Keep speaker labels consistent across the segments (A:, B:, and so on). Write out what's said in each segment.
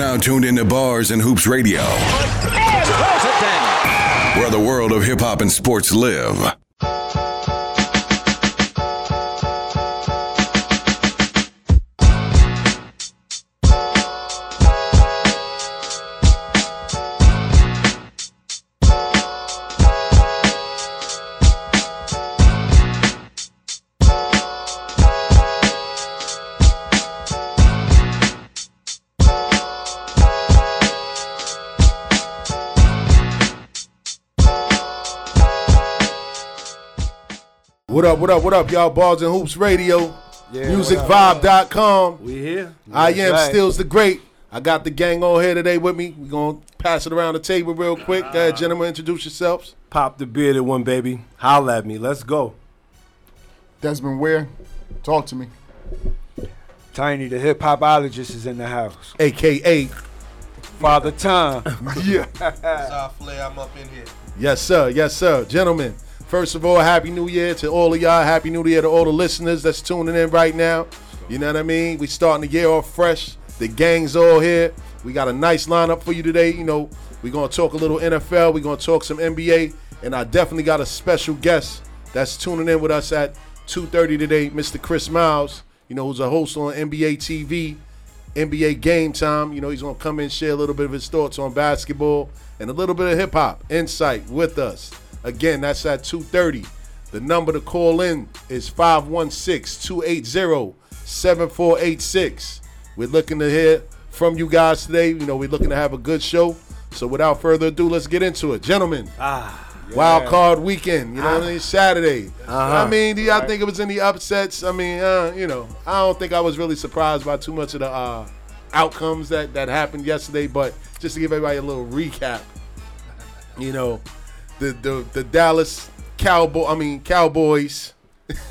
A: now tuned into Bars and Hoops Radio, where the world of hip hop and sports live.
B: What up, what up, what up, y'all? Bars and Hoops Radio,
C: Yeah,
B: musicvibe.com.
C: We here.
B: I am
C: right.
B: Stills the Great. I got the gang on here today with me. We're going to pass it around the table real quick. Go ahead, gentlemen, introduce yourselves.
C: Pop the bearded one, baby. Holla at me. Let's go.
D: Desmond Ware, talk to me.
E: Tiny, the hip hopologist, is in the house.
B: AKA,
E: Father Time.
B: yeah.
F: I'm up in here.
B: Yes, sir. Yes, sir. Gentlemen, first of all, Happy New Year to all of y'all. Happy New Year to all the listeners that's tuning in right now. You know what I mean? We starting the year off fresh. The gang's all here. We got a nice lineup for you today. You know, we're going to talk a little NFL. We're going to talk some NBA. And I definitely got a special guest that's tuning in with us at 2.30 today, Mr. Chris Miles, you know, who's a host on NBA TV. NBA Game Time. You know, he's gonna come in share a little bit of his thoughts on basketball and a little bit of hip hop insight with us. Again, that's at 2:30. The number to call in is 516-280-7486. We're looking to hear from you guys today. You know, we're looking to have a good show. So without further ado, let's get into it. Gentlemen, Ah, Wild card weekend, you know what I mean? Saturday. I mean, do y'all think it was any upsets? I mean, uh, you know, I don't think I was really surprised by too much of the uh, outcomes that, that happened yesterday, but just to give everybody a little recap, you know, the the, the Dallas Cowboy, I mean Cowboys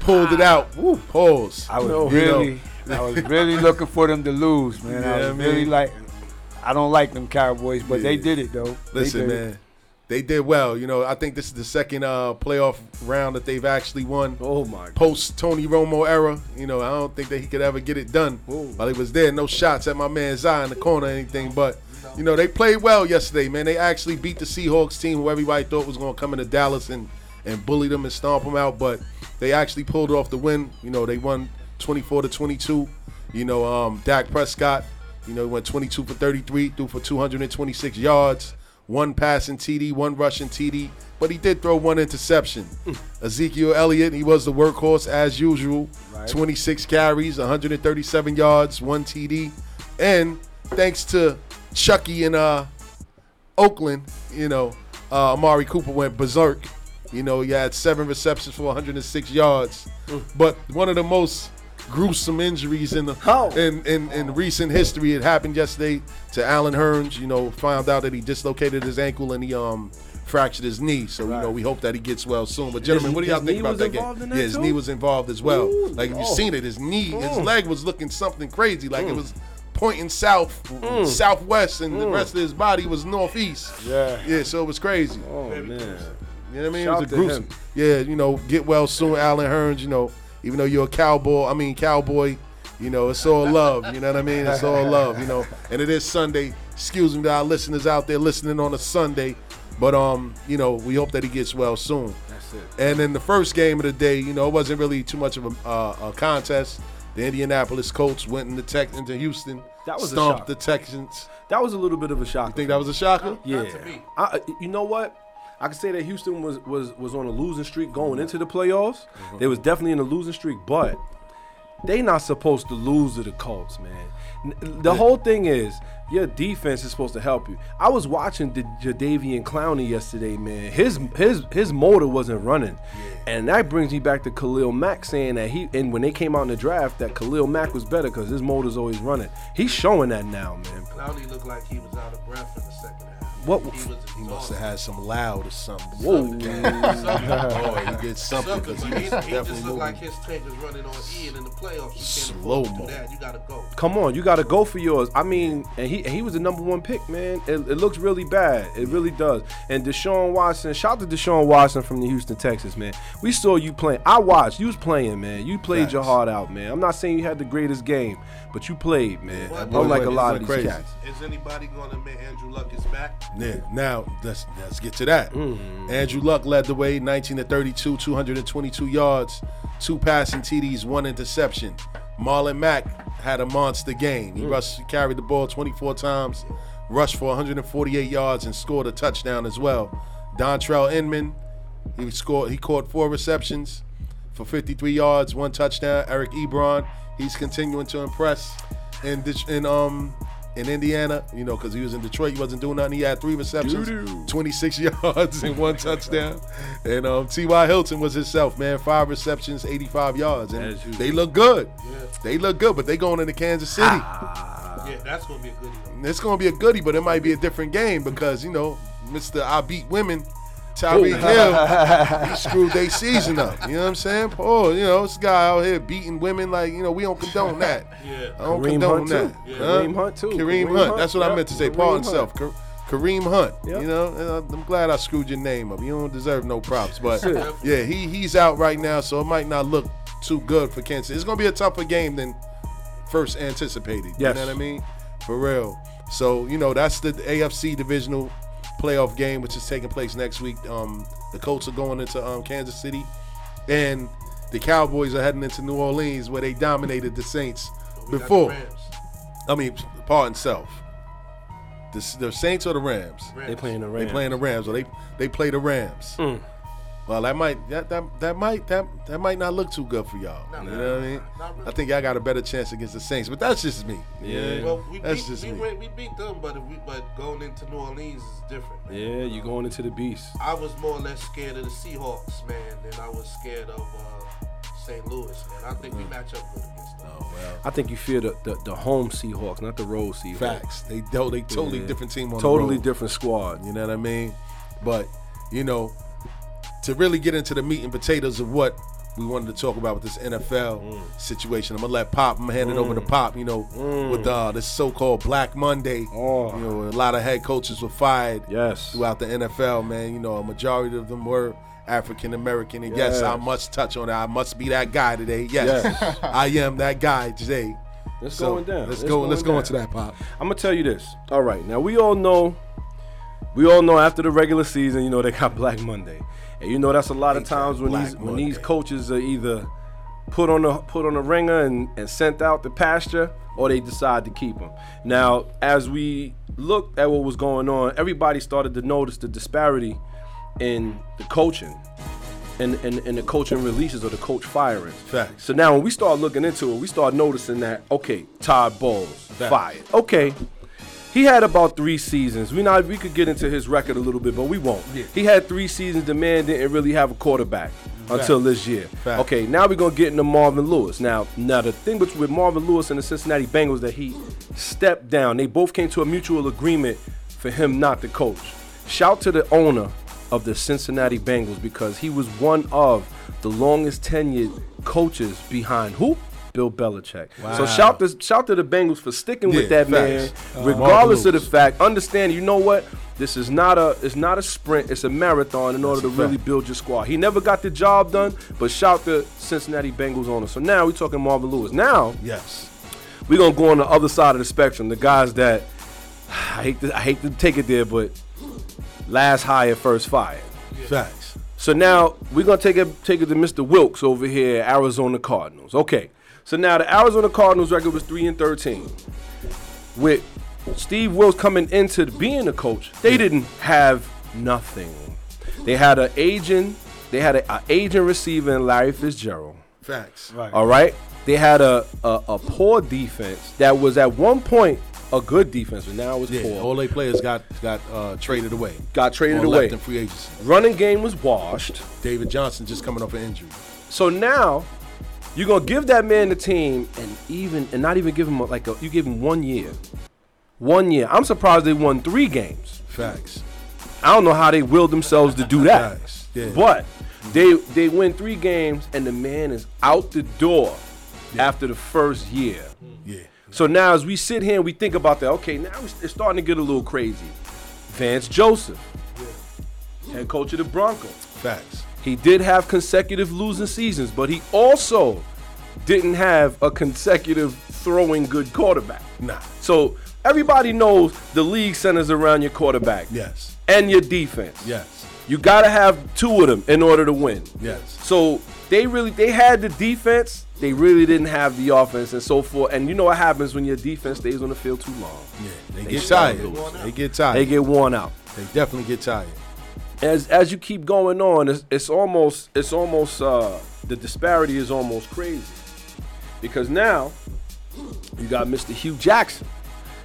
B: pulled it out. Woo, pause.
E: I was
B: You know,
E: really, I was really looking for them to lose, man.
B: Yeah,
E: I was
B: I
E: really like, I don't like them Cowboys, but they did it though. They
B: Listen,
E: did it.
B: man. They did well. You know, I think this is the second uh, playoff round that they've actually won.
C: Oh my.
B: post Tony Romo era. You know, I don't think that he could ever get it done while he was there. No shots at my man Zion in the corner or anything, but you know they played well yesterday, man. They actually beat the Seahawks team, who everybody thought was going to come into Dallas and and bully them and stomp them out, but they actually pulled off the win. You know, they won 24 to 22. You know, um, Dak Prescott, you know, he went 22 for 33, threw for 226 yards, one passing TD, one rushing TD, but he did throw one interception. Ezekiel Elliott, he was the workhorse as usual. 26 carries, 137 yards, one TD. And thanks to Chucky in uh, Oakland, you know, uh, Amari Cooper went berserk. You know, he had seven receptions for 106 yards. But one of the most gruesome injuries in the
C: How?
B: in, in, in recent history. It happened yesterday to Allen Hurns. You know, found out that he dislocated his ankle and he um fractured his knee. So you know, we hope that he gets well soon. But gentlemen,
C: His-
B: what do y'all think about that game?
C: that
B: yeah, his
C: too?
B: knee was involved as well.
C: Ooh,
B: like if you
C: no.
B: seen it, his knee, his
C: Mm.
B: leg was looking something crazy. Like it was pointing south,
C: Mm.
B: southwest, and the rest of his body was northeast.
E: Yeah.
B: Yeah, so it was crazy.
C: Oh man.
B: You know what I mean?
E: Shout
B: it was a gruesome.
E: him.
B: Yeah, you know, get well soon, Allen Hurns. You know, even though you're a cowboy, I mean cowboy. You know, it's all love. You know what I mean? It's all love. You know, and it is Sunday. Excuse me to our listeners out there listening on a Sunday, but um, you know, we hope that he gets well soon.
C: That's it.
B: And then the first game of the day, you know, it wasn't really too much of a, uh, a contest. The Indianapolis Colts went into tech into Houston,
C: That was a
B: stomped
C: shock.
B: the Texans.
C: That was a little bit of a shock.
B: You think that was a shocker?
C: Yeah. I, you know what? I can say that Houston was was was on a losing streak going into the playoffs.
B: Mm-hmm.
C: They was definitely in a losing streak, but they not supposed to lose to the Colts, man. The whole thing is your defense is supposed to help you. I was watching the Jadeveon Clowney yesterday, man. His his his motor wasn't running, and that brings me back to Khalil Mack saying that he and when they came out in the draft that Khalil Mack was better because his motor's always running. He's showing that now, man.
F: Clowney looked like he was out of breath in the second.
C: What?
F: He
B: He must have had some loud or something.
C: Whoa.
B: Boy, oh, he did something
F: Something,
B: because he
F: he, just
B: definitely
F: looked
B: moving.
F: like his tank is running on E, and in the playoffs, you can't
B: Slow
F: afford to do
B: mo.
F: that. You gotta go.
C: Come on, you got to go for yours. I mean, and he and he was the number one pick, man. It, it looks really bad. It really does. And Deshaun Watson, shout out to Deshaun Watson from the Houston, Texas, man. We saw you playing. I watched. You was playing, man. You played your heart out, man. I'm not saying you had the greatest game, but you played, man.
F: that boy
C: Unlike a lot
B: he
C: of these
B: crazy.
C: cats.
F: Is anybody gonna admit Andrew Luck is back?
B: Yeah. Now let's let's get to that.
C: Mm.
B: Andrew Luck led the way, 19 to 32, 222 yards, two passing TDs, one interception. Marlon Mack had a monster game.
C: Mm.
B: He rushed, carried the ball 24 times, rushed for 148 yards, and scored a touchdown as well. Dontrelle Inman, he scored. He caught four receptions for 53 yards, one touchdown. Eric Ebron, he's continuing to impress in in um in Indiana. You know, because he was in Detroit, he wasn't doing nothing. He had three receptions,
C: Doo-doo.
B: 26 yards, and one touchdown. And um, T.Y. Hilton was himself, man. Five receptions, 85 yards, and they look good. They look good, but they going into Kansas City.
F: Yeah, that's gonna be a goodie.
B: It's gonna be a goodie, but it might be a different game because you know, Mr. I beat women, Tyreek Hill, he screwed their season up. You know what I'm saying? Paul, you know, this guy out here beating women like you know we don't condone that.
F: Yeah.
B: I don't
C: Kareem
B: condone
C: Hunt,
B: that.
C: too.
B: Huh?
C: Kareem Hunt, too.
B: Kareem,
C: Kareem
B: Hunt.
C: Hunt,
B: That's what I meant to say.
C: Kareem
B: Paul himself. Ka- Kareem Hunt.
C: Yep.
B: You know, and I- I'm glad I screwed your name up. You don't deserve no props, but yeah, he he's out right now, so it might not look too good for Kansas. It's gonna be a tougher game than first anticipated.
C: Yes.
B: You know what I mean? For real. So, you know, that's the AFC divisional playoff game, which is taking place next week. Um, the Colts are going into um, Kansas City, and the Cowboys are heading into New Orleans, where they dominated the Saints
F: We got the
B: before.
F: Rams.
B: I mean, pardon self. The, the Saints or the Rams?
C: They playing the Rams.
B: They playing the Rams, or they they play the Rams.
C: Mm.
B: Well, that might that, that that might that that might not look too good for y'all. you know what I mean?
F: Really.
B: I think y'all got a better chance against the Saints, but that's just me.
C: Yeah.
F: Well, we
B: That's
F: beat,
B: just
F: we,
B: me.
F: went- we beat them, but if we but going into New Orleans is different. Man.
C: Yeah, you're going into the beast.
F: I was more or less scared of the Seahawks, man, than I was scared of uh, St. Louis, man. I think we match up good against them.
B: Oh well.
C: I think you fear the, the, the home Seahawks, not the road Seahawks.
B: Facts. They do, they totally
C: Yeah.
B: different team on
C: Totally
B: the road.
C: different squad.
B: You know what I mean? But you know, to really get into the meat and potatoes of what we wanted to talk about with this NFL
C: Mm.
B: situation, I'm gonna let Pop. I'm gonna hand it over to Pop. You know, with uh, this so-called Black Monday.
C: Mm. Oh.
B: You know, a lot of head coaches were fired.
C: Yes.
B: Throughout the NFL, man. You know, a majority of them were African American. And yes.
C: Yes.
B: I must touch on that. I must be that guy today. Yes,
C: Yes.
B: I am that guy today.
C: It's
B: So,
C: going down.
B: Let's go. Let's go into that, Pop.
C: I'm gonna tell you this. All right, now we all know, we all know after the regular season, you know they got Black Monday, and you know that's a lot of times when these when these coaches are either put on the put on the ringer and, and sent out the pasture, or they decide to keep them. Now, as we looked at what was going on, everybody started to notice the disparity in the coaching. And, and, and the coaching releases or the coach firing.
B: Facts.
C: So now when we start looking into it, we start noticing that okay, Todd Bowles fired. Okay, he had about three seasons. We not we could get into his record a little bit, but we won't. He had three seasons. The man didn't really have a quarterback until this year.
B: Fact.
C: Okay, now we're gonna get into Marvin Lewis. Now, now the thing with with Marvin Lewis and the Cincinnati Bengals that he stepped down. They both came to a mutual agreement for him not to coach. Shout to the owner of the Cincinnati Bengals because he was one of the longest tenured coaches behind who? Bill Belichick. So shout to shout to the Bengals for sticking with
B: Yeah,
C: that man.
B: Uh,
C: regardless of the fact. Understand, you know what? This is not a it's not a sprint. It's a marathon in order to really
B: fact.
C: build your squad. He never got the job done, but shout to Cincinnati Bengals owner. So now we're talking Marvin Lewis. Now
B: Yes.
C: we're gonna go on the other side of the spectrum. The guys that I hate to I hate to take it there, but last hire, first fired.
B: Facts.
C: So now we're gonna take it take it to Mr. Wilks over here, Arizona Cardinals. Okay. So now the Arizona Cardinals record was three and thirteen. With Steve Wilks coming into being a coach, they didn't have nothing. They had an agent, they had a, a agent receiver in Larry Fitzgerald.
B: Facts.
D: Right.
C: All right. They had a, a a poor defense that was at one point a good defense, but now it's
B: Yeah.
C: poor.
B: All they players got got uh, traded away.
C: Got traded
B: Or
C: away.
B: left in free agency.
C: Running game was washed.
B: David Johnson just coming off an injury.
C: So now you're gonna give that man the team and even and not even give him a, like a you give him one year. one year. I'm surprised they won three games.
B: Facts.
C: I don't know how they willed themselves to do that.
B: Facts. Yeah.
C: But they they win three games and the man is out the door after the first year.
B: Yeah.
C: So now as we sit here and we think about that, okay, now it's starting to get a little crazy. Vance Joseph, head coach of the Broncos.
B: Facts.
C: He did have consecutive losing seasons, but he also didn't have a consecutive throwing good quarterback.
B: Nah.
C: So everybody knows the league centers around your quarterback
B: Yes.
C: and your defense.
B: Yes.
C: You gotta have two of them in order to win.
B: Yes.
C: So they really they had the defense, they really didn't have the offense and so forth. And you know what happens when your defense stays on the field too long?
B: Yeah. They,
C: They
B: get tired. They get tired.
C: They get worn out.
B: They definitely get tired.
C: As as you keep going on, it's, it's almost it's almost uh, the disparity is almost crazy because now you got Mr. Hue Jackson.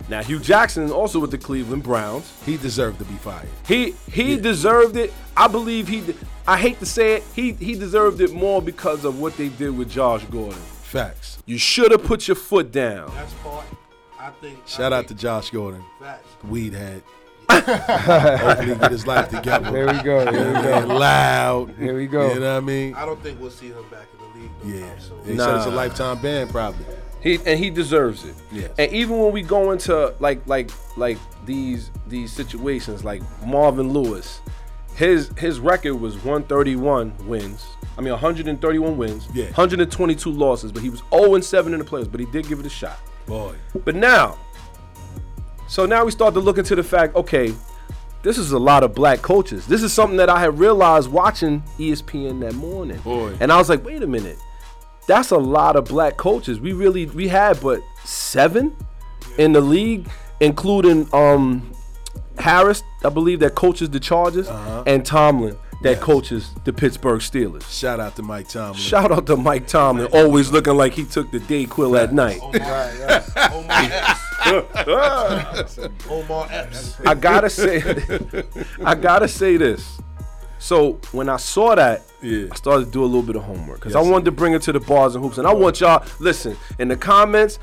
C: Now Hue Jackson is also with the Cleveland Browns.
B: He deserved to be fired.
C: He he
B: Yeah.
C: deserved it. I believe he. de- I hate to say it. He he deserved it more because of what they did with Josh Gordon.
B: Facts.
C: You should have put your foot down.
F: That's part. I think.
B: Shout
F: I
B: out to Josh Gordon,
F: Facts.
B: weed head. Hopefully, he get his life together.
E: There we go. There we go.
B: loud.
E: Here we go.
B: You know what I mean?
F: I don't think we'll see him back in the league. No
B: Yeah.
F: time soon.
B: They said it's a lifetime ban, probably.
C: He and he deserves it.
B: Yes.
C: And even when we go into like like like these these situations, like Marvin Lewis, his his record was 131 wins. I mean 131 wins,
B: Yeah.
C: 122 losses, but he was 0 and 7 in the playoffs, but he did give it a shot.
B: Boy.
C: But now, so now we start to look into the fact, okay, this is a lot of black coaches. This is something that I had realized watching ESPN that morning.
B: Boy.
C: And I was like, wait a minute. That's a lot of black coaches. We really we had but seven in the league, including um Harris, I believe that coaches the Chargers, and Tomlin that
B: Yes.
C: coaches the Pittsburgh Steelers.
B: Shout out to Mike Tomlin.
C: Shout out to Mike Tomlin, always looking like he took the Dayquil at night.
F: Oh Omar Epps. Omar Epps.
C: I gotta say, I gotta say this. So when I saw that,
B: Yeah.
C: I started to do a little bit of homework because
B: Yes,
C: I wanted to bring it to the bars and hoops, and I want y'all listen in the comments.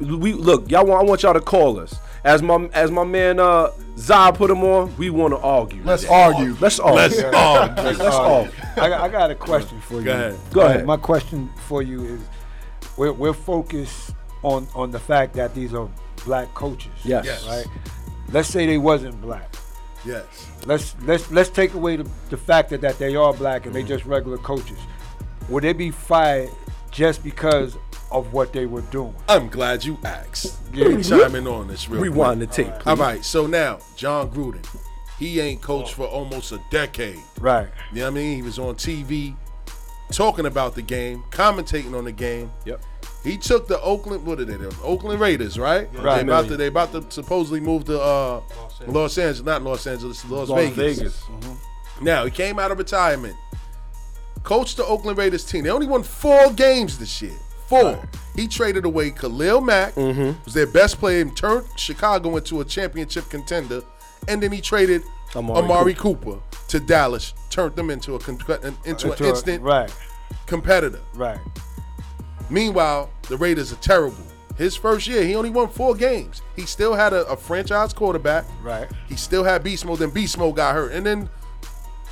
C: We look, y'all. Want, I want y'all to call us as my as my man uh Zah put him on. We want to argue.
D: Let's argue.
C: Let's argue.
B: Let's argue.
C: Let's argue.
E: I, got- I got a question for you.
B: Go ahead.
C: Go ahead.
E: My question for you is, we're, we're focused on on the fact that these are black coaches.
C: Yes.
B: Yes.
E: Right. Let's say they wasn't black.
B: Yes.
E: Let's let's let's take away the, the fact that, that they are black and they
C: Mm-hmm.
E: just regular coaches. Would they be fired just because of what they were doing?
B: I'm glad you asked.
E: Yeah.
B: Let me chime in on this real
C: Rewind the tape.
B: All
C: please.
B: right, so now Jon Gruden, he ain't coached for almost a decade.
E: Right.
B: You know what I mean? He was on TV talking about the game, commentating on the game.
C: Yep.
B: He took the Oakland, what are they? The Oakland Raiders, right?
E: Right.
B: They about to they about to supposedly move to uh, Los Angeles, not Los Angeles, Las,
C: Las
B: Vegas.
C: Vegas.
B: Now he came out of retirement, coached the Oakland Raiders team. They only won four games this year. Four. He traded away Khalil Mack,
C: Mm-hmm.
B: was their best player, and turned Chicago into a championship contender. And then he traded
C: Amari
B: Amari, Cooper. to Dallas, turned them into a con- into, an
E: Into a-
B: instant
E: Right.
B: competitor.
E: Right.
B: Meanwhile, the Raiders are terrible. His first year, he only won four games. He still had a, a franchise quarterback.
E: Right.
B: He still had Beast Mode. Then Beast Mode got hurt, and then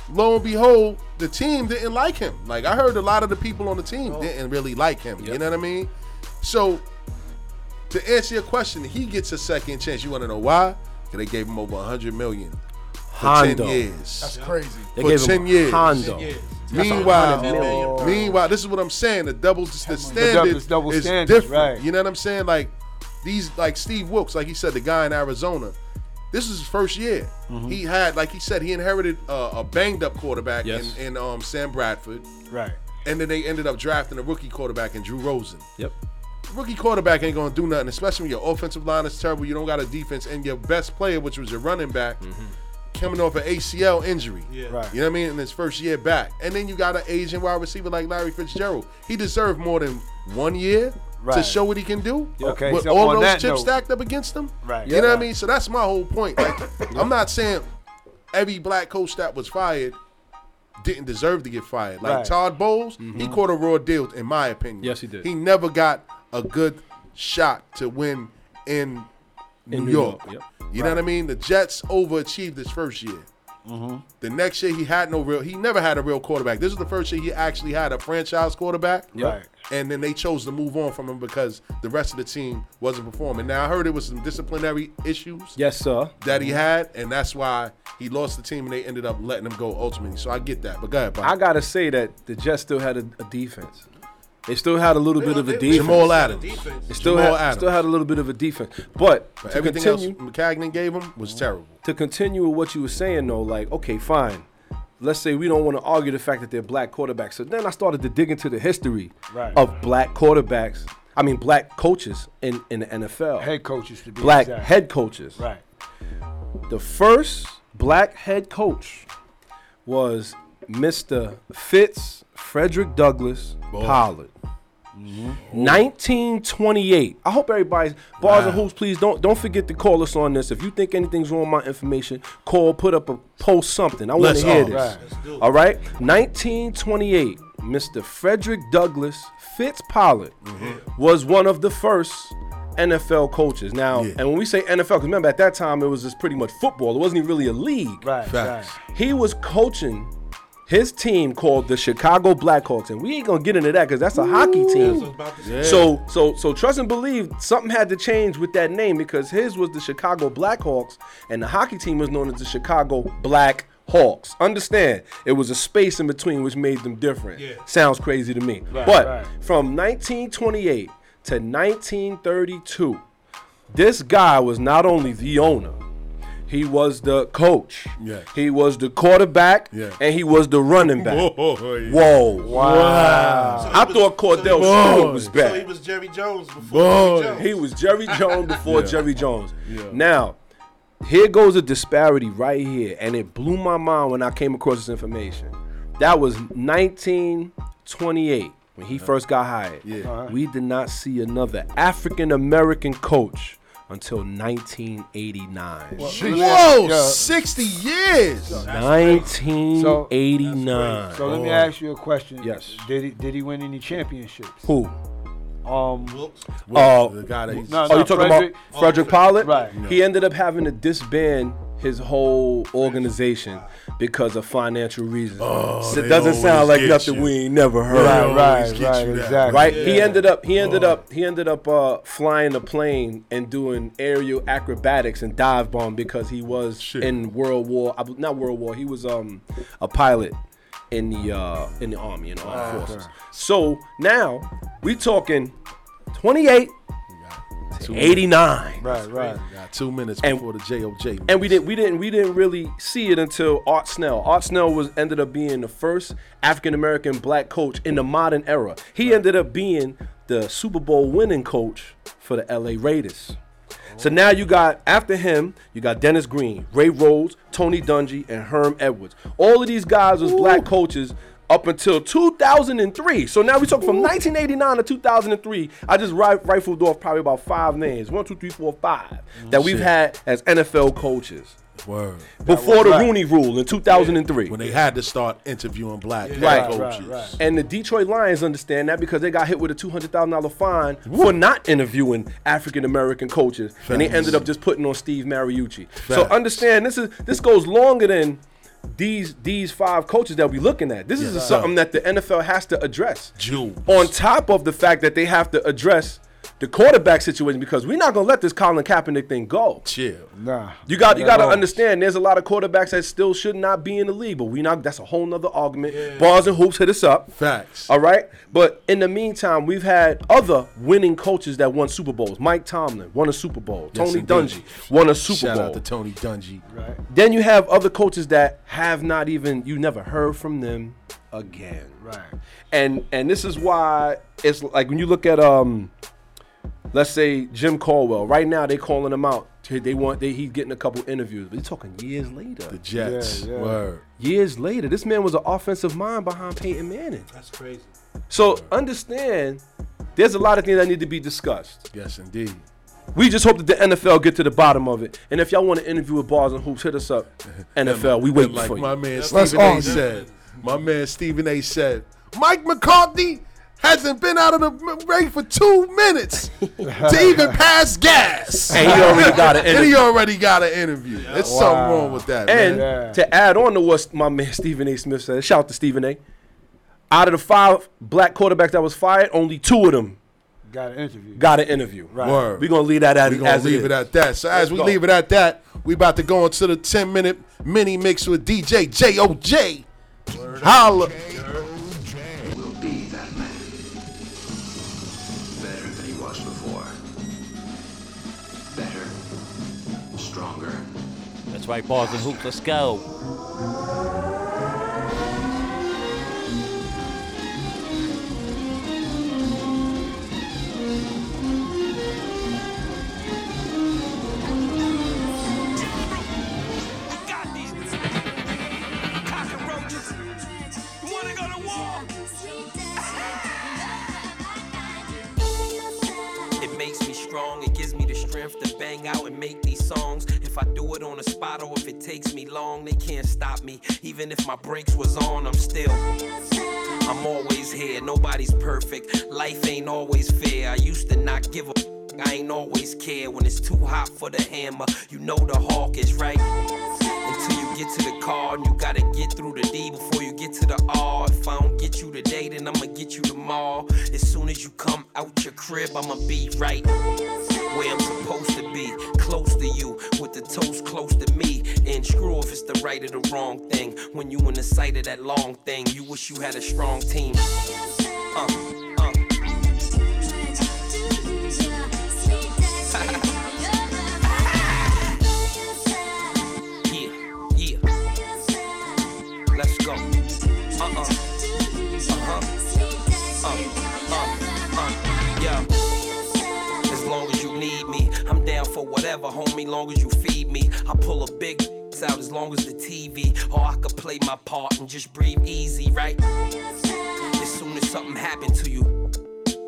B: lo and behold, the team didn't like him. Like I heard, a lot of the people on the team oh. didn't really like him. You know what I mean? So to answer your question, he gets a second chance. You want to know why? Because they gave him over 100 million for
C: Hondo.
B: 10 years.
D: That's crazy.
C: They
B: For
C: gave him
B: 10 years.
C: Hondo.
F: Yeah.
B: Meanwhile,
F: 100 million, bro.
B: meanwhile, this is what I'm saying. The double, the
E: double-
B: standard
E: double
B: is
E: standards,
B: different.
E: right.
B: You know what I'm saying? Like these, like Steve Wilks, like he said, the guy in Arizona. This is his first year.
E: Mm-hmm.
B: He had, like he said, he inherited uh, a banged up quarterback
C: Yes.
B: in, in um, Sam Bradford,
E: Right.
B: and then they ended up drafting a rookie quarterback in Drew Rosen.
C: Yep.
B: Rookie quarterback ain't gonna do nothing, especially when your offensive line is terrible. You don't got a defense, and your best player, which was your running back, coming off an ACL injury.
F: Yeah.
E: Right.
B: You know what I mean? In his first year back. And then you got an Asian wide receiver like Larry Fitzgerald. He deserved more than one year to show what he can do.
E: Okay,
B: With
E: so
B: all those chips
E: note-
B: stacked up against him.
E: Right.
B: You know what I mean? So that's my whole point. Like, I'm not saying every black coach that was fired didn't deserve to get fired. Like
E: Right.
B: Todd Bowles, he mm-hmm. caught a raw deal, in my opinion.
C: Yes, he did.
B: He never got a good shot to win in
C: In
B: New
C: New
B: York.
C: York, yep.
B: You know what I mean? The Jets overachieved this first year.
C: Mm-hmm.
B: The next year he had no real. He never had a real quarterback. This is the first year he actually had a franchise quarterback.
E: Right.
B: And then they chose to move on from him because the rest of the team wasn't performing. Now I heard it was some disciplinary issues
C: Yes, sir.
B: that he had, and that's why he lost the team and they ended up letting him go ultimately. So I get that. But go ahead, Bob.
C: I gotta say that the Jets still had a, a defense. They still had a little bit of a defense.
B: Jamal Adams.
C: Still
B: Jamal
C: had
B: Adams.
C: still had a little bit of a defense, but,
B: But everything
C: continue
B: else Maccagnan gave him was terrible.
C: to continue with what you were saying though, like okay, fine. Let's say we don't want to argue the fact that they're black quarterbacks. So then I started to dig into the history
E: Right.
C: of black quarterbacks. I mean, black coaches in, in the NFL.
E: Head coaches to be
C: black
E: exact.
C: head coaches.
E: Right.
C: The first black head coach was Mr. Fitz Frederick Douglass Pollard. 1928. I hope everybody's bars and hoops. Please don't don't forget to call us on this. If you think anything's wrong with my information, call, put up a post, something. I want to hear
B: all.
C: this.
E: Right.
C: All right, 1928. Mr. Frederick Douglass Fitz Pollard was one of the first NFL coaches. Now,
B: Yeah.
C: and when we say NFL, because remember at that time it was just pretty much football. It wasn't even really a league.
E: Right.
B: Facts.
E: Right.
C: He was coaching his team called the Chicago Blackhawks, and we ain't gonna get into that because that's a hockey
F: That's what I was
C: team.
F: about to.
C: So, so, so trust and believe something had to change with that name because his was the Chicago Blackhawks, and the hockey team was known as the Chicago Black Hawks. Understand? It was a space in between which made them different.
F: Yeah.
C: Sounds crazy to me.
E: Right,
C: but
E: right.
C: from 1928 to 1932, this guy was not only the owner, he was the coach.
B: Yeah.
C: He was the quarterback.
B: Yeah.
C: And he was the running back.
B: Boy.
C: Whoa.
E: Wow.
F: So he
C: I
F: was-
C: thought Kordell
F: so
C: Stewart was
F: So
C: back.
F: he was Jerry Jones before Jerry Jones.
C: He was Jerry Jones before
B: Yeah.
C: Jerry Jones. Yeah. Now, here goes a disparity right here, and it blew my mind when I came across this information. That was 1928 when he first got hired.
B: Yeah. Uh-huh.
C: We did not see another African American coach until 1989.
B: Whoa,
E: Yeah.
B: 60 years.
C: 1989.
E: So let me ask you a question.
C: Yes.
E: Did he did he win any championships?
C: Who?
E: Um.
F: Wilks.
C: Oh,
B: the guy that he's
E: No,
C: Oh,
E: no, Are
C: you talking
E: Frederick-
C: about Frederick Pollard?
E: Right.
C: He ended up having to disband his whole organization because of financial reasons.
B: Oh, they
C: it doesn't sound like nothing
B: you.
C: we ain't never heard.
E: Right, right, right,
B: you that.
E: exactly.
C: Right? He ended up he ended up he ended up uh, flying a plane and doing aerial acrobatics and dive bomb because he was
B: Shit.
C: in World War not World War, he was um a pilot in the uh in the army in the armed forces. So now we talking 28
B: Two
C: 89.
E: Right, right.
B: Got two minutes
C: And-
B: before the JOJ.
C: and we didn't we didn't we didn't really see it until Art Shell. Art Shell was ended up being the first African American black coach in the modern era. He ended up being the Super Bowl winning coach for the LA Raiders. So now you got after him, you got Dennis Green, Ray Rhodes, Tony Dungy, and Herm Edwards. All of these guys was black coaches up until 2003. So now we talk from 1989 to 2003. I just ri- rifled off probably about five names, one, two, three, four, five, oh, that we've had as NFL coaches
B: Word.
C: before the
E: right.
C: Rooney Rule in 2003.
B: When they had to start interviewing black head
C: Right,
B: coaches.
E: right, right.
C: And the Detroit Lions understand that because they got hit with a two hundred thousand dollar fine for not interviewing African American coaches, and they ended up just putting on Steve Mariucci. So understand this is this goes longer than these these five coaches that we looking at. This is something that the NFL has to address. On top of the fact that they have to address the quarterback situation because we're not gonna let this Colin Kaepernick thing go.
B: Chill.
E: Nah.
C: You got you got to
E: always.
C: understand. There's a lot of quarterbacks that still should not be in the league, but we not. That's a whole nother argument. Bars and hoops hit us up.
B: Facts.
C: All right, but in the meantime, we've had other winning coaches that won Super Bowls. Mike Tomlin won a Super Bowl.
B: Yes,
C: Tony
B: indeed.
C: Dungy won a Super
B: Shout
C: Bowl.
B: out to Tony Dungy.
E: Right.
C: then you have other coaches that have not even you never heard from them again.
E: Right.
C: And and this is why it's like when you look at um let's say Jim Caldwell. Right now they're calling him out. They want they he's getting a couple interviews, but you're talking years later.
B: The Jets.
E: Yeah, yeah.
B: Word.
C: Years later, this man was an offensive mind behind Peyton Manning.
F: That's crazy.
C: So understand, there's a lot of things that need to be discussed.
B: Yes, indeed.
C: We just hope that the NFL get to the bottom of it. And if y'all want to interview with Bars and Hoops, hit us up. NFL, we
B: And
C: waiting
B: like
C: for you.
B: my man
D: Let's
B: Stephen A. said. My man Stephen A. said, Mike McCarthy hasn't been out of the ring for two minutes to even pass gas.
C: And he already got an
B: And he
C: interview.
B: already got an interview. There's something wrong with that,
C: And
B: man.
E: Yeah.
C: to add on to what my man Stephen A. Smith said, shout out to Stephen A. Out of the five black quarterbacks that was fired, only two of them
E: Got an interview.
C: got an interview. Right.
B: Word.
C: We're gonna leave that as,
B: We're gonna
C: as
B: leave it
C: is.
B: at that. So as
C: Let's
B: we
C: go.
B: leave it at that, we about to go into the 10 minute mini mix with DJ J.O.J. Holla.
G: will
H: Right, bars and hoops. Let's go.
I: Takes me long, they can't stop me. Even if my brakes was on, I'm still. I'm always here, nobody's perfect. Life ain't always fair. I used to not give a I ain't always care when it's too hot for the hammer. You know the hawk is right. Until you get to the car and you gotta get through the D before you get to the R. If I don't get you today, then I'ma get you tomorrow. As soon as you come out your crib, I'ma be right where I'm supposed to be, close to you, with the toes close to me. And screw if it's the right or the wrong thing. When you in the sight of that long thing, you wish you had a strong team. Uh, whatever, homie, long as you feed me. I pull a big out as long as the TV, or I could play my part and just breathe easy, right? As soon as something happened to you,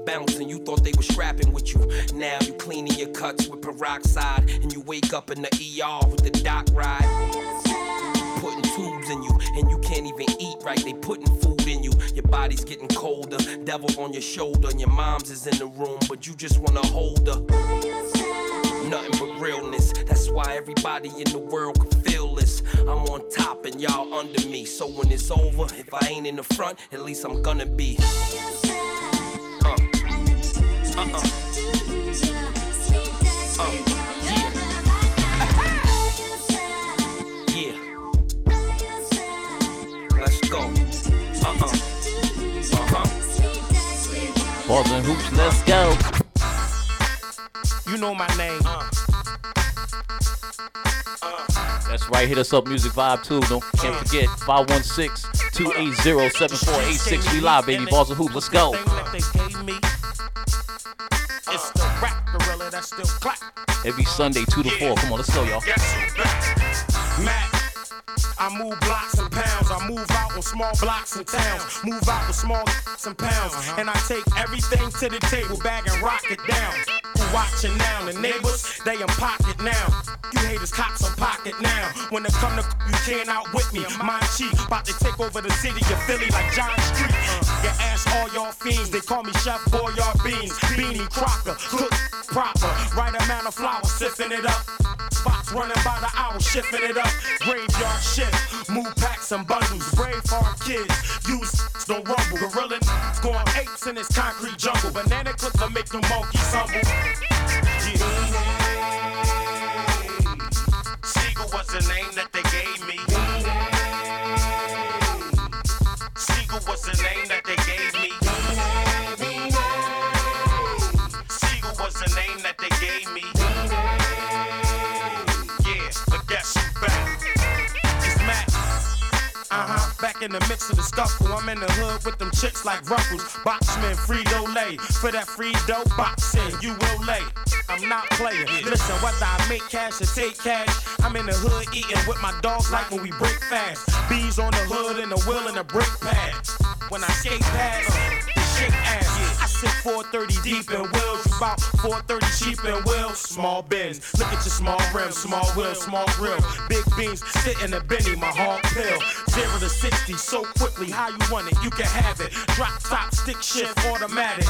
I: bouncing, you thought they were scrapping with you. Now you cleaning your cuts with peroxide, and you wake up in the ER with the doc ride putting tubes in you, and you can't even eat right. They putting food. Your body's getting colder, devil on your shoulder, and your mom's is in the room, but you just wanna hold her. Nothing but realness. That's why everybody in the world can feel this. I'm on top and y'all under me. So when it's over, if I ain't in the front, at least I'm gonna be. Uh. Uh-uh. Uh, yeah. Yeah. Let's go. Uh-uh.
H: Bars and hoops. Let's go.
J: You know my name. Uh. Uh.
H: That's right. Hit us up, Music Vibe too. Don't uh. can't forget 516-280-7486. We live, baby. Bars and hoops. Let's go.
J: Thing that they gave me. It's the rap gorilla that still clap.
H: Every Sunday, two to four. Come on, let's go, y'all.
J: I move blocks and pounds. I move out on small blocks and towns. Move out with small and pounds. And I take everything to the table, bag and rock it down. Watching now? The neighbors, they in pocket now. You haters, cops on pocket now. When it come to you can't out with me. Mind cheap, about to take over the city of Philly like John Street. Uh, your ass, all y'all fiends. They call me Chef Boyard Beans. Beanie Crocker, cook proper. Right amount of flour, sipping it up. Running by the hour, shifting it up. Graveyard shift, move packs and bundles. Brave hard kids, use don't rumble. Gorilla going apes in this concrete jungle. Banana clips will make the monkeys humble. Yeah. Sigel was the name that they Uh-huh, back in the mix of the scuffle. I'm in the hood with them chicks like Ruffles. Boxman, Frito Lay. For that free dough boxing, you will lay. I'm not playing. Listen, whether I make cash or take cash, I'm in the hood eating with my dogs like when we break fast. Bees on the hood and the wheel and the brake pad. When I skate past, ass. I sit 430 deep in wheels, about 430 cheap and will. Small bins. Look at your small rims, small wheels, small grill. Big beans, sit in a Benny, my hog pill. Zero to 60 so quickly, how you want it, you can have it. Drop top, stick shift, automatic.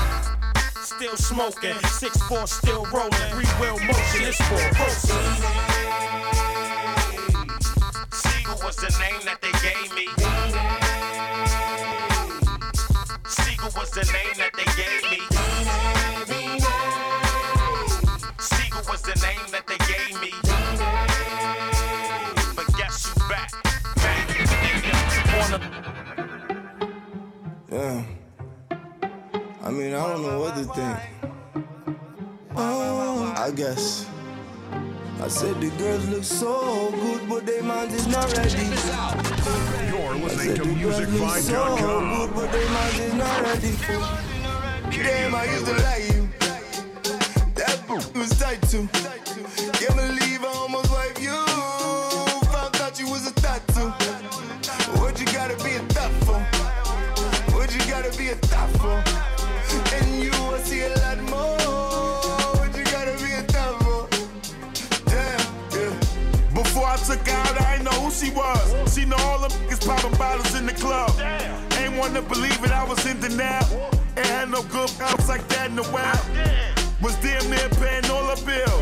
J: Still smoking, 6-4 still rolling, three wheel motion, it's for proceed. Sigel was the name that they gave me. Sigel was the name that they gave me. Sigel was the name that they gave me. But guess who's back? Back.
K: Yeah. I mean, I don't know what to think. Oh, I guess. I said the girls look so good, but they minds is not ready.
L: You're
K: I
L: listening
K: said
L: to
K: the girls look so good, but they mind is not ready. Damn, I used to like you. That boot was tight too. Can't believe I almost wiped you. Found out you was a tattoo. What you gotta be a thot for? What you gotta be a thot for?
L: Took out, I ain't know who she was. She know all them niggas popping bottles in the club. Ain't want to believe it, I was in denial. Ain't had no good house like that in a while. Was damn near paying all her bills.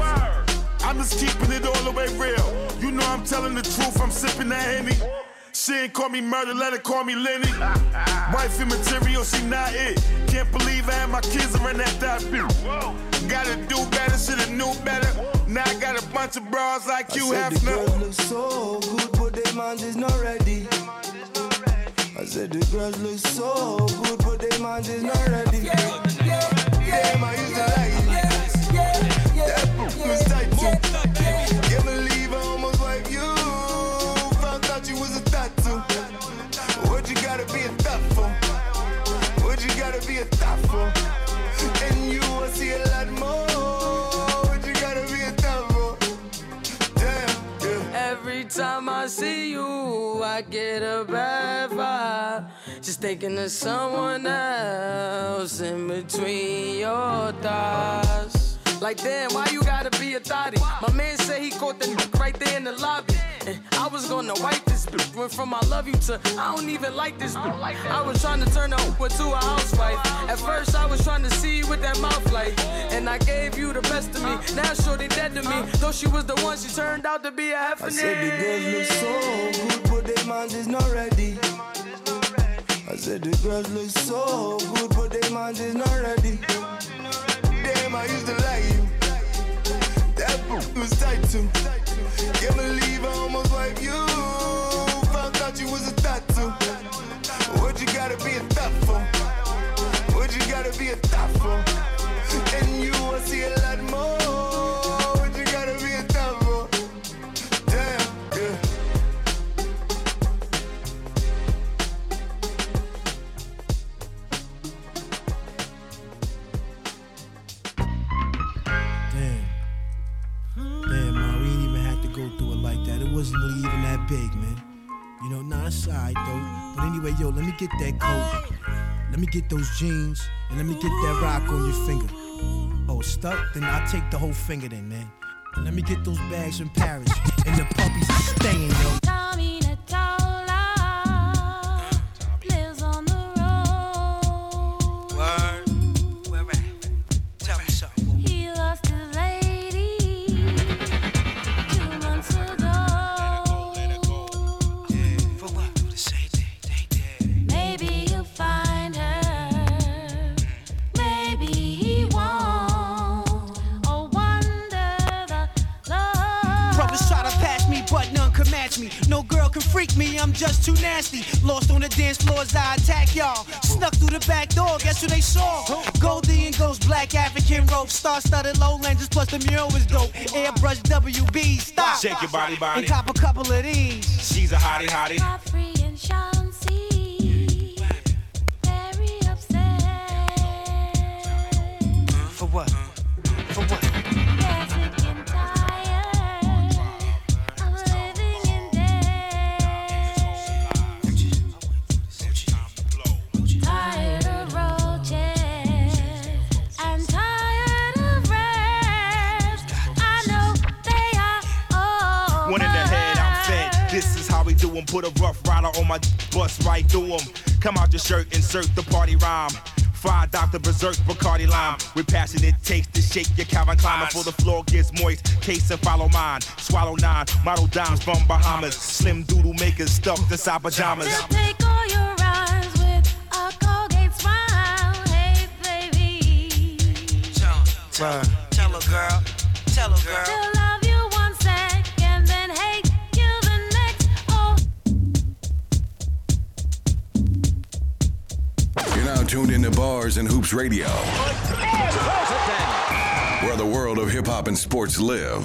L: I'm just keeping it all the way real. You know I'm telling the truth, I'm sipping that Henny. She ain't call me murder, let her call me Lenny. Wifey material, she not it. Can't believe I had my kids around that that bitch. Gotta do better, shoulda knew better. Now I got a bunch of bras like
K: I
L: you
K: said
L: have
K: the
L: now.
K: girls look so good, but they mind is not ready. I said the girls look so good, but they mind is not ready. Damn, I used to like you. That boot was tight too.
M: Time I see you, I get a bad vibe. Just thinking of someone else in between your thighs. Like, damn, why you gotta be a thotty? My man said he caught the right there in the lobby. I was gonna wipe this bitch. Went from I love you to I don't even like this bitch. I was trying to turn her into a housewife. At first, I was trying to see you with that mouth like. And I gave you the best of me. Now, shorty dead to me. Though she was the one, she turned out to be a
K: a
M: I
K: said the girls look so good, but their mind is not ready. I said the girls look so good, but their mind is not ready. Damn, I used to like you. Boot was tight too. Can't believe I almost wiped you. Found out you was a tattoo. What you gotta be a thot for? What you gotta be a thot for?
N: Big, man. You know, nah, it's alright though. But anyway, yo, let me get that coat. Let me get those jeans. And let me get that rock on your finger. Oh, stuck? Then I'll take the whole finger then, man. And let me get those bags from Paris. And the puppies are staying, yo.
O: Freak me, I'm just too nasty. Lost on the dance floors, I attack y'all. Snuck through the back door, guess who they saw? Goldie and Ghost, black African rope, star studded lowlanders, plus the mural was dope. Airbrush WB, stop.
J: Shake your body, body.
O: And cop a couple of these.
J: She's a hottie, hottie. Bust right through him. Come out your shirt, insert the party rhyme. Fried Dr. Berserk, Bacardi Lime. With passionate taste to shake your Calvin Klein before the floor gets moist. Taste and follow mine. Swallow nine, model dimes from Bahamas. Slim doodle makers stuffed inside pajamas.
P: To take all your rhymes with a Colgate smile. Hey, baby.
I: Tell,
A: tuned into Bars and Hoops Radio, where the world of hip hop and sports live.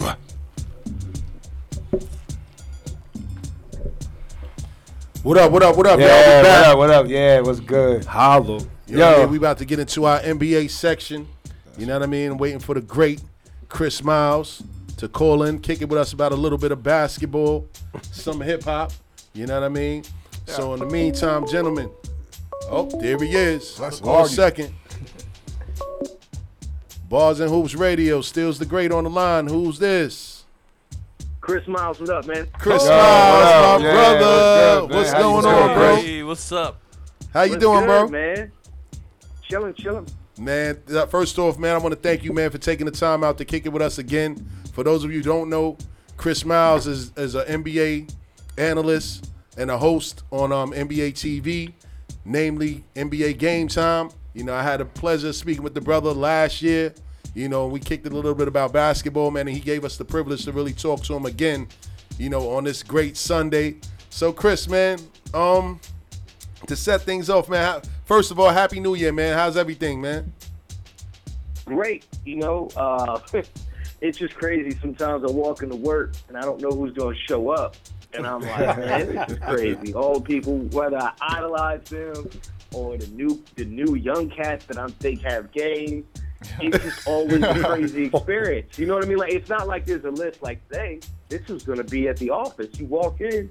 B: What up? What up? What up?
E: Yeah,
B: y'all? We
E: what
B: back.
E: up, what up? Yeah, what's good?
C: Hollow.
B: You know what I mean? we about to get into our NBA section. You know what I mean? Waiting for the great Chris Miles to call in, kick it with us about a little bit of basketball, some hip hop. You know what I mean? So in the meantime, gentlemen, oh there he is.
D: Let's
B: One
D: argue.
B: second. Bars and Hoops Radio, Steals the Great on the line. Who's this?
Q: Chris Miles, what up, man?
B: Chris
Q: Yo,
B: Miles, my
Q: yeah,
B: brother.
Q: what's good.
B: What's
Q: How you
B: going
Q: doing,
B: on, bro?
H: Hey, what's up?
B: How you
Q: What's
B: doing,
Q: good,
B: bro?
Q: Man, chilling, chilling.
B: Man, uh, first off, man, I want to thank you, man, for taking the time out to kick it with us again. For those of you who don't know, Chris Miles is, is an NBA analyst and a host on um, NBA TV, namely NBA Game Time. You know, I had the pleasure speaking with the brother last year. You know, we kicked it a little bit about basketball, man, and he gave us the privilege to really talk to him again, you know, on this great Sunday. So, Chris, man, um, to set things off, man, first of all, Happy New Year, man. How's everything, man?
Q: Great, you know. Uh, it's just crazy. Sometimes I walk into work and I don't know who's going to show up, and I'm like, man, this is crazy. Old people, whether I idolize them or the new the new young cats that I think have game. It's just always a crazy experience. You know what I mean? Like it's not like there's a list like today. This is gonna be at the office. You walk in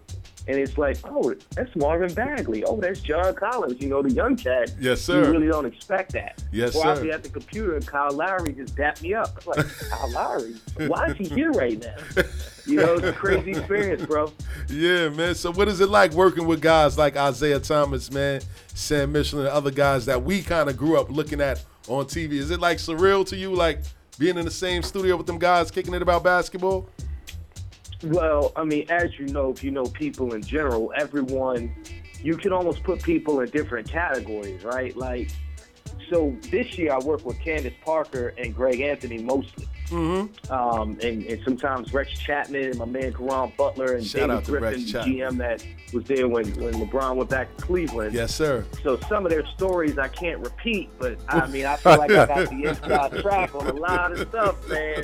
Q: and it's like, oh, that's Marvin Bagley. Oh, that's John Collins. You know, the young cat.
B: Yes, sir.
Q: You really don't expect that.
B: Yes,
Q: or I'll be at the computer and Kyle Lowry just dap me up. I'm like, Kyle Lowry? Why is he here right now? You know, it's a crazy experience, bro.
B: Yeah, man. So what is it like working with guys like Isaiah Thomas, man, Sam Mitchell, and other guys that we kind of grew up looking at on TV? Is it like surreal to you, like being in the same studio with them guys kicking it about basketball?
Q: Well, I mean, as you know, if you know people in general, everyone, you can almost put people in different categories, right? Like, so this year I work with Candace Parker and Greg Anthony mostly.
B: Mm-hmm.
Q: Um, and, and sometimes Rex Chapman and my man Caron Butler and
B: Shout
Q: David Griffin. GM that was there when, when LeBron went back to Cleveland.
B: Yes, sir.
Q: So some of their stories I can't repeat, but I mean, I feel like I got the inside track on a lot of stuff, man.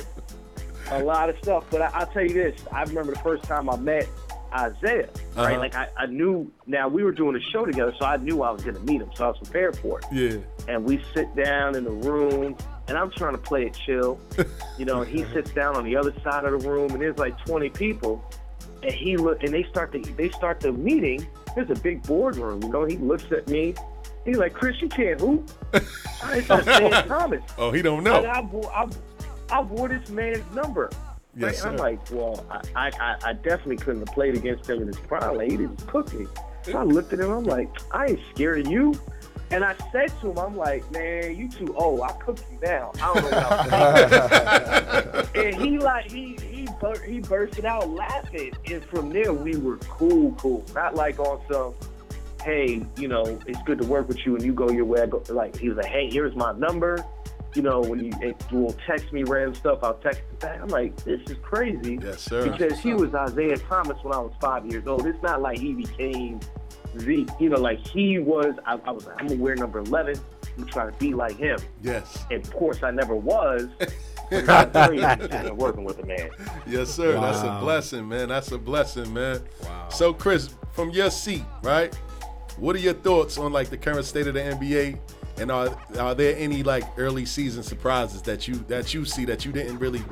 Q: A lot of stuff. But I, I'll tell you this: I remember the first time I met Isaiah. Right,
B: Uh-huh.
Q: like I, I knew. Now we were doing a show together, so I knew I was going to meet him, so I was prepared for it.
B: Yeah.
Q: And we sit down in the room, and I'm trying to play it chill, you know. He sits down on the other side of the room, and there's like 20 people, and he look, and they start the they start the meeting. There's a big boardroom, you know. He looks at me. He's like, "Chris, you can't hoop." I said, "Sam Thomas."
B: Oh, he don't know.
Q: And I, I, I wore this man's number. Right?
B: Yes,
Q: And I'm like, well, I, I, I definitely couldn't have played against him in his prime. Like, he didn't cook me. So I looked at him. I'm like, I ain't scared of you. And I said to him, I'm like, man, you too old. I cook you now. I don't know what and he like he he bur- he bursted out laughing. And from there, we were cool, cool. Not like on some, hey, you know, it's good to work with you, and you go your way. I go, like he was like, hey, here's my number. You know, when you it will text me random stuff, I'll text it back. I'm like, this is crazy.
B: Yes, sir.
Q: Because he was Isaiah Thomas when I was five years old. It's not like he became the, you know, like he was. I, I was like, I'm gonna wear number 11. I'm trying to be like him.
B: Yes.
Q: And of course, I never was. but it's a crazy decision working with a man.
B: Yes, sir. That's a blessing, man. That's a blessing, man. Wow. So, Chris, from your seat, right? What are your thoughts on like the current state of the NBA? And are are there any like early season surprises that you that you see that you didn't really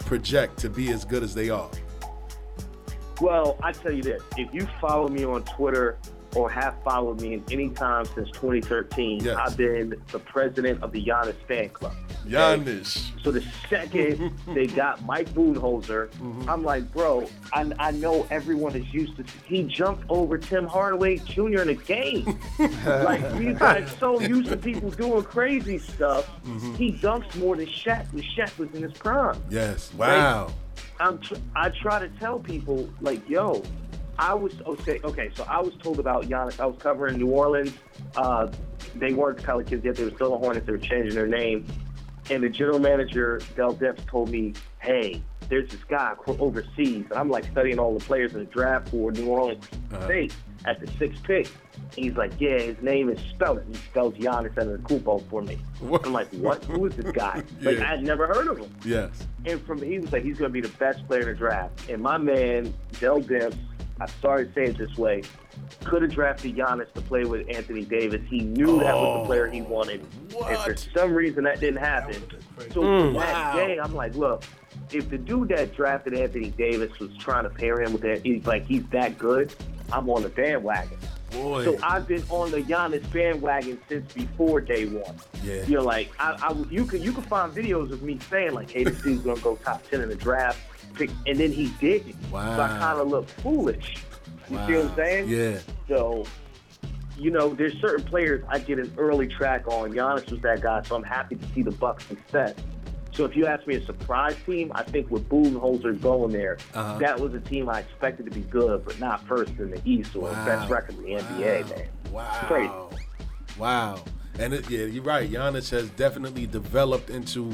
B: project to be as good as they are?
Q: Well, I tell you this: if you follow me on Twitter or have followed me in any time since 2013, I've been the president of the Giannis fan club.
B: Giannis.
Q: So the second they got Mike Budenholzer, mm-hmm. I'm like, bro, I, I know everyone is used to. He jumped over Tim Hardaway Jr. in a game. like we got so used to people doing crazy stuff. Mm-hmm. He dunks more than Shaq when Shaq was in his prime.
B: Yes. Wow.
Q: I'm tr- I try to tell people like, yo, I was okay. Okay, so I was told about Giannis. I was covering New Orleans. Uh, they weren't the Pelicans yet. They were still the Hornets. They were changing their name. And the general manager, Dell Demps, told me, hey, there's this guy overseas. And I'm like studying all the players in the draft for New Orleans
B: Uh-huh.
Q: State at the sixth pick. And he's like, yeah, his name is spelled. He spells Giannis Antetokounmpo for me. I'm like, what? Who is this guy? Like,
B: Yeah.
Q: I'd never heard of him.
B: Yes.
Q: And from he was like, he's going to be the best player in the draft. And my man, Dell Demps, I'm sorry to say it this way, could have drafted Giannis to play with Anthony Davis. He knew that was the player he wanted. And for some reason, that didn't happen. So
B: Mm.
Q: that
B: Wow.
Q: day, I'm like, look, if the dude that drafted Anthony Davis was trying to pair him with that, he's like, he's that good, I'm on the bandwagon.
B: Boy.
Q: So I've been on the Giannis bandwagon since before day one.
B: Yeah.
Q: You know, like I, I you can you can find videos of me saying like, "Hey, this dude's gonna go top ten in the draft," pick, and then he didn't. So I kind of look foolish. You see what I'm saying?
B: Yeah.
Q: So, you know, there's certain players I get an early track on. Giannis was that guy, so I'm happy to see the Bucks success. So if you ask me a surprise team, I think with Budenholzer going there,
B: Uh-huh.
Q: that was a team I expected to be good, but not first in the East or
B: Wow.
Q: best record in the NBA, man.
B: Wow.
Q: Crazy.
B: Wow. And it, yeah, you're right. Giannis has definitely developed into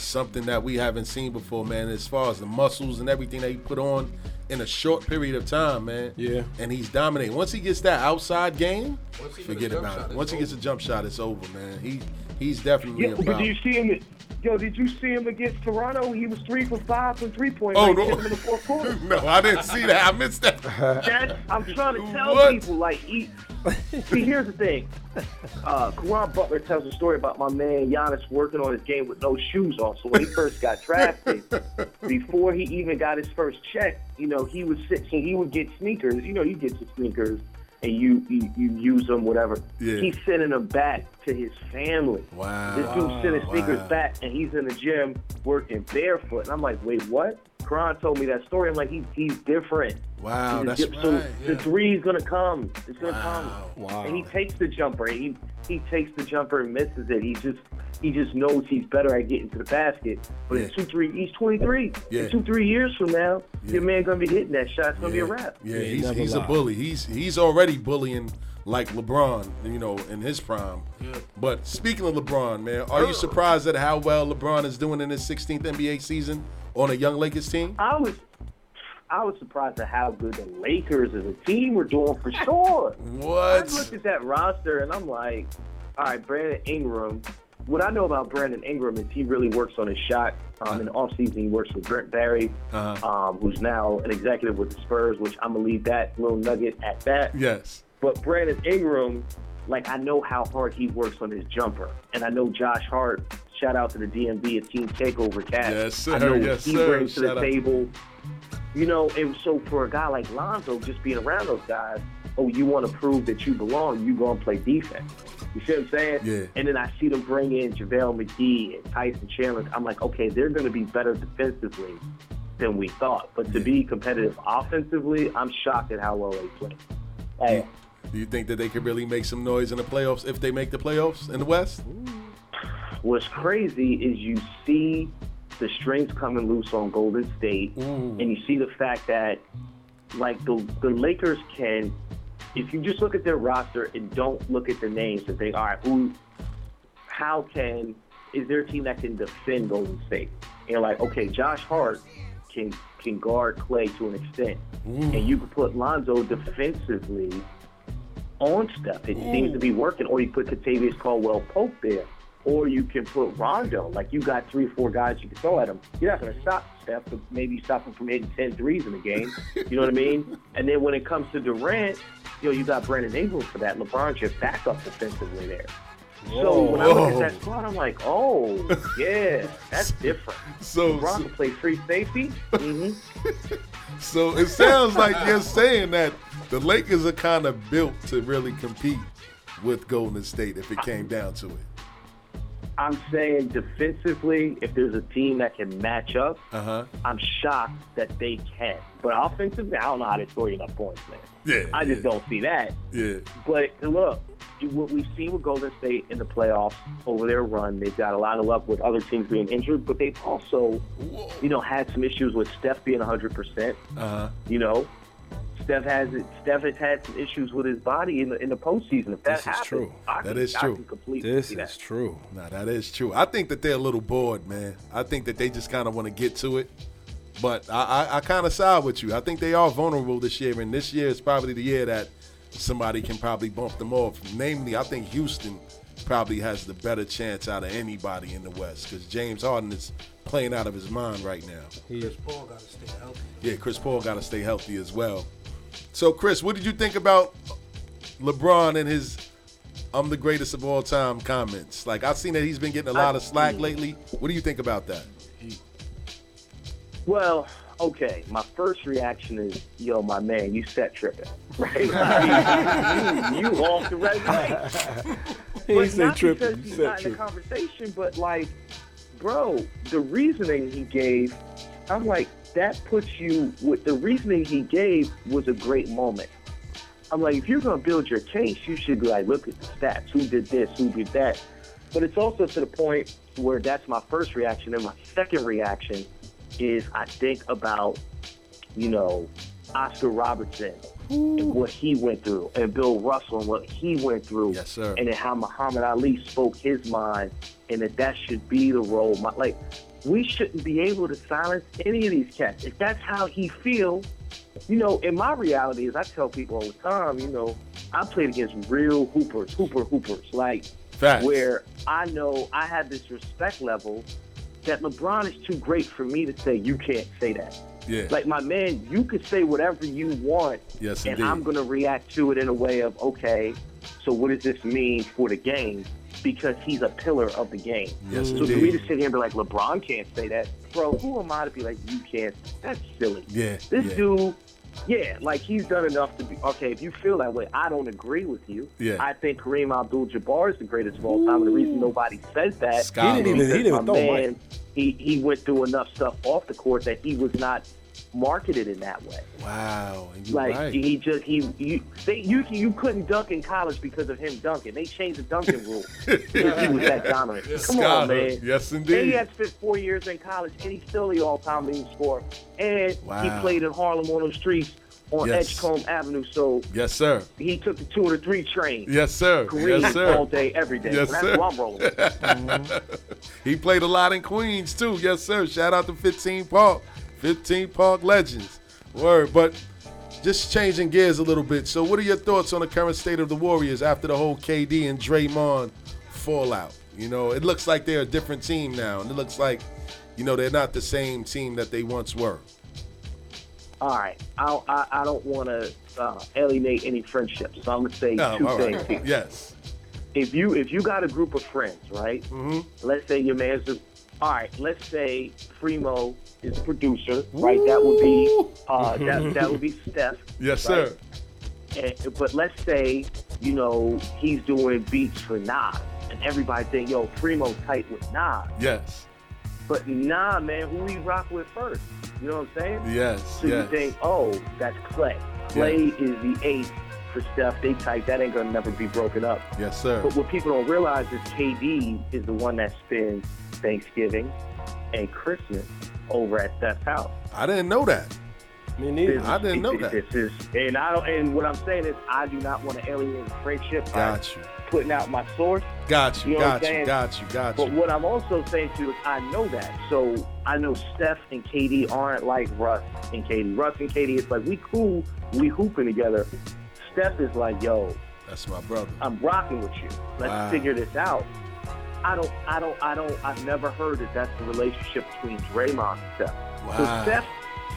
B: something that we haven't seen before, man. As far as the muscles and everything that he put on in a short period of time, man.
C: Yeah.
B: And he's dominating. Once he gets that outside game, forget
F: gets a jump
B: about it. Once he gets a jump shot, it's over, man. He he's definitely
Q: Yeah, but do you see him? Yo, did you see him against Toronto? He was three for five from three point.
B: Oh, no.
Q: in the fourth quarter.
B: no, I didn't see that. I missed that.
Q: That's, I'm trying to tell
B: What?
Q: people, like, he, see, here's the thing. Uh, Caron Butler tells a story about my man Giannis working on his game with no shoes on. So when he first got drafted, before he even got his first check, you know, he was sitting, he would get sneakers. You know, you get some sneakers and you you, you use them, whatever.
B: Yeah.
Q: He's sending them back to his family.
B: Wow.
Q: This dude's sending sneakers
B: Wow.
Q: back, and he's in the gym working barefoot. And I'm like, wait, what? Caron told me that story. I'm like, he's he's different.
B: Wow,
Q: He's
B: that's
Q: dip- so
B: right,
Q: the
B: yeah.
Q: three's gonna come. It's gonna come.
C: Wow.
Q: And he takes the jumper. He he takes the jumper and misses it. He just he just knows he's better at getting to the basket. But in two three, he's 23.
B: Yeah.
Q: In two three years from now, your man gonna be hitting that shot. It's gonna be a
B: Yeah.
Q: wrap.
B: Yeah,
C: Yeah,
B: he's, he's a bully. He's he's already bullying like LeBron, you know, in his prime. Yeah. But speaking of LeBron, man, are you surprised at how well LeBron is doing in his 16th NBA season on a young Lakers team?
Q: I was I was surprised at how good the Lakers as a team were doing for sure.
B: What?
Q: I looked at that roster and I'm like, all right, Brandon Ingram. What I know about Brandon Ingram is he really works on his shot. Um, in the offseason, he works with Brent Barry,
B: Uh-huh.
Q: um, who's now an executive with the Spurs, which I'm going to leave that little nugget at that.
B: Yes.
Q: But Brandon Ingram, like, I know how hard he works on his jumper. And I know Josh Hart, shout out to the DMV, a team takeover cast.
B: Yes, sir.
Q: I know what
B: Yes,
Q: he
B: sir.
Q: brings to
B: Shout
Q: the
B: out.
Q: table. You know, and so for a guy like Lonzo, just being around those guys, oh, you want to prove that you belong, you go and play defense. You see what I'm saying?
B: Yeah.
Q: And then I see them bring in JaVale McGee and Tyson Chandler. I'm like, okay, they're going to be better defensively than we thought. But to be competitive offensively, I'm shocked at how well they play. Hey,
B: Do you think that they could really make some noise in the playoffs if they make the playoffs in the West?
Q: What's crazy is you see the strings coming loose on Golden State, mm. and you see the fact that, like the the Lakers can, if you just look at their roster and don't look at the names and think, all right, who, how can, is there a team that can defend Golden State? And you're like, okay, Josh Hart can can guard Clay to an extent, mm. and you can put Lonzo defensively on stuff. It seems to mm. be working. Or you put Kentavious Caldwell Pope there. Or you can put Rondo. Like you got three or four guys you can throw at him. You're not going to stop Steph, but maybe stop him from hitting 10 threes in the game. You know what I mean? And then when it comes to Durant, you know, you got Brandon Ingram for that. LeBron's your backup defensively there. So when I look at that squad, I'm like, oh, yeah, that's different.
B: So-
Q: LeBron
B: so-
Q: can play free safety. hmm
B: So it sounds like you're saying that the Lakers are kind of built to really compete with Golden State if it came down to it.
Q: I'm saying defensively, if there's a team that can match up,
B: Uh huh.
Q: I'm shocked that they can. But offensively, I don't know how they score enough points, man.
B: Yeah.
Q: I just don't see that.
B: Yeah.
Q: But look, what we've seen with Golden State in the playoffs over their run, they've got a lot of luck with other teams being injured, but they've also, you know, had some issues with Steph being 100%.
B: Uh huh.
Q: You know, Steph has it. Steph has had some issues with his body in the in the postseason. If that
B: This is
Q: happens,
B: true.
Q: I
B: That
Q: can,
B: is
Q: I
B: true.
Q: can completely
B: This
Q: see
B: is
Q: that.
B: true. Now that is true. I think that they're a little bored, man. I think that they just kind of want to get to it. But I, I, I kind of side with you. I think they are vulnerable this year, and this year is probably the year that somebody can probably bump them off. Namely, I think Houston probably has the better chance out of anybody in the West because James Harden is playing out of his mind right now.
N: Chris Paul got to stay healthy.
B: Yeah, Chris Paul got to stay healthy as well. So, Chris, what did you think about LeBron and his "I'm the greatest of all time" comments? Like, I've seen that he's been getting a lot of slack lately. What do you think about that?
Q: Well, okay. My first reaction is, yo, my man, you set tripping, right? I you, you off the right way.
C: He
Q: But
C: ain't say
Q: not
C: tripping,
Q: because he's
C: said
Q: not in the conversation, but like, bro, the reasoning he gave, I'm like, that puts you with the reasoning he gave was a great moment. I'm like, if you're gonna build your case, you should be like, look at the stats. Who did this? Who did that? But it's also to the point where that's my first reaction, and my second reaction is I think about, you know, Oscar Robertson and what he went through, and Bill Russell and what he went through,
B: yes, sir.
Q: and then how Muhammad Ali spoke his mind, and that that should be the role. mo- Like, we shouldn't be able to silence any of these cats. If that's how he feels, you know, in my reality is I tell people all the time, you know, I played against real hoopers, hooper hoopers, like
B: Facts.
Q: where I know I have this respect level that LeBron is too great for me to say you can't say that.
B: Yeah.
Q: Like my man, you could say whatever you want,
B: Yes,
Q: and
B: indeed.
Q: I'm gonna react to it in a way of okay. So what does this mean for the game? Because he's a pillar of the game.
B: Yes,
Q: so for me to sit here and be like LeBron can't say that, bro, who am I to be like you can't? That's silly.
B: Yeah.
Q: This
B: yeah.
Q: dude, yeah, like he's done enough to be okay. If you feel that way, I don't agree with you.
B: Yeah.
Q: I think Kareem Abdul-Jabbar is the greatest of all time, and the reason nobody says that
B: Scholar. He didn't even-
C: he didn't even throw
Q: man, he he went through enough stuff off the court that he was not marketed in that way.
B: Wow.
Q: Like
B: right.
Q: he just he you they you you couldn't dunk in college because of him dunking. They changed the dunking rule he was that dominant. Come
B: Scholar.
Q: on, man.
B: Yes,
Q: And he
B: indeed.
Q: had spent four years in college, and he's still the all-time leading scorer. And he played in Harlem on the streets on
B: Yes.
Q: Edgecombe Avenue. So
B: Yes, sir.
Q: he took the two or the three train.
B: Yes, sir.
Q: Kareem
B: Yes, sir.
Q: all day, every day.
B: Yes,
Q: that's
B: sir.
Q: what I'm rolling with.
B: he played a lot in Queens too. Yes, sir. Shout out to 15 Park, 15 Park legends. Word, but just changing gears a little bit. So, what are your thoughts on the current state of the Warriors after the whole KD and Draymond fallout? You know, it looks like they're a different team now, and it looks like, you know, they're not the same team that they once were.
Q: All right, I I, I don't want to uh, alienate any friendships, so I'm gonna say
B: No,
Q: two
B: all
Q: things.
B: right. Yes.
Q: If you if you got a group of friends, right?
B: Mm-hmm.
Q: Let's say your man's. All right, let's say Primo is the producer, right? That would be uh, that that would be Steph.
B: Yes,
Q: right?
B: sir.
Q: And, but let's say, you know, he's doing beats for Nas, and everybody think, yo, Primo tight with Nas.
B: Yes.
Q: But nah, man, who he rock with first? You know what I'm saying?
B: Yes.
Q: So
B: yes.
Q: you think, oh, that's Clay. Clay is the ace for Steph. They tight. That ain't gonna never be broken up.
B: Yes, sir.
Q: But what people don't realize is KD is the one that spends Thanksgiving and Christmas over at Steph's house.
B: I didn't know that.
C: Me neither.
B: I didn't know that.
Q: This is, and I don't. And what I'm saying is, I do not want to alienate the friendship. by
B: Got you.
Q: Putting out my source.
B: Got you.
Q: You know what I'm
B: got you.
Q: saying?
B: Got you. Got
Q: But
B: you.
Q: what I'm also saying to you is, I know that. So I know Steph and KD aren't like Russ and KD. Russ and KD, it's like we cool, we hooping together. Steph is like, yo,
B: That's my brother.
Q: I'm rocking with you. Let's
B: Wow.
Q: figure this out. I don't, I don't, I don't. I've never heard that that's the relationship between Draymond and Steph. So Steph,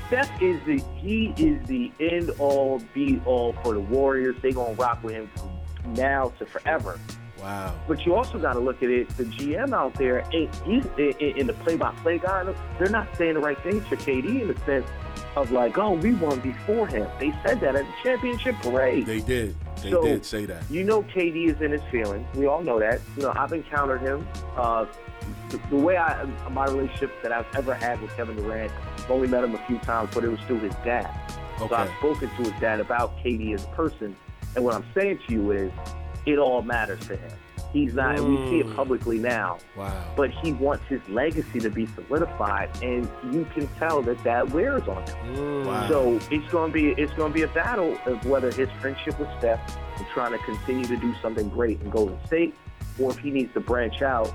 Q: Steph is the he is the end all be all for the Warriors. They're gonna rock with him from now to forever.
B: Wow.
Q: But you also got to look at it. The GM out there, ain't, he's in, in the play-by-play guy. They're not saying the right things for KD in the sense of like, oh, we won before him. They said that at the championship parade.
B: They did. They
Q: so,
B: did say that.
Q: You know, KD is in his feelings. We all know that. You know, I've encountered him. Uh, the, the way I, my relationship that I've ever had with Kevin Durant, I've only met him a few times, but it was through his dad. So I've spoken to his dad about KD as a person, and what I'm saying to you is, it all matters to him. He's not. We see it
B: Mm.
Q: publicly now.
B: Wow.
Q: But he wants his legacy to be solidified, and you can tell that that wears on him.
B: Wow.
Q: So it's going to be it's going to be a battle of whether his friendship with Steph and trying to continue to do something great in Golden State, or if he needs to branch out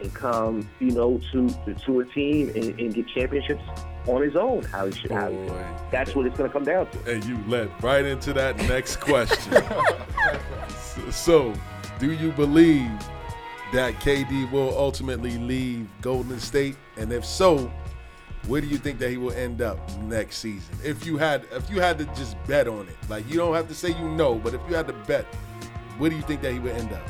Q: and come, you know, to to a team and, and get championships on his own. How he should. How he. That's what it's going to come down to.
B: And you led right into that next question. so, so, do you believe that KD will ultimately leave Golden State? And if so, where do you think that he will end up next season? If you had if you had to just bet on it. Like you don't have to say you know, but if you had to bet, where do you think that he would end up?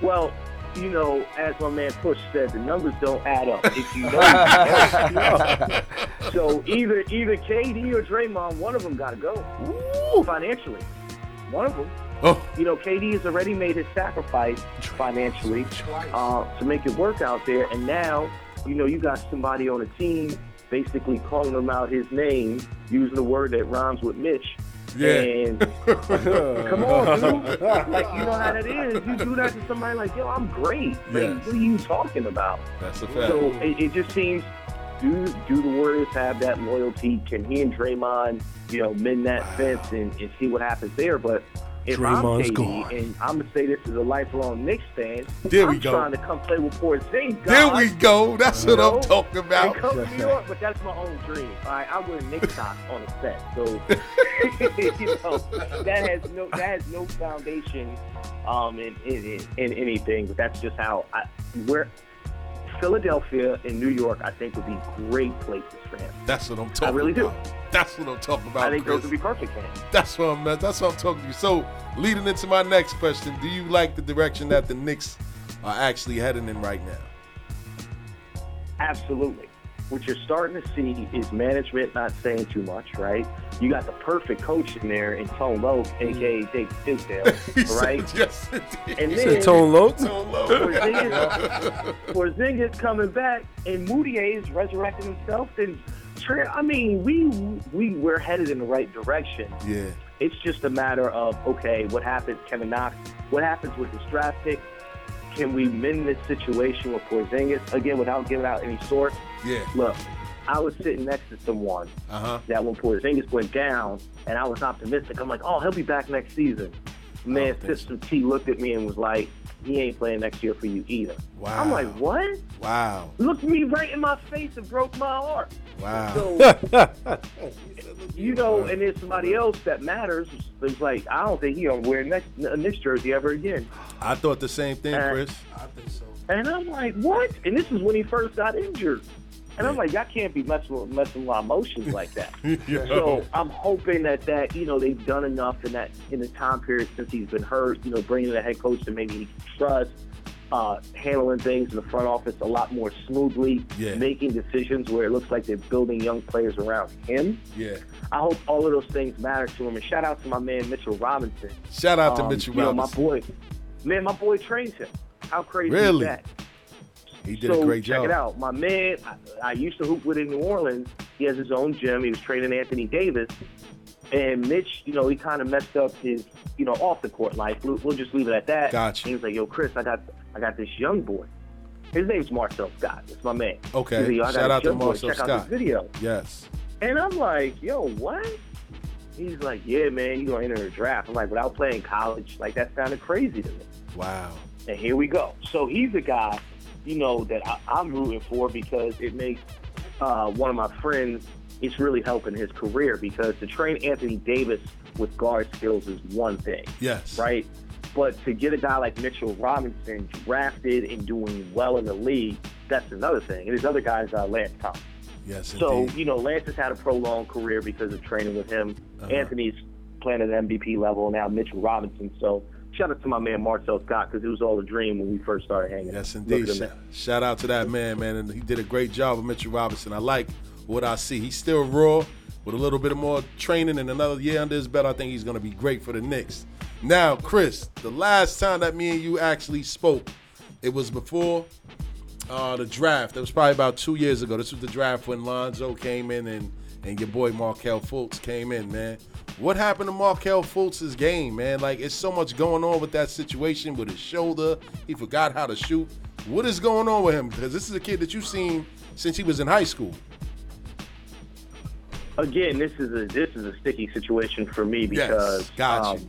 Q: Well, you know, as my man Push said, the numbers don't add up. If you know, you know. so either either KD or Draymond, one of them got to go financially. One of them.
B: Oh.
Q: You know, KD has already made his sacrifice financially uh, to make it work out there, and now you know you got somebody on a team basically calling him out his name, using the word that rhymes with Mitch.
B: Yeah.
Q: And come on, dude. Like you know how that is. You do that to somebody like, yo, I'm great. Like,
B: Yes.
Q: what are you talking about?
B: That's a fact.
Q: So it, it just seems do do the Warriors have that loyalty? Can he and Draymond, you know, mend that fence and, and see what happens there? But if
C: Draymond's
Q: I'm KD,
C: gone.
Q: and I'm gonna say this is a lifelong Knicks fan,
B: There we
Q: I'm
B: go.
Q: trying to come play with Porzingis.
B: There we go. That's what I'm talking about.
Q: And come to New York, but that's my own dream. All right, I wear Knicks socks on the set, so you know that has no that has no foundation um, in, in, in, in anything. But that's just how I where Philadelphia and New York, I think, would be great places for him.
B: That's what I'm talking
Q: I really do.
B: about. That's what I'm talking about.
Q: I think
B: Chris.
Q: those would be perfect for him.
B: That's what I'm. That's what I'm talking to you. So, leading into my next question, do you like the direction that the Knicks are actually heading in right now?
Q: Absolutely. What you're starting to see is management not saying too much, right? You got the perfect coach in there in Tone Loc, aka Jake Tisdale, right?
B: yes,
Q: And
C: You
Q: then
C: said Tone Loc?
Q: Porzingis, Porzingis coming back, and Mudiay is resurrecting himself. And I mean, we we we're headed in the right direction.
B: Yeah.
Q: It's just a matter of okay, what happens, Kevin Knox? What happens with this draft pick? Can we mend this situation with Porzingis again without giving out any source?
B: Yeah.
Q: Look, I was sitting next to someone
B: Uh-huh.
Q: that when Porzingis went down, and I was optimistic. I'm like, oh, he'll be back next season. Man, System T looked at me and was like, he ain't playing next year for you either.
B: Wow.
Q: I'm like, what?
B: Wow.
Q: Looked me right in my face and broke my heart.
B: Wow.
Q: So, you know, and there's somebody else that matters. It's like, I don't think he gonna wear next, a Knicks jersey ever again.
B: I thought the same thing,
Q: Uh,
B: Chris.
Q: And I'm like, what? And this is when he first got injured. And I'm like, I can't be messing with, messing with my emotions like that. So I'm hoping that that you know they've done enough in that in the time period since he's been hurt. You know, bringing in a head coach that maybe he can trust, uh, handling things in the front office a lot more smoothly,
B: Yeah.
Q: making decisions where it looks like they're building young players around him.
B: Yeah.
Q: I hope all of those things matter to him. And shout out to my man Mitchell Robinson.
B: Shout out to
Q: Um,
B: Mitchell
Q: you know,
B: Robinson.
Q: my boy, man, my boy trains him. How crazy
B: Really?
Q: is that?
B: He did
Q: so
B: a great
Q: check
B: job.
Q: Check it out. My man, I, I used to hoop with in New Orleans. He has his own gym. He was training Anthony Davis. And Mitch, you know, he kind of messed up his, you know, off the court life. We'll, we'll just leave it at that.
B: Gotcha.
Q: And he was like, "Yo, Chris, I got, I got this young boy. His name's Marcel Scott. It's my man.
B: Okay.
Q: Like, "Yo, I got
B: Shout out to
Q: boy.
B: Marcel
Q: Check out
B: Scott.
Q: this video.
B: Yes.
Q: And I'm like, yo, what? He's like, yeah, man, you're going to enter the draft. I'm like, without playing college, like, that sounded crazy to me.
B: Wow.
Q: And here we go. So he's a guy, you know, that I, I'm rooting for because it makes uh, one of my friends, it's really helping his career because to train Anthony Davis with guard skills is one thing,
B: Yes.
Q: right? But to get a guy like Mitchell Robinson drafted and doing well in the league, that's another thing. And there's other guys, uh, Lance Thomas.
B: Yes,
Q: So,
B: indeed.
Q: you know, Lance has had a prolonged career because of training with him.
B: Uh-huh.
Q: Anthony's playing at an MVP level now, Mitchell Robinson. So, shout out to my man Marcel Scott because it was all a dream when we first started hanging.
B: Yes, indeed. Sh- Shout out to that man, man, and he did a great job with Mitchell Robinson. I like what I see. He's still raw, with a little bit of more training and another year under his belt, I think he's going to be great for the Knicks. Now, Chris, the last time that me and you actually spoke, it was before uh, the draft. It was probably about two years ago. This was the draft when Lonzo came in and, and your boy Markelle Fultz came in, man. What happened to Markelle Fultz's game, man? Like, it's so much going on with that situation with his shoulder. He forgot how to shoot. What is going on with him? Because this is a kid that you've seen since he was in high school.
Q: again, this is a this is a sticky situation for me because
B: got
Q: um,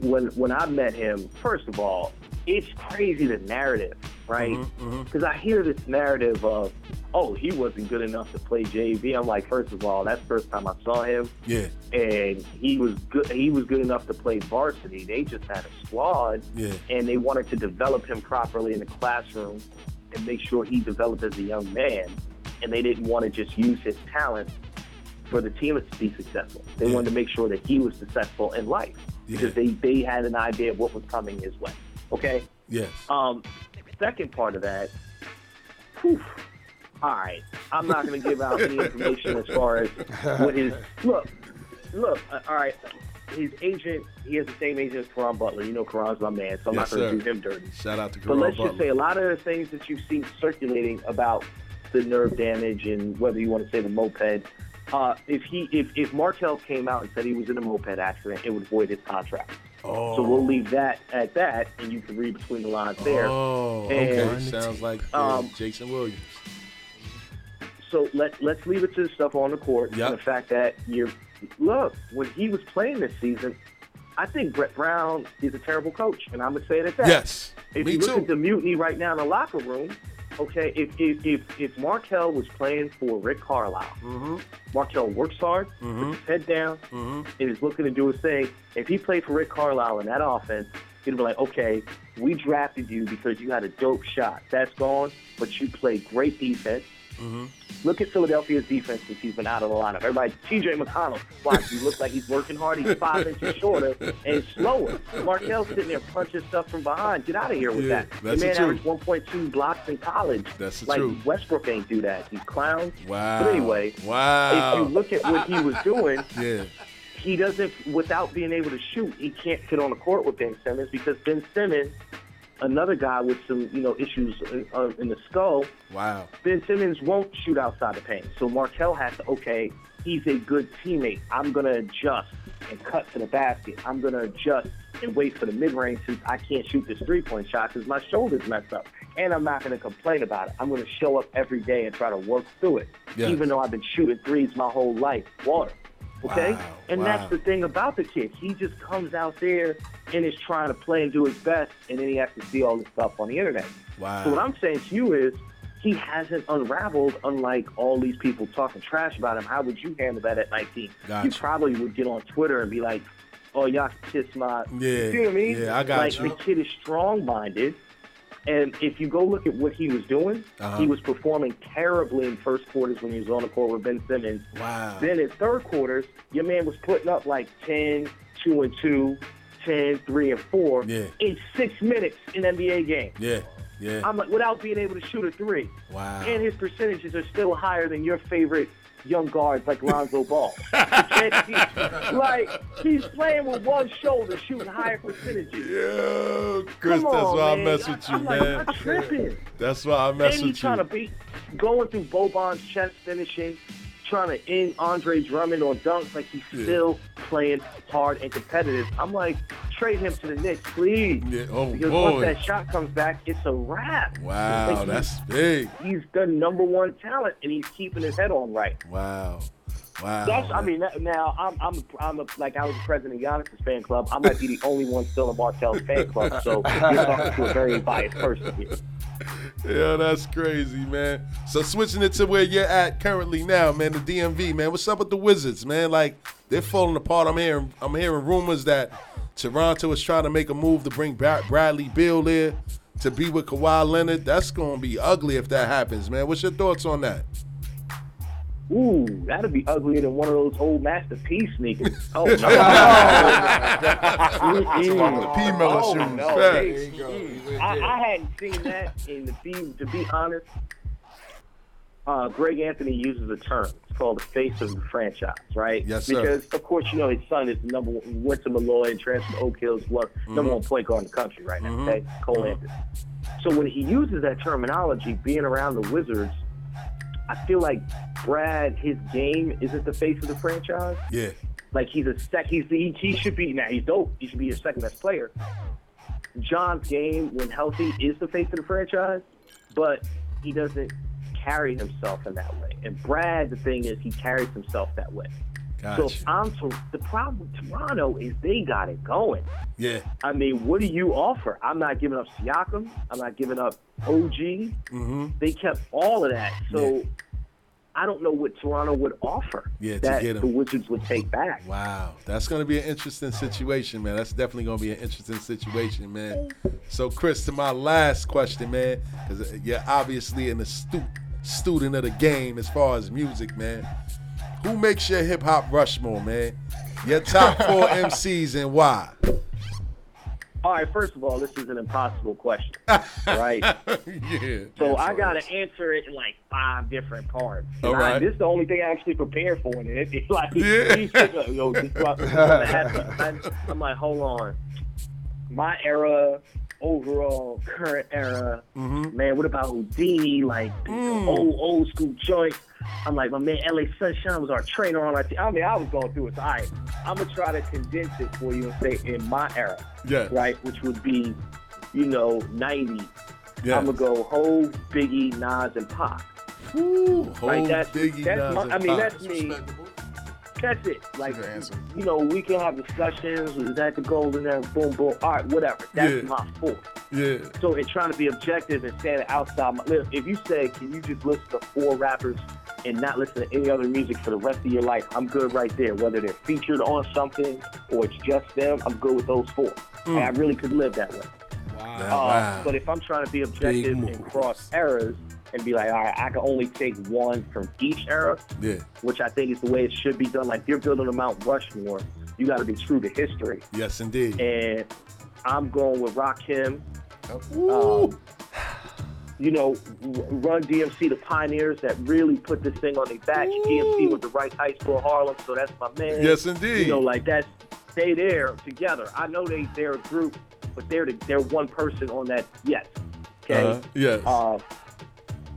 Q: when when I met him, first of all, it's crazy the narrative, right?
B: Mm-hmm,
Q: Because I hear this narrative of, oh, he wasn't good enough to play JV. I'm like, first of all, that's the first time I saw him,
B: Yeah,
Q: and he was good. He was good enough to play varsity. They just had a squad,
B: yeah,
Q: and they wanted to develop him properly in the classroom and make sure he developed as a young man. And they didn't want to just use his talent for the team to be successful. They
B: Yeah.
Q: wanted to make sure that he was successful in life because they, they had an idea of what was coming his way. Okay?
B: yes.
Q: Um, second part of that, whew, all right, I'm not going to give out any information as far as what his look. Look, uh, all right, his agent, he has the same agent as Caron Butler. You know, Caron's my man, so I'm
B: Yes,
Q: not going to do him dirty.
B: Shout out to
Q: Butler.
B: But
Q: let's
B: Butler.
Q: just say a lot of the things that you've seen circulating about the nerve damage and whether you want to say the moped. Uh, if he, if if Markelle came out and said he was in a moped accident, it would void his contract.
B: Oh.
Q: So we'll leave that at that, and you can read between the lines there.
B: Oh,
Q: And,
B: okay. Sounds like
Q: um,
B: Jason Williams.
Q: So let let's leave it to the stuff on the court
B: Yep.
Q: and the fact that you're look when he was playing this season. I think Brett Brown is a terrible coach, and I'm gonna say it at that.
B: Yes,
Q: If
B: me
Q: you look
B: too.
Q: at the mutiny right now in the locker room, okay, if if if, if Markelle was playing for Rick Carlisle,
B: Mm-hmm.
Q: Markelle works hard, puts his head down,
B: Mm-hmm.
Q: and is looking to do his thing. If he played for Rick Carlisle in that offense, he'd be like, okay, we drafted you because you had a dope shot. That's gone, but you played great defense.
B: Mm-hmm.
Q: Look at Philadelphia's defense since he's been out of the lineup. Everybody, TJ McConnell, watch, he looks like he's working hard. He's five inches shorter and slower. Markelle's sitting there punching stuff from behind. Get out of here with
B: Yeah,
Q: that. the man averaged 1.2 blocks in college.
B: That's the
Q: like
B: truth.
Q: Westbrook ain't do that. He's clowns.
B: Wow.
Q: But anyway,
B: Wow.
Q: if you look at what he was doing,
B: Yeah.
Q: he doesn't, without being able to shoot, he can't fit on the court with Ben Simmons because Ben Simmons, another guy with some, you know, issues uh, in the skull,
B: Wow.
Q: Ben Simmons won't shoot outside the paint. So Markelle has to, okay, he's a good teammate. I'm going to adjust and cut to the basket. I'm going to adjust and wait for the mid range since I can't shoot this three point shot because my shoulder's messed up. And I'm not going to complain about it. I'm going to show up every day and try to work through it,
B: Yes.
Q: even though I've been shooting threes my whole life. Water. Okay?
B: Wow,
Q: and
B: wow.
Q: that's the thing about the kid. He just comes out there and is trying to play and do his best, and then he has to see all this stuff on the internet.
B: Wow.
Q: So what I'm saying to you is he hasn't unraveled unlike all these people talking trash about him. How would you handle that at 19?
B: Gotcha.
Q: You probably would get on Twitter and be like, oh, y'all kiss my...
B: Yeah,
Q: You see what I mean?
B: yeah, I got
Q: like,
B: you.
Q: the kid is strong-minded. And if you go look at what he was doing,
B: Uh-huh.
Q: he was performing terribly in first quarters when he was on the court with Ben Simmons.
B: Wow.
Q: Then in third quarters, your man was putting up like 10, 2 and 2, 10, 3 and 4
B: Yeah.
Q: in six minutes in NBA game.
B: Yeah. Yeah.
Q: I'm like, without being able to shoot a three.
B: Wow.
Q: And his percentages are still higher than your favorite young guards like Lonzo Ball. like, he's playing with one shoulder, shooting higher percentages.
B: Yo, Chris,
Q: Come
B: that's
Q: on,
B: why I mess with you,
Q: I'm like,
B: man.
Q: I'm tripping.
B: That's why I mess
Q: and he's
B: with
Q: trying
B: you.
Q: to beat, going through Boban's chest finishing, trying to end Andre Drummond on dunks like he's
B: Yeah.
Q: still playing hard and competitive. I'm like, trade him to the Knicks, please.
B: Yeah, oh,
Q: because
B: boy.
Q: once that shot comes back, it's a wrap.
B: Wow,
Q: Like,
B: that's big.
Q: He's the number one talent, and he's keeping his head on right.
B: Wow. Wow.
Q: That's, I mean, that- now I'm, I'm, I'm a, like I was president of Giannis's fan club. I might be the only one still in Markelle's fan club, so you're talking to a very biased person here.
B: Yeah, that's crazy, man. So switching it to where you're at currently now, man, the DMV, man. What's up with the Wizards, man? Like they're falling apart. I'm hearing, I'm hearing rumors that Toronto is trying to make a move to bring Bra- Bradley Beal there to be with Kawhi Leonard. That's to be ugly if that happens, man. What's your thoughts on that?
Q: Ooh, that'd be uglier than one of those old Master P sneakers. Oh no!
B: The P. Miller
Q: oh,
B: shoes.
Q: No.
B: Facts.
Q: Mm. I, I hadn't seen that, and to be to be honest, uh, Greg Anthony uses a term. It's called the face of the franchise, right?
B: Yes, sir.
Q: Because of course you know his son is the number one. Went to Molloy and transferred to Oak Hills. Was number
B: Mhm.
Q: one point guard in the country right now.
B: Mhm.
Q: Okay, Cole
B: Mhm.
Q: Anthony. So when he uses that terminology, being around the Wizards, I feel like Brad, his game isn't the face of the franchise.
B: Yeah.
Q: Like he's a sec. He's he, he should be now. He's dope. He should be your second best player. John's game, when healthy, is the face of the franchise, but he doesn't carry himself in that way. And Brad, the thing is, he carries himself that way. So
B: Gotcha.
Q: if I'm the problem with Toronto is they got it going.
B: Yeah.
Q: I mean, what do you offer? I'm not giving up Siakam. I'm not giving up OG.
B: Mm-hmm.
Q: They kept all of that. So I don't know what Toronto would offer
B: Yeah, to
Q: that
B: get
Q: the. Wizards would take back.
B: Wow, that's going to be an interesting situation, man. That's definitely going to be an interesting situation, man. So, Chris, to my last question, man, because you're obviously an astute student of the game as far as music, man. Who makes your hip hop Rushmore, man? Your top four MCs and why?
Q: All right, first of all, this is an impossible question, right?
B: yeah.
Q: So I got to answer it in like five different parts.
B: All
Q: I- this is the only thing I actually prepared for. And it, it's like,
B: Yeah.
Q: he's like, yo, this is what I'm gonna have to- I'm- I'm like, hold on. My era, overall, current era,
B: Mm-hmm.
Q: man, what about Houdini? Like,
B: Mm.
Q: old, old school joints. I'm like, my man, LA Sunshine was our trainer on our team. I mean, I was going through it. So, all right, I'm going to try to condense it for you and say in my era
B: Yeah.
Q: right? Which would be, you know, 90.
B: Yeah.
Q: I'm gonna go Hov, Biggie, Nas, and Pac.
B: Ooh,
Q: Like that's,
B: Biggie,
Q: that's
B: Nas,
Q: my,
B: and
Q: I mean,
B: Pac.
Q: that's me. That's it. Like, you know, we can have discussions. Is that the goal in there? Boom, boom. All right, whatever. That's
B: Yeah.
Q: my fault.
B: Yeah.
Q: So in trying to be objective and standing outside my list, if you say, can you just listen to four rappers and not listen to any other music for the rest of your life, I'm good right there. Whether they're featured on something or it's just them, I'm good with those four.
B: Mm.
Q: And I really could live that way.
B: Wow.
Q: Uh,
B: wow.
Q: But if I'm trying to be objective and cross eras and be like, all right, I can only take one from each era,
B: Yeah.
Q: which I think is the way it should be done. Like if you're building a Mount Rushmore, you got to be true to history.
B: Yes, indeed.
Q: And I'm going with Rakim. Um, you know, Run DMC, the pioneers that really put this thing on their back. DMC was the right high school Harlem, so that's my man.
B: Yes, indeed.
Q: You know, like that's they there together. I know they they're a group, but they're the, they're one person on that. Yes. Okay.
B: Uh-huh. Yes.
Q: Uh,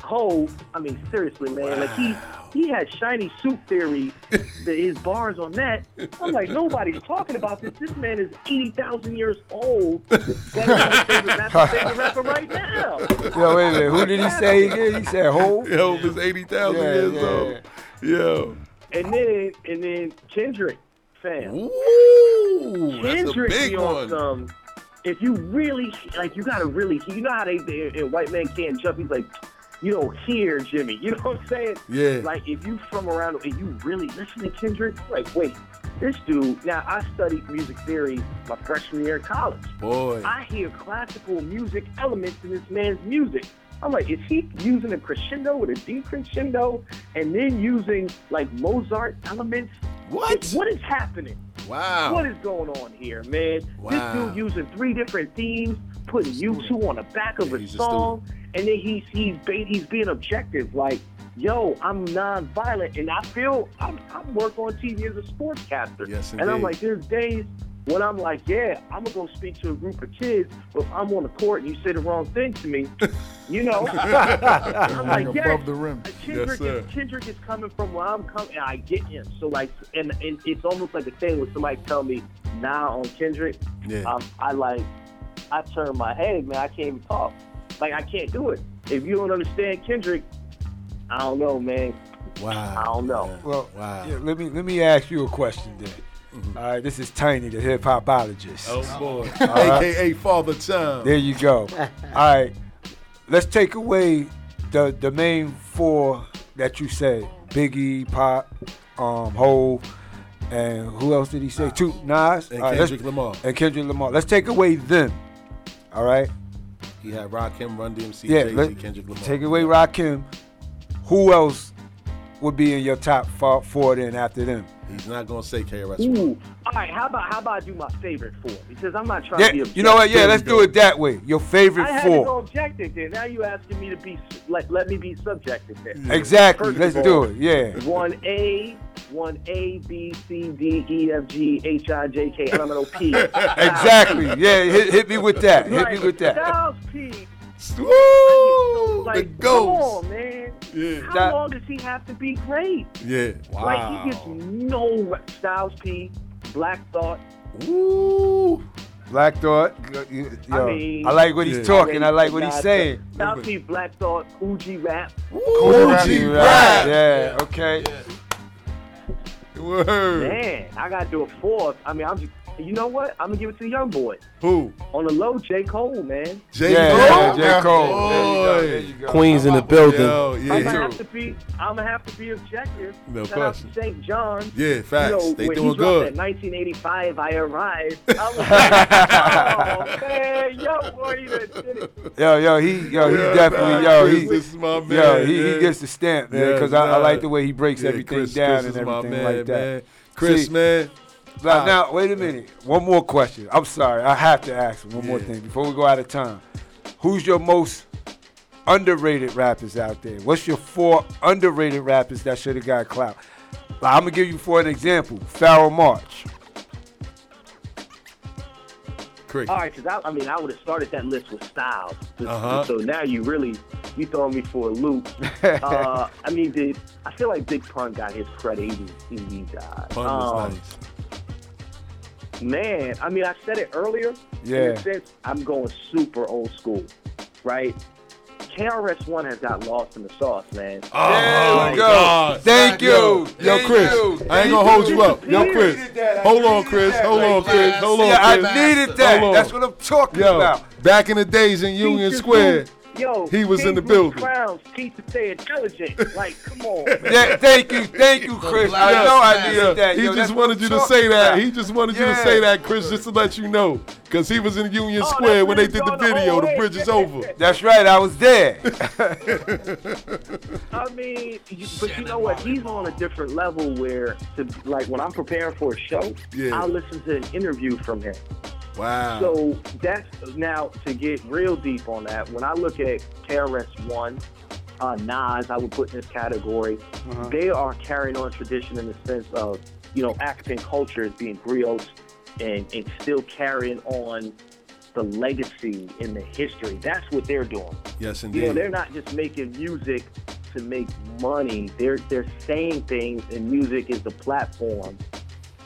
Q: Hov, I mean, seriously, man, like he he had shiny suit theory, the, his bars on that. I'm like, nobody's talking about this. This man is eighty thousand years old. That's my favorite, that's favorite rapper right now.
E: Yo, wait a minute. Who did he say again? He said Hove?
B: Hov is 80,000
E: Yeah,
B: years
E: yeah,
B: old. Yo.
Q: And then and then Kendrick, fam.
B: Ooh, that's a big one.
Q: some. If you really like, you gotta really. You know how they, they in White Man Can't Jump. He's like, you don't hear Jimmy. You know what I'm saying?
B: Yeah.
Q: Like if you from around and you really listen to Kendrick, like wait, this dude. Now I studied music theory my freshman year in college.
B: Boy.
Q: I hear classical music elements in this man's music. I'm like, is he using a crescendo with a decrescendo and then using like Mozart elements?
B: What?
Q: What is happening?
B: Wow.
Q: What is going on here, man?
B: Wow.
Q: This dude using three different themes, putting you two on the back of a song, and then he's he's he's being objective, like, yo, I'm non-violent, and I feel I'm I'm work on TV as a sportscaster,
B: Yes,
Q: and I'm like, there's days when I'm like, yeah, I'm gonna go speak to a group of kids, but if I'm on the court and you say the wrong thing to me, you know, I'm like,
D: Above
Q: yeah,
D: the rim.
Q: Kendrick,
B: Yes,
Q: is, Kendrick is coming from where I'm coming, and I get him. So like, and, and it's almost like a thing when somebody tell me now on Kendrick,
B: Yeah.
Q: um, I like, I turn my head, man. I can't even talk. Like I can't do it. If you don't understand Kendrick, I don't know, man.
B: Wow.
Q: I don't know.
E: Well,
B: Wow.
E: yeah, let me let me ask you a question then. All right, this is Tiny, the hip hopologist.
B: Oh, boy.
E: All right.
B: AKA Father Time.
E: There you go. All right, let's take away the the main four that you said: Biggie, Pop, um, Hov, and who else did he say? Two Nas
B: And
E: All right, let's-
B: Kendrick Lamar.
E: And Kendrick Lamar. Let's take away them. All right.
B: He had Rakim, Run DMC,
E: Yeah.
B: Jay-Z, Kendrick Lamar.
E: take away Rakim. Who else? Would be in your top four, four then after them?
B: He's not gonna say KRS.
Q: Ooh. All right, how about how about I do my favorite four? Because I'm not trying
E: Yeah,
Q: to be.
E: you know what? Yeah, let's do it that way. Your favorite
Q: I had to go
E: four.
Q: objective then. Now you asking me to be let let me be subjective then.
E: Exactly.
Q: First
E: Let's
Q: of
E: do it. Yeah.
Q: One A, one A, B, C, D, E, F, G, H, I, J, K, L, M, N, O, P.
E: Exactly. Yeah, hit, hit me with that. Hit me with that.
Q: Styles P.
B: Woo!
Q: Like,
B: the
Q: come
B: ghost.
Q: on, man.
B: Yeah.
Q: How
E: That-
Q: long does he have to be great?
B: Yeah. Wow.
Q: Like he gets no re- Styles P, Black Thought.
B: Ooh.
E: Black Thought. Yo, yo,
Q: I mean,
E: I like what he's
B: Yeah.
E: talking. I like what he's saying.
Q: Styles P, Black Thought, Uji Rap.
B: Uji rap.
E: Yeah. Okay.
B: Word.
Q: Man, I gotta do a fourth. I mean, I'm just, you know what? I'm gonna give it to the young boy.
B: Who?
Q: On the low, J. Cole, man.
B: J.
E: Yeah,
B: Cole.
E: yeah, oh, J. Cole.
B: Boy.
E: There you go, there you go.
C: Queens in the building.
B: Yo,
Q: I'm
B: yeah.
Q: gonna have to be. I'm gonna have to be objective.
B: No
Q: Shout
B: question.
Q: out to St. John.
B: Yeah, facts.
Q: You know,
B: They
Q: when
B: doing
Q: he
B: good.
Q: That 1985, I arrived. I was like, oh man, yo, boy, you done did it.
E: Yo, yo, he, yo, he
B: Yeah,
E: definitely,
B: man,
E: yo,
B: Chris,
E: he,
B: this is my
E: yo,
B: man,
E: he, he
B: yeah.
E: gets the stamp, man,
B: Yeah,
E: because I, I like the way he breaks
B: Yeah,
E: everything
B: Chris-
E: down
B: Chris
E: and
B: is my
E: everything
B: man,
E: like that.
B: man. Chris,
E: See,
B: man.
E: Now,
B: Ah.
E: now, wait a minute. One more question. I'm sorry. I have to ask one more thing before we go out of time. Who's your most underrated rappers out there? What's your four underrated rappers that should have got clout? Like, I'm gonna give you for an example. Pharoahe Monch.
B: Cricket.
Q: All right, because I, I mean, I would have started that list with Styles. So-
B: Uh-huh.
Q: So now you really you throwing me for a loop. uh, I mean, the, I feel like Big Pun got his credit. He, he, he died.
B: Pun was
Q: Um,
B: nice.
Q: Man, I mean, I said it earlier.
E: Yeah.
Q: a sense, I'm going super old school, right? KRS One has got lost in the sauce, man.
B: Oh,
E: There
B: my
E: we go.
B: God.
E: Thank
B: Yo,
E: you.
B: Yo, Chris,
E: you.
B: I ain't gonna hold
E: you.
B: you up. Yo, Chris,
E: needed that. I
B: hold on, Chris. Hold on, Chris. Hold on,
E: Yeah, I needed that. That's what I'm talking
B: Yo,
E: about.
B: back in the days in Union Square,
Q: youth- Yo,
B: he was in the
Q: Bruce
B: building.
Q: Crowns teach to stay intelligent. like, come on. man.
E: Yeah, thank you, thank you, Chris. I
B: Yeah,
E: know I
B: yeah,
E: that.
B: He
E: Yo,
B: just wanted you to say that.
E: about.
B: He just wanted you to say that, Chris, just to let you know. Because he was in Union
Q: Oh,
B: Square when they did the
Q: going the
B: video, The. Bridge is Over.
E: That's right, I was there.
Q: I mean, you, but you know what? He's on a different level where, to, like, when I'm preparing for a show,
B: Yeah.
Q: I'll listen to an interview from him.
B: Wow.
Q: So that's now to get real deep on that. When I look at KRS One, uh, Nas, I would put in this category.
E: Uh-huh.
Q: They are carrying on tradition in the sense of you know African culture as being griots and and still carrying on the legacy and the history. That's what they're doing.
B: yes, indeed.
Q: You know, they're not just making music to make money. They're they're saying things, and music is the platform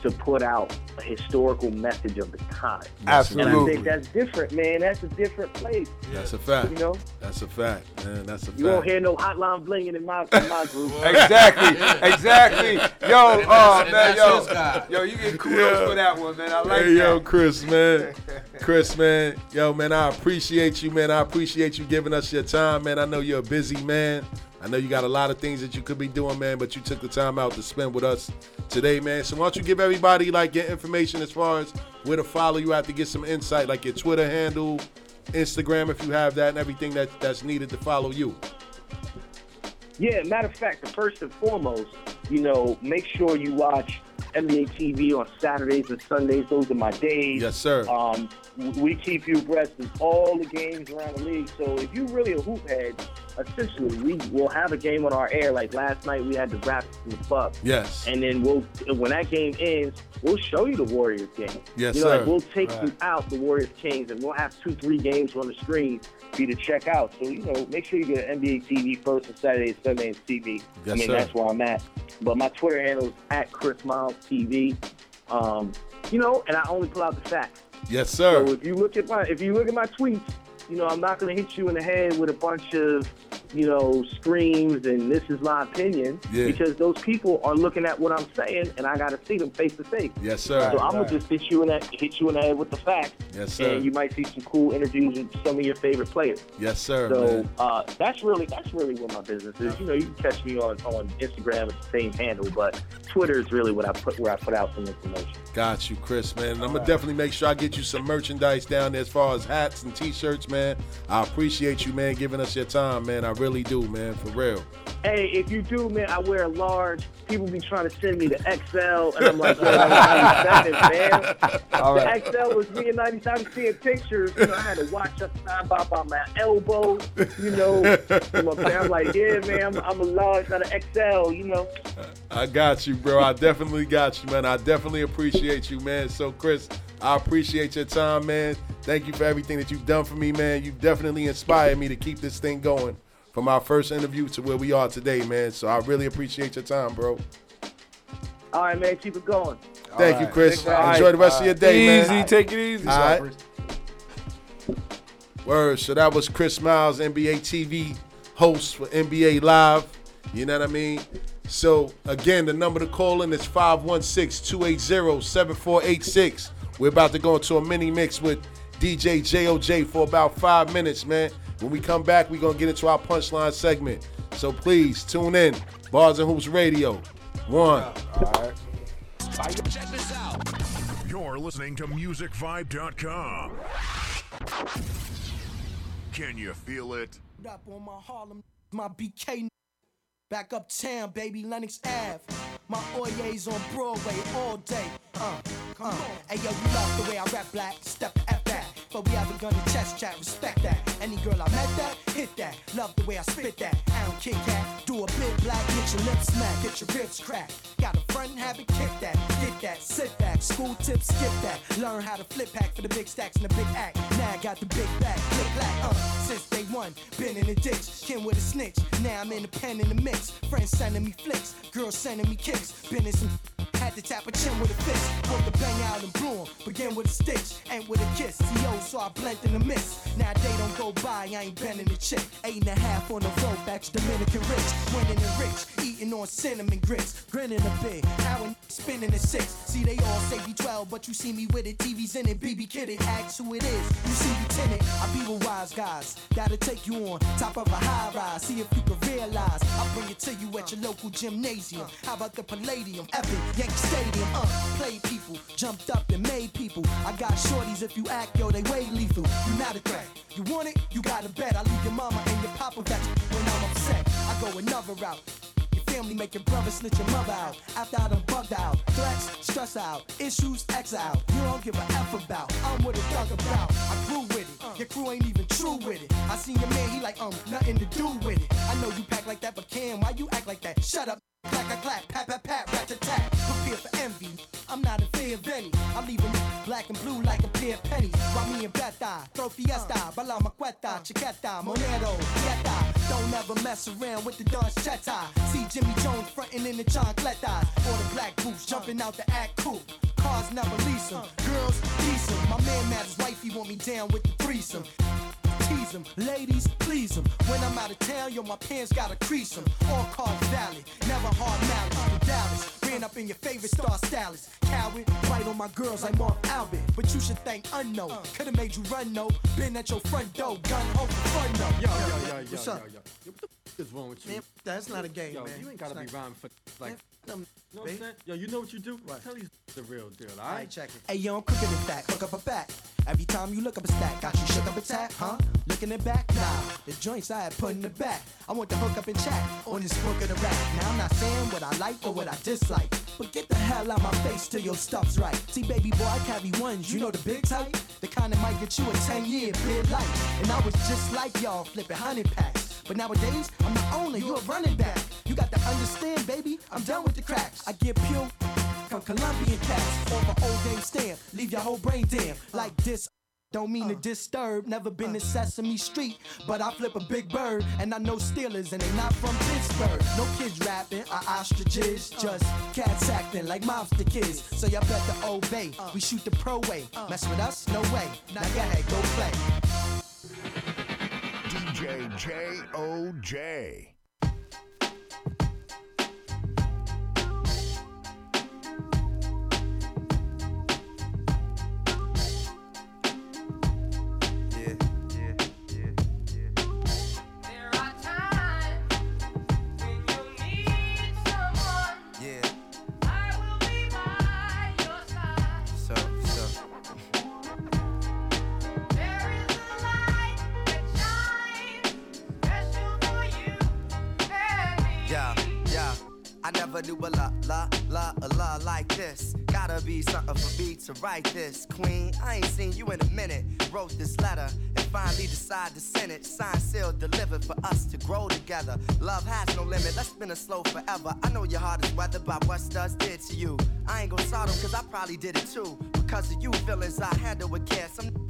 Q: to put out a historical message of the time. Absolutely. And I think that's different, man. That's a different place.
B: That's a fact.
Q: You know,
B: That's a fact, man. That's a
Q: you won't
B: fact.
Q: hear no hotline blinging in my in my group.
E: Exactly, exactly. Yo, oh uh,
F: and
E: man, yo, yo, you get kudos
B: Yeah.
E: for that one, man. I like
B: Hey, yo. Chris, man. Chris, man. Yo, man, I appreciate you, man. I appreciate you giving us your time, man. I know you're a busy man. I know you got a lot of things that you could be doing, man, but you took the time out to spend with us today, man. So why don't you give everybody, like, your information as far as where to follow you have to get some insight, like your Twitter handle, Instagram, if you have that, and everything that, that's needed to follow you.
Q: Yeah, matter of fact, first and foremost, you know, make sure you watch NBA TV on Saturdays and Sundays. Those are my days.
B: Yes, sir.
Q: Um, we keep you abreast of all the games around the league. So if you're really a hoop head, essentially we will have a game on our air. Like last night, we had the Raptors and the Bucks.
B: Yes.
Q: And then we'll when that game ends, we'll show you the Warriors game.
B: Yes,
Q: you know,
B: sir.
Q: Like we'll take you out the Warriors Kings, and we'll have two, three games on the screen for you to check out. So you know, make sure you get NBA TV first and Saturday, Sunday and TV.
B: Yes,
Q: I mean,
B: sir.
Q: that's where I'm at. But my Twitter handle is at Chris Miles TV. Um, you know, and I only pull out the facts.
B: Yes, sir.
Q: So if you look at my if you look at my tweets, you know, I'm not gonna hit you in the head with a bunch of, you know, screams and this is my opinion.
B: Yeah.
Q: Because those people are looking at what I'm saying and I gotta see them face to face.
B: Yes, sir.
Q: So I'm
B: Right.
Q: gonna just hit you in that hit you in the head with the facts.
B: Yes, sir.
Q: And you might see some cool interviews with some of your favorite players.
B: Yes, sir.
Q: So
B: man.
Q: uh, that's really that's really what my business is. You know, you can catch me on, on Instagram at the same handle, but Twitter is really what I put where I put out some information.
B: Got you, Chris, man. And I'm gonna definitely make sure I get you some merchandise down there as far as hats and t-shirts, man. I appreciate you, man, giving us your time, man. I really do, man, for real.
Q: Hey, if you do, man, I wear a large. People be trying to send me the XL, and I'm like, yo, I'm 97, man.
E: All
Q: the
E: right.
Q: XL was me in 97 seeing pictures. You know, I had to watch up side by by my elbow. You know, and my parents like, yeah, man, I'm, I'm a large, not an XL. You know.
B: I got you, bro. I definitely got you, man. I definitely appreciate you, man. So, Chris, I appreciate your time, man. Thank you for everything that you've done for me, man. You've definitely inspired me to keep this thing going from our first interview to where we are today, man. So I really appreciate your time, bro.
Q: All right, man, keep it going.
B: Thank you, Chris.
Q: All right.
B: Enjoy the rest of your day, man.
C: Easy, take it easy.
B: All right. Word. So that was Chris Miles, NBA TV host for NBA Live. You know what I mean? So again, the number to call in is 516-280-7486. We're about to go into a mini mix with DJ JOJ for about five minutes, man. When we come back, we're gonna get into our punchline segment. So please tune in. Bars and Hoops Radio. One. All right. Check this out.
R: You're listening to MusicVibe.com. Can you feel it?
O: Up on my Harlem, my BK. Back uptown, baby, Lenox Ave. My Oyes on Broadway all day. Uh, come on. Hey yo, you love the way I rap black, step at that. But we have a gun to chest chat, respect that. Any girl I met that, hit that. Love the way I spit that. I don't kick that. Do a bit black, get your lips smack, get your ribs crack. Got a front habit, kick that. Get that, sit back. School tips, skip that. Learn how to flip pack for the big stacks and the big act. Now I got the big back, click black. Uh, since day one, been in the ditch. Kin with a snitch. Now I'm in the pen in the mix. Friends sending me flicks, girls sending me kicks. Been in some had to tap a chin with a fist. Put the bang out and bloom. Begin with a stitch, ain't with a kiss. T.O. so I blend in the mist. Now day don't go by, I ain't bending the chick. Eight and a half on the road, back Dominican rich. Winning and rich, eating on cinnamon grits. Grinning a bit, how and spinning a six. See, they all say B12, but you see me with it. TV's in it, BB Kid it. Ask who it is. You see me tenant, I be with wise guys. Gotta take you on top of a high rise. See if you can realize. I'll bring it to you at your local gymnasium. How about the Palladium, Epic, Yankee Stadium? Uh, play people, jumped up and made people. I got shorties if you act, yo, they way lethal. You not a threat. You want it? You gotta bet. I leave your mama and your papa back when I'm upset. I go another route. Your family make your brother snitch your mother out. After I done bugged out. Threats, stress out. Issues, exile. You don't give a F about. I'm what a thug about. I grew with it. Your crew ain't even true with it. I seen your man, he like, um, nothing to do with it. I know you pack like that, but Cam, why you act like that? Shut up. Clack, clack, clack, pat, pat, pat, rat, tat, tat. Prepare for envy. I'm not fear of any. I'm leaving black and blue like a pair of pennies. While me and Beta, throw fiesta, bala maqueta, chiqueta, monero, yeta. Don't ever mess around with the Don Cheta. See Jimmy Jones frontin' in the chancletas. Or the black boots jumping out the act cool. Cars never lease 'em. Girls, 'em. My man mad his wifey want me down with the threesome. Tease 'em. Ladies, please 'em. When I'm out of town, yo, my pants gotta crease 'em. All cars valid, never hard malice. Dallas, ran up in your favorite star stylist. Coward, right on my girls like Marv Albert. But you should thank unknown. Could've made you run, no. Been at your front door, gun home for fun, no.
S: Yo, yo, yo, yo,
O: What's
S: yo,
O: up?
S: yo. Yo, What the f- is wrong with you?
O: Man, that's not a game,
S: yo,
O: man.
S: You ain't gotta
O: It's
S: be
O: not-
S: rhyming for like.
O: Them,
S: You know what I'm saying? Yo, you know what you do? Tell these the real deal,
O: Alright,
S: alright?
O: check it. Hey, yo, I'm cooking it back. Hook up a back. Every time you look up a stack, got you shook up a tap, huh? Looking it back? Nah, the joints I had put in the back. I want to hook up and chat on this book of the rack. Now I'm not saying what I like or what I dislike, but get the hell out my face till your stuff's right. See, baby boy, I carry ones, you know the big type, the kind that might get you a 10 year bid life. And I was just like y'all flipping honey packs. But nowadays, I'm the owner, you're a running back. You got to understand, baby, I'm done with the cracks. I get pure from Colombian cats off my old game stamp. Leave your whole brain damn like this. Don't mean to uh. disturb, never been to uh. Sesame Street, but I flip a big bird, and I know Steelers, and they not from Pittsburgh. No kids rapping, are ostriches, uh. just cats acting like mobster kids. So y'all better obey. We shoot the pro way. Mess with us? No way. Now go ahead, go play.
R: DJ J-O-J.
K: Yeah,
T: never do a la la la a la like this. Gotta be something for me to write this. Queen, I ain't seen you in a minute. Wrote this letter and finally decided to send it. Signed, sealed, delivered for us to grow together. Love has no limit. Let's spin a slow forever. I know your heart is weathered by what studs did to you. I ain't gonna start 'em cause I probably did it too. Because of you feelings I handle with care. Some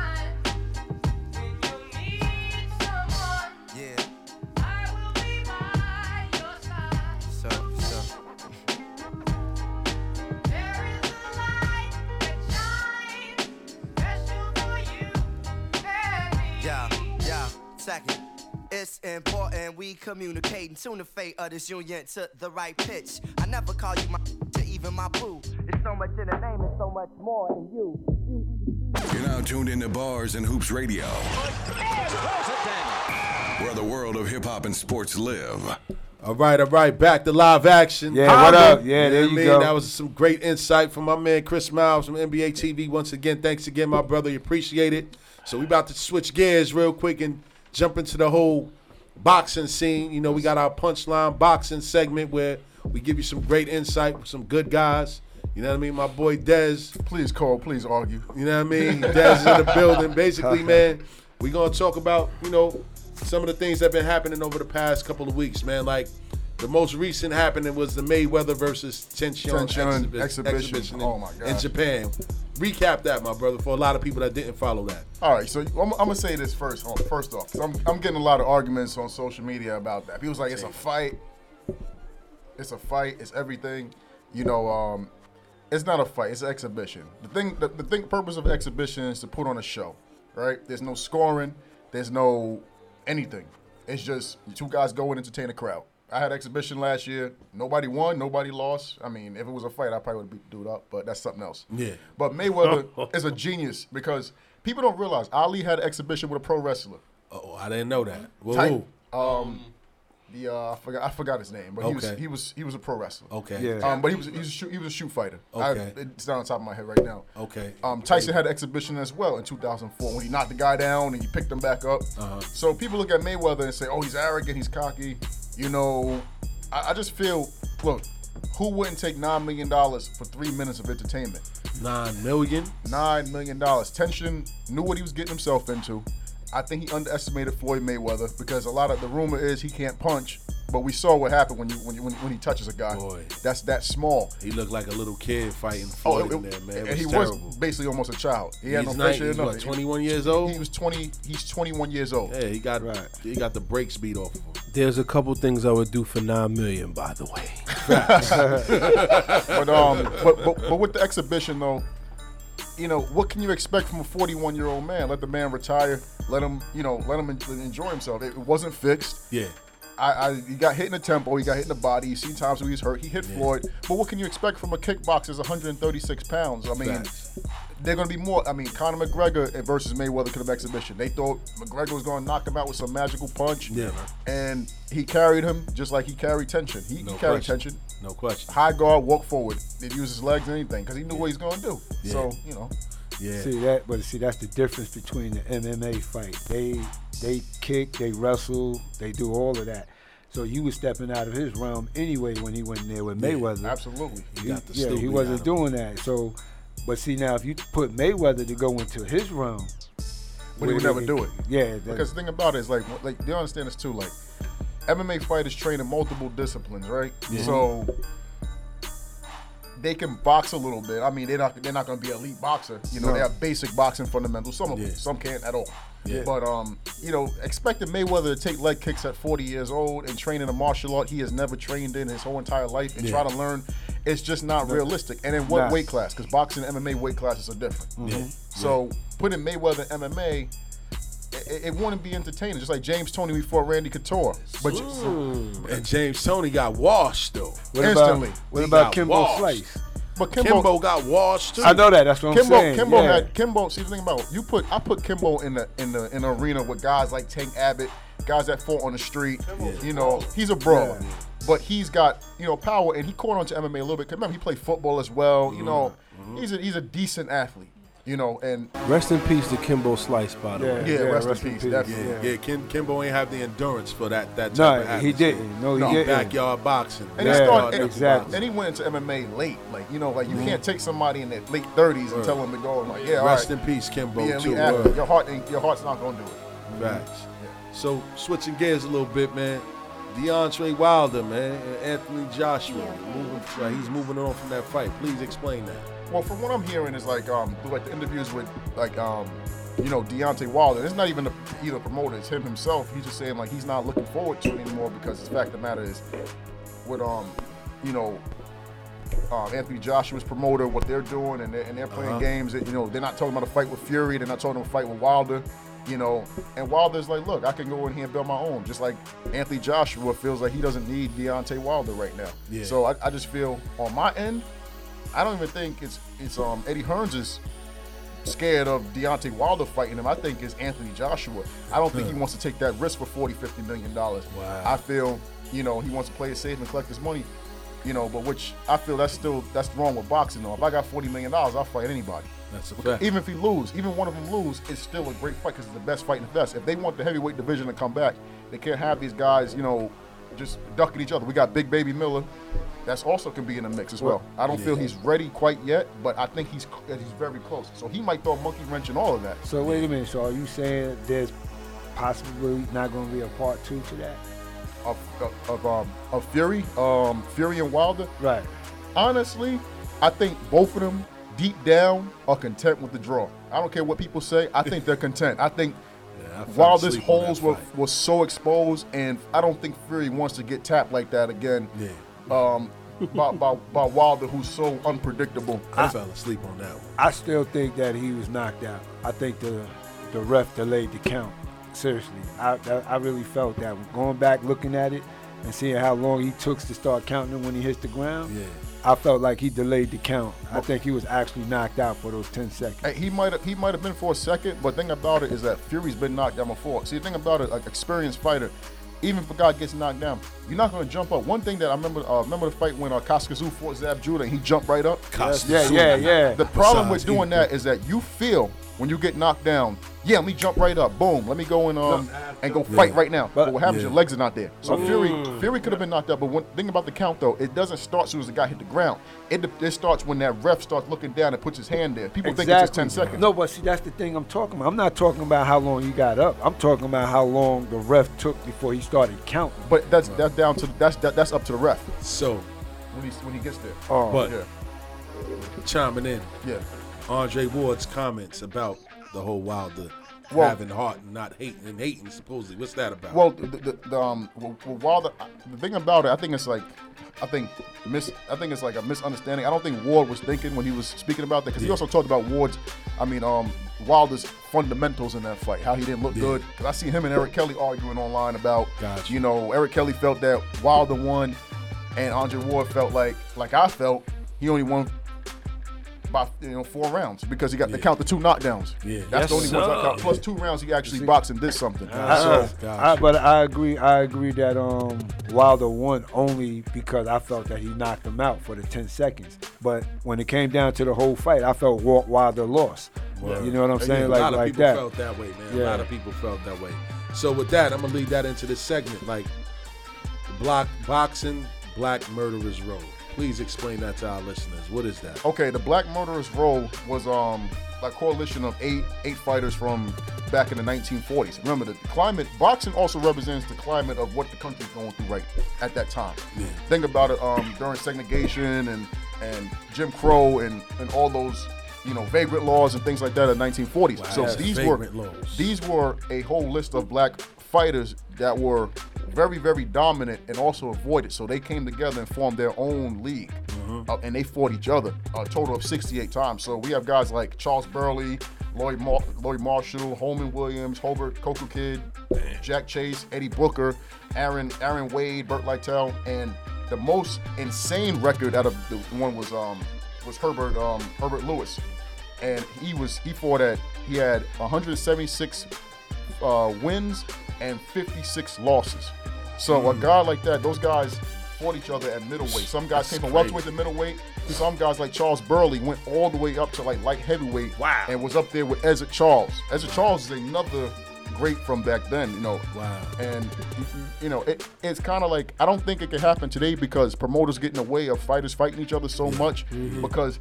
T: Second. It's important we communicate and tune the fate of this union to the right pitch. I never call you my to even my boo. It's so much in the name and so much more in you.
A: You're now tuned into Bars and Hoops Radio, where the world of hip hop and sports live.
B: All right, all right, back to live action.
E: Yeah, what up? Yeah,
B: know
E: there you
B: mean?
E: go.
B: That was some great insight from my man Chris Miles from NBA TV. Once again, thanks again, my brother. You appreciate it. So we about to switch gears real quick and jump into the whole boxing scene. You know, we got our punchline boxing segment where we give you some great insight with some good guys. You know what I mean? My boy Dez.
D: Please call, please argue.
B: You know what I mean? Dez is in the building. Basically, man, we're gonna talk about, you know, some of the things that have been happening over the past couple of weeks, man. Like the most recent happening was the Mayweather versus Tenshin,
D: Tenshin
B: exhibi-
D: exhibition.
B: in,
D: Oh, my God.
B: in Japan. Recap that, my brother, for a lot of people that didn't follow that.
D: All right, so I'm, I'm gonna say this first. on, First off, I'm, I'm getting a lot of arguments on social media about that. People's like, it's a fight. It's a fight. It's everything. You know, um, it's not a fight. It's an exhibition. The thing, the, the thing, purpose of exhibition is to put on a show, right? There's no scoring. There's no anything. It's just two guys go and entertain a crowd. I had exhibition last year. Nobody won. Nobody lost. I mean, if it was a fight, I probably would beat the dude up, but that's something else.
B: Yeah.
D: But Mayweather is a genius because people don't realize Ali had an exhibition with a pro wrestler.
B: Oh, I didn't know that. Well,
D: Type-
B: who?
D: Um, the uh, I forgot I forgot his name, but he was
B: Okay.
D: he was he was a pro wrestler.
B: Okay.
E: Yeah.
D: Um, but he was he was a shoot, he was a shoot fighter. I-
B: Okay.
D: it's not on top of my head right now.
B: Okay.
D: Um, Tyson had an exhibition as well in 2004 when he knocked the guy down and he picked him back up.
B: Uh-huh.
D: So people look at Mayweather and say, "Oh, he's arrogant, he's cocky." You know, I, I just feel, look, who wouldn't take nine million dollars for three minutes of entertainment?
B: Nine million.
D: Nine million dollars. Tenshin knew what he was getting himself into. I think he underestimated Floyd Mayweather because a lot of the rumor is he can't punch, but we saw what happened when you when you, when, when he touches a guy.
B: Boy.
D: That's that small.
B: He looked like a little kid fighting
D: Oh,
B: Floyd
D: it-
B: in there, man. It
D: and
B: was
D: he
B: terrible.
D: was basically almost a child. He had
B: He's
D: no
B: nine-
D: facial
B: he's what, 21 years old?
D: He was 20. He's 21 years old.
B: Yeah, he got he got the brakes beat off of him.
C: There's a couple things I would do for nine million, by the way.
D: but um, but, but but with the exhibition though, you know what can you expect from a 41 year old man? Let the man retire. Let him, you know, let him enjoy himself. It wasn't fixed.
B: Yeah.
D: I, I he got hit in the temple, He got hit in the body. You seen times where he's hurt. He hit Floyd. But what can you expect from a kickboxer? 136 pounds. I mean,
B: Facts.
D: they're going to be more. I mean, Conor McGregor versus Mayweather could have exhibition. They thought McGregor was going to knock him out with some magical punch.
B: Yeah, man.
D: And he carried him just like he carried Tenshin. He,
B: No
D: he carried
B: question.
D: Tenshin.
B: No question.
D: High guard, walk forward. Didn't use his legs or anything because he knew what he's going to do.
B: Yeah.
D: So you know.
B: Yeah.
E: See that, but see that's the difference between the MMA fight. They they kick, they wrestle, they do all of that. So you was stepping out of his realm anyway when he went in there with
D: Yeah,
E: Mayweather.
D: absolutely.
B: He got the
E: yeah, he wasn't doing that. So, but see now if you put Mayweather to go into his realm,
D: But he would never do it.
E: Yeah,
D: Because the thing about it is like, like they understand this too. Like, MMA fighters train in multiple disciplines, right?
B: Yeah.
D: So they can box a little bit. I mean, they're not they're not going to be elite boxer. You know,
E: No.
D: they have basic boxing fundamentals. Some of them, some can't at all.
B: Yeah.
D: But um, you know, expecting Mayweather to take leg kicks at 40 years old and train in a martial art he has never trained in his whole entire life and
B: Yeah.
D: try to learn, it's just not realistic. And in what
E: Nah.
D: weight class? Because boxing and MMA weight classes are different.
B: Yeah.
D: So putting Mayweather in MMA, it, it wouldn't be entertaining. Just like James Toney before Randy Couture. But you-
B: And James Toney got washed though.
E: what
D: instantly.
E: about what
B: He
E: about Kimbo
B: washed.
E: Slice?
D: but
B: Kimbo,
D: Kimbo,
B: got washed too.
E: I know that. That's what I'm
D: Kimbo,
E: saying.
D: Kimbo
E: yeah.
D: had Kimbo. See the thing about you put I put Kimbo in the in the in the arena with guys like Tank Abbott, guys that fought on the street. You know, he's a brawler. but he's got you know power, and he caught on to MMA a little bit. Remember, he played football as well. You know,
C: Mm-hmm.
D: he's a he's a decent athlete. You know, and
C: Rest in peace to Kimbo Slice, by the way.
D: Yeah, yeah, rest in rest in peace, peace. definitely.
B: Yeah, yeah. Kim, Kimbo ain't have the endurance for that that
E: No,
B: type of
E: he didn't. No, he didn't.
B: Backyard boxing.
D: And he started and,
E: exactly.
D: and he went into MMA late. Like you know, like you
B: Mhm.
D: can't take somebody in their late thirties and
B: Word.
D: tell them to go. Like yeah,
B: Rest
D: right,
B: in peace, Kimbo.
D: be an
B: too.
D: elite Your heart, ain't, your heart's not gonna do it.
B: Facts. So switching gears a little bit, man. Deontay Wilder, man, and Anthony Joshua, moving, uh, he's moving on from that fight. Please explain that.
D: Well, from what I'm hearing is like um through like the interviews with like um you know Deontay Wilder. It's not even the, either promoter. It's him himself. He's just saying like he's not looking forward to it anymore because the fact of the matter is with um you know um, Anthony Joshua's promoter, what they're doing, and they're, and they're playing
B: Uh-huh.
D: games. That, you know, they're not talking about a fight with Fury. They're not talking about a fight with Wilder. You know, and Wilder's like, look, I can go in here and build my own. Just like Anthony Joshua feels like he doesn't need Deontay Wilder right now.
B: Yeah.
D: So I, I just feel on my end, I don't even think it's it's um Eddie Hearns is scared of Deontay Wilder fighting him. I think it's Anthony Joshua. I don't think he wants to take that risk for 40, 50 million dollars.
B: Wow.
D: I feel, you know, he wants to play it safe and collect his money. You know, but which I feel that's still that's wrong with boxing though. If I got forty million dollars, I'll fight anybody.
B: That's a fact.
D: Even if he lose, even one of them lose, it's still a great fight because it's the best fight in the best. If they want the heavyweight division to come back, they can't have these guys, you know, just ducking each other. We got Big Baby Miller, that's also can be in the mix as well. I don't feel he's ready quite yet, but I think he's he's very close. So he might throw a monkey wrench in all of that.
E: So wait a minute. So are you saying there's possibly not going to be a part two to that?
D: Of of, of um of Fury, um Fury and Wilder.
E: Right.
D: Honestly, I think both of them deep down are content with the draw. I don't care what people say. I think they're content. I think
B: I fell
D: Wilder's
B: asleep
D: holes were,
B: fight.
D: were so exposed, and I don't think Fury wants to get tapped like that again.
B: Yeah.
D: Um, by, by, by Wilder, who's so unpredictable.
B: I, fell asleep on that one.
E: I still think that he was knocked out. I think the the ref delayed the count. Seriously, I I, I really felt that. one. Going back, looking at it, and seeing how long he took to start counting him when he hits the ground.
B: Yeah.
E: I felt like he delayed the count. I think he was actually knocked out for those ten seconds.
D: Hey, he might have he might have been for a second, but thing about it is that Fury's been knocked down before. See, the thing about it, like experienced fighter, even if a guy gets knocked down, you're not going to jump up. One thing that I remember, uh, remember the fight when uh, Kostya Tszyu fought Zab Judah, and he jumped right up.
E: Kostya Tszyu. Yeah, yeah, yeah.
D: The problem
E: Besides,
D: with doing
E: he-
D: that is that you feel when you get knocked down, yeah, let me jump right up, boom, let me go and um and go fight
E: Yeah.
D: right now. But, what happens?
E: yeah.
D: Your legs are not there. So
E: Mm.
D: Fury, Fury could have been knocked out. But one thing about the count though, it doesn't start as soon as the guy hit the ground. It it starts when that ref starts looking down and puts his hand there. People think it's just ten seconds.
E: No, but see, that's the thing I'm talking about. I'm not talking about how long he got up. I'm talking about how long the ref took before he started counting.
D: But that's that's down to that's that, that's up to the ref.
B: So
D: when he when he gets there.
E: Oh,
B: but
D: yeah.
B: chiming in,
D: yeah,
B: Andre Ward's comments about the whole Wilder
D: Well-
B: having heart and not hating and hating supposedly. What's that about?
D: Well, the, the, the um, well, well, Wilder. The thing about it, I think it's like, I think mis, I think it's like a misunderstanding. I don't think Ward was thinking when he was speaking about that because he also talked about Ward's. I mean, um, Wilder's fundamentals in that fight, how he didn't look good. Because I see him and Eric Kelly arguing online about, you know, Eric Kelly felt that Wilder won, and Andre Ward felt like, like I felt, he only won. By you know four rounds because he got to count the two knockdowns.
B: Yeah,
D: that's the only
E: Yes,
D: ones I count. Plus two rounds he actually boxed and did something.
E: I-
D: so
E: I- but I agree. I agree that um, Wilder won only because I felt that he knocked him out for the ten seconds. But when it came down to the whole fight, I felt Wa- Wilder lost.
B: Word.
E: You know what I'm
B: Yeah,
E: saying?
B: a
E: like
B: lot of
E: like
B: people
E: that.
B: felt that way, man.
E: Yeah.
B: A lot of people felt that way. So with that, I'm gonna lead that into this segment, like block boxing Black Murderers Row. Please explain that to our listeners. What is that?
D: Okay, the Black Murderers Row was um a coalition of eight eight fighters from back in the 1940s. Remember, the climate boxing also represents the climate of what the country's going through right at that time. Think about it um during segregation and and Jim Crow and and all those you know vagrant laws and things like that in the 1940s.
B: Wow.
D: So these were
B: laws.
D: these were a whole list of black fighters that were very very dominant and also avoided. So they came together and formed their own league uh, and they fought each other a total of 68 times. So we have guys like Charles Burley, Lloyd, Mar- Lloyd Marshall, Holman Williams, Hobart Cocoa Kid, Jack Chase, Eddie Booker, Aaron Aaron Wade, Bert Lytell, and the most insane record out of the one was um was Herbert um Herbert Lewis, and he was he fought at he had 176 uh, wins and 56 losses. So a guy like that, those guys fought each other at middleweight. Some guys
B: That's
D: came from welterweight to middleweight. Some guys like Charles Burley went all the way up to like light heavyweight. Wow. And was up there with Ezzard Charles. Ezzard Charles is another great from back then, you know.
B: Wow.
D: And you know, it, it's kind of like I don't think it could happen today because promoters get in the way of fighters fighting each other so much
B: Mm-hmm.
D: because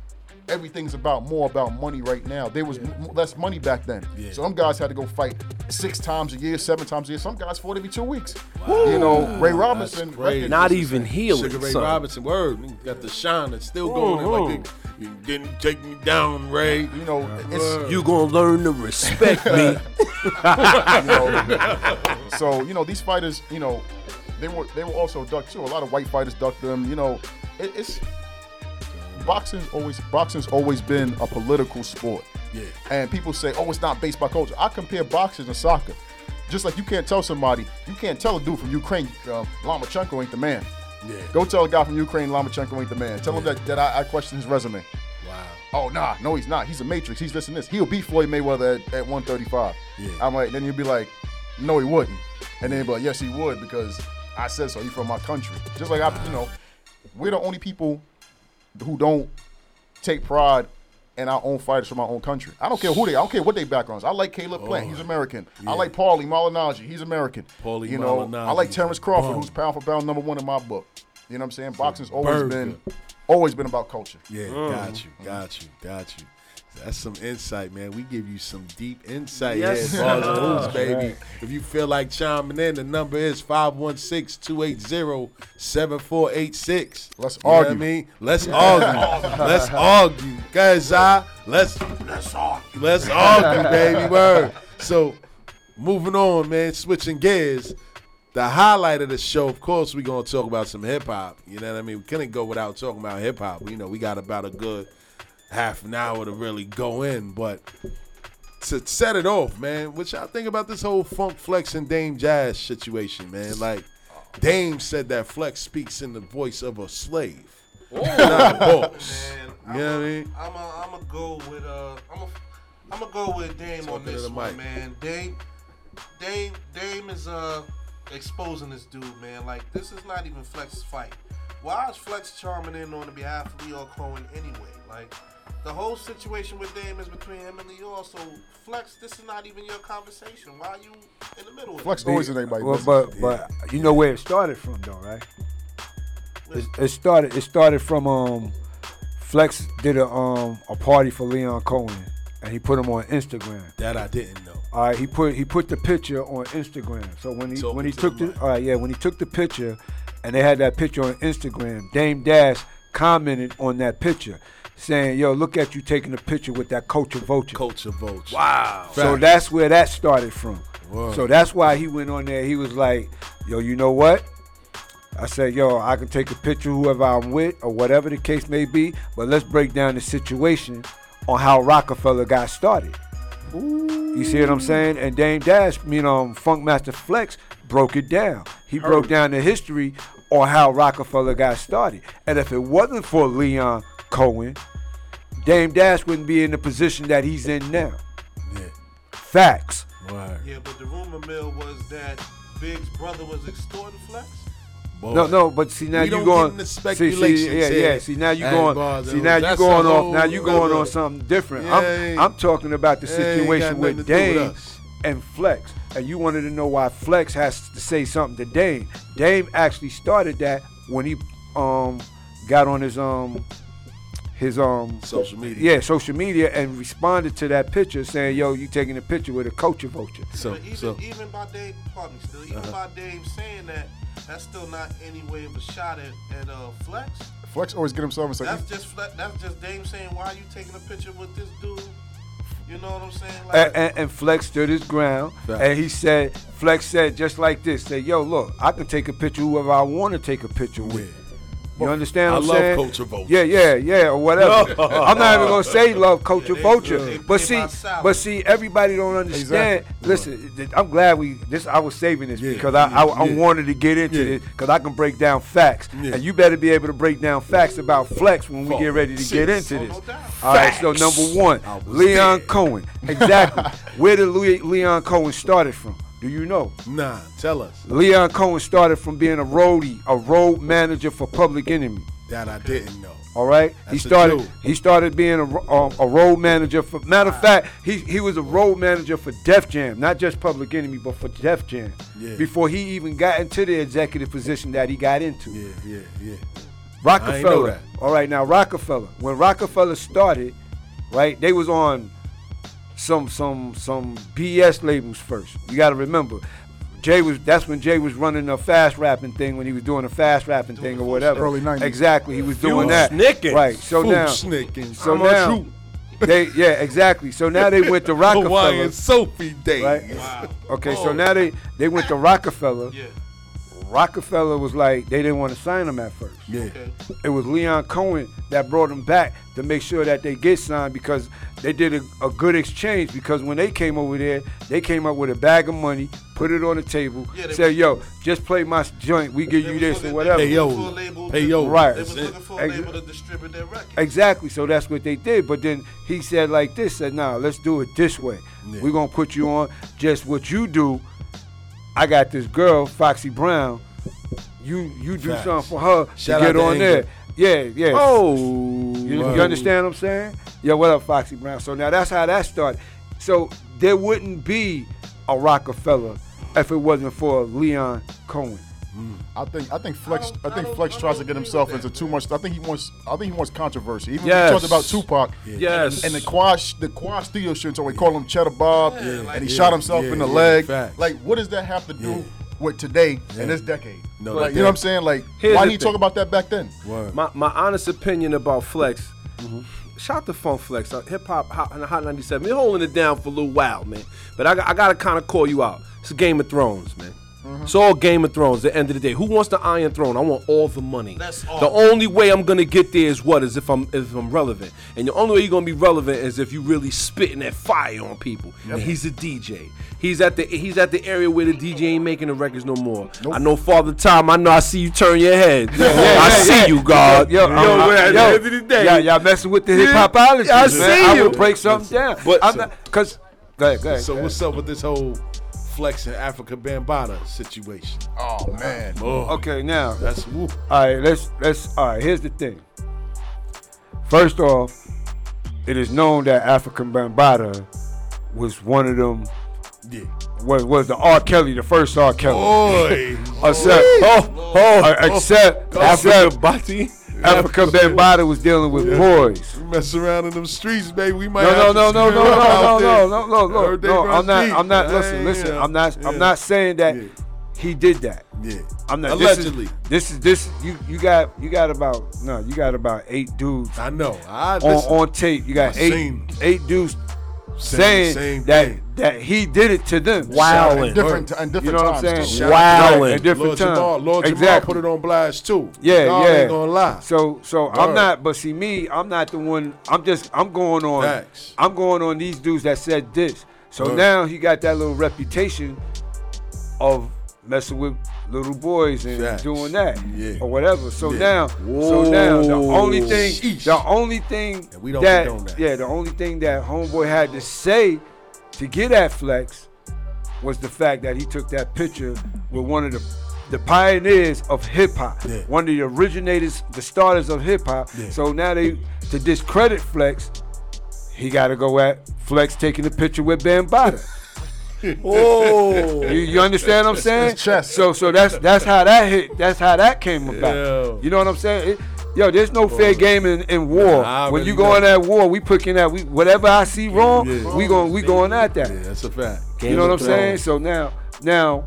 D: everything's about more about money right now. There was m- less money back then.
B: Yeah.
D: So some guys had to go fight six times a year, seven times a year. Some guys fought every two weeks. You know, Ray Robinson.
B: That's crazy.
C: Not even
D: insane.
C: healing.
B: Sugar Ray
C: son.
B: Robinson, word. He got the shine that's still going. in. Like, they, you didn't take me down, Ray.
D: You know, it's,
C: You gonna learn to respect me.
D: you know, so you know these fighters, you know, they were they were also ducked too. A lot of white fighters ducked them. You know, it, it's boxing's always boxing's always been a political sport.
B: Yeah.
D: And people say, oh, it's not based by culture. I compare boxing and soccer. Just like you can't tell somebody, you can't tell a dude from Ukraine, uh, Lomachenko ain't the man.
B: Yeah.
D: Go tell a guy from Ukraine, Lomachenko ain't the man. Tell him that, that I, I question his resume.
B: Wow.
D: Oh nah, no, he's not. He's a matrix. He's this and this. He'll beat Floyd Mayweather at, at 135.
B: Yeah.
D: I'm like, then you'll be like, no, he wouldn't. And then he'll be like, yes, he would because I said so. He's from my country. Just like I, you know, we're the only people who don't take pride in our own fighters from our own country. I don't care who they. I don't care what their backgrounds. I like Caleb Plant. He's oh, American. I like Paulie Malignaggi. He's American.
B: Paulie
D: you know,
B: Malignaggi.
D: I like Terence Crawford,
B: Bum.
D: who's pound for pound number one in my book. You know what I'm saying? Boxing's always
B: burger.
D: been, always been about culture.
B: Yeah, mm. got you, got you, got you. That's some insight, man. We give you some deep insight
C: Yes,
B: here at Bars and
C: sir.
B: Hoops, baby. If you feel like chiming in, the number is 516-280-7486.
D: Let's
B: You know what I
D: argue.
B: mean? Let's argue. Let's argue. Guys, I let's let's argue. Let's argue, baby. Word. So moving on, man, switching gears. The highlight of the show, of course, we're gonna talk about some hip hop. You know what I mean? We couldn't go without talking about hip hop. You know, we got about a good half an hour to really go in, but to set it off, man, what y'all think about this whole Funk Flex and Dame Dash situation, man? Like, Dame said that Flex speaks in the voice of a slave, not a boss.
F: Man,
B: You know what I mean?
F: I'm a, I'm a go with uh, I'm a, I'm gonna go with Dame
B: Talking
F: on this one,
B: mic.
F: man. Dame, Dame, Dame is uh exposing this dude, man. Like this is not even Flex's fight. Why is Flex charming in on the behalf of Lyor Cohen anyway? Like the whole situation with Dame is between him and Lyor. So Flex, this is not even your conversation. Why are you in the middle? of
D: Flex
F: it?
D: always in everybody's
E: Well,
D: business.
E: but but you know where it started from though, right? It, it started it started from um Flex did a um a party for Lyor Cohen and he put him on Instagram.
B: That I didn't know.
E: All right, he put he put the picture on Instagram. So when he
B: Talking
E: when he took
B: the
E: the all right, yeah, when he took the picture and they had that picture on Instagram, Dame Dash commented on that picture saying, "Yo, look at you taking a picture with that culture vulture."
B: Culture vulture.
C: Wow.
E: So that's where that started from.
B: Word.
E: So that's why he went on there. He was like, "Yo, you know what?" I said, "Yo, I can take a picture whoever I'm with or whatever the case may be, but let's break down the situation on how Rockefeller got started." You see what I'm saying? And Dame Dash, you know, Funk Master Flex broke it down. He broke down the history on how Rockefeller got started. And if it wasn't for Lyor Cohen, Dame Dash wouldn't be in the position that he's in now.
B: Yeah.
E: Facts.
B: Word.
F: Yeah, but the rumor mill was that Big's brother was extorting Flex.
B: Boy.
E: No, no, but see now
B: We
E: you
B: don't
E: going
B: get into
E: see, see, yeah,
B: here.
E: yeah. See now you
B: Hey,
E: going,
B: Bars,
E: see now you
B: that's
E: going
B: a
E: off. Now
B: whole
E: you going on something different.
B: Yeah,
E: I'm, I'm talking about the
B: Yeah, ain't got
E: situation with
B: to do with
E: Dame and Flex, and you wanted to know why Flex has to say something to Dame. Dame actually started that when he um got on his um his um
B: Social media.
E: yeah social media and responded to that picture saying yo you taking a picture with a culture vulture.
B: So,
F: But even
B: so
F: even by Dave, pardon me, still even
B: Uh-huh.
F: by Dave saying that, that's still not any way of a shot at, at uh, Flex.
D: Flex always get himself in some.
F: That's just Fle- that's just Dame saying, why are you taking a picture with this dude? You know what I'm saying? Like,
E: and, and, and Flex stood his ground,
B: Facts.
E: and he said, Flex said just like this, say, yo, look, I can take a picture whoever I want to take a picture with. You understand
B: I
E: what I'm
B: love
E: saying?
B: culture vultures.
E: Yeah, yeah, yeah, or whatever. I'm not even gonna say love culture
F: they-
E: vulture,
F: they-
E: but see, but see, everybody don't understand.
D: Exactly.
E: Listen, th- I'm glad we this. I was saving this
B: Yeah,
E: because I, I, I
B: yeah,
E: wanted to get into
B: yeah.
E: this because I can break down facts,
B: Yeah.
E: and you better be able to break down facts about Flex when we get ready to get
B: Six.
E: into
F: Oh,
E: this.
F: no.
E: All right, so number one, Lyor
B: there.
E: Cohen. Exactly. Where did Lyor Cohen started from? Do you know?
B: Nah, tell us.
E: Lyor Cohen started from being a roadie, a road manager for Public Enemy.
B: That I didn't know.
E: All right, he
B: That's a
E: started. He started being a, um, a road manager for. Matter of fact, he he was a road manager for Def Jam, not just Public Enemy, but for Def Jam.
B: Yeah.
E: Before he even got into the executive position that he got into.
B: Yeah, yeah, yeah.
E: Rockefeller.
B: that.
E: All right, now Rockefeller. When Rockefeller started, right, they was on some some some BS labels first. You got to remember, Jay was that's when Jay was running a fast rapping thing when he was doing a fast rapping thing or whatever.
D: Early 90s.
E: Exactly, he was doing
C: Food
E: that.
C: snicking.
E: Right. So
B: Food
E: now,
B: snicking.
E: so
B: I'm
E: now they yeah exactly. So now they went to Rockefeller.
B: Hawaiian Sophie Day.
E: Right. Okay, so oh. now they they went to Rockefeller.
F: Yeah.
E: Rockefeller was like they didn't want to sign him at first.
B: Yeah.
E: It was Lyor Cohen that brought him back to make sure that they get signed because they did a, a good exchange. Because when they came over there, they came up with a bag of money, put it on the table,
F: Yeah,
E: said, "Yo, just play my joint. We give you this or whatever."
B: Pay yo.
F: For a label
B: Pay
F: to-
B: yo.
E: Right.
F: They was looking for a label to distribute their record.
E: Exactly. So that's what they did. But then he said like this, said, nah, let's do it this way.
B: Yeah.
E: We're gonna put you on just what you do. I got this girl, Foxy Brown. You you do
B: Facts.
E: something for her
B: Shout
E: to
B: out
E: get
B: to
E: on there. Yeah, yeah.
C: Oh,
E: You, you understand what I'm saying? Yeah, what up, Foxy Brown? So now that's how that started. So there wouldn't be a Rockefeller if it wasn't for Lyor Cohen.
D: I think I think Flex I, think Flex tries to get himself into too much. I think he wants I think he wants controversy. Even
C: Yes.
D: when he talked about Tupac.
C: Yes.
D: And the Quad the Quad Studio shit, so we call him Cheddar Bob, yeah, and he
B: yeah,
D: shot himself
B: yeah,
D: in the
B: yeah,
D: leg.
B: facts.
D: Like, what does that have to do
B: Yeah.
D: with today
B: Yeah.
D: in this decade?
B: No,
D: like, you know what I'm saying? Like,
C: Here's
D: why didn't you
C: thing.
D: talk about that back then?
B: Word.
C: My my honest opinion about Flex. Shout to Funk Flex, uh, hip hop hot, in the hot 97. You're holding it down for a little while, man. But I, got- I gotta kind of call you out. It's Game of Thrones, man. Mm-hmm. It's all Game of Thrones. At the end of the day, who wants the Iron Throne? I want all the money.
F: That's all.
C: The only way I'm gonna get there is what is if I'm if I'm relevant, and the only way you're gonna be relevant is if you really spitting that fire on people. And he's a DJ. He's at the he's at the area where the DJ ain't making the records no more. I know Father Time. I know I see you turn your head. I see you, God.
E: Yo,
C: Yo,
E: yo,
C: man, at the
E: yo,
C: end of the day,
E: y'all, y'all messing with the
C: Yeah,
E: hip hopology.
C: I
E: man.
C: see
E: I
C: you.
E: would break something down.
C: But-
E: I'm not because. Go ahead, go ahead.
B: So
E: go
B: what's up with this whole Flex and Afrika Bambaataa situation?
D: Oh man.
B: Oh,
E: Okay, now
B: that's woo.
E: All right, let's let's. All right, here's the thing. First off, it is known that African Bambaataa was one of them.
B: Yeah.
E: Was was the R. Kelly, the first R. Kelly.
B: Boy.
E: Except, oh, oh, except,
B: Afrika
E: except Afrika Bambaataa was dealing with boys.
B: We mess around in them streets, baby. We might
E: No, no,
B: to
E: no, no, no, no, no, no, no, no, no. I'm not. I'm not. Listen, listen. I'm not. I'm not saying that he did that.
B: Yeah.
E: I'm not.
B: Allegedly.
E: This is, this is this. You you got you got about no. You got about eight dudes
B: I know. I
E: on, on tape. You got
B: I
E: eight
B: seen.
E: eight dudes
B: Same-
E: saying
B: same
E: that
B: thing.
E: that he did it to them.
C: Wildin'.
D: And different, and different
E: You know what I'm
D: times,
E: saying?
D: too.
C: Wildin'.
E: Right, at different
B: Lord
E: times.
B: Jamal, Lord Jamal put it on blast too.
E: Yeah,
B: God
E: yeah.
B: ain't gonna lie.
E: So so I'm not. But see me, I'm not the one. I'm just. I'm going on.
B: Facts.
E: I'm going on these dudes that said this. So
B: Word.
E: now he got that little reputation of messing with little boys and
B: Facts.
E: doing that
B: Yeah.
E: or whatever. So
B: Yeah.
E: now, so now the only thing,
B: Sheesh.
E: the only thing
B: And we don't
E: that,
B: that.
E: yeah, the only thing that homeboy had to say to get at Flex was the fact that he took that picture with one of the the pioneers of hip hop,
B: Yeah.
E: one of the originators, the starters of hip hop.
B: Yeah.
E: So now they to discredit Flex, he got to go at Flex taking the picture with Bambaataa.
C: Oh,
E: You, you understand what I'm saying?
D: His chest.
E: So so that's that's how that hit. That's how that came about.
B: Yeah.
E: You know what I'm saying? It- yo, there's no fair game in, in war.
B: Nah,
E: when
B: already
E: you go in that war, we picking at We whatever I see wrong,
B: Yeah.
E: we going we going at that.
B: Yeah, that's a fact.
E: You know what I'm
C: Game
E: saying? So now, now,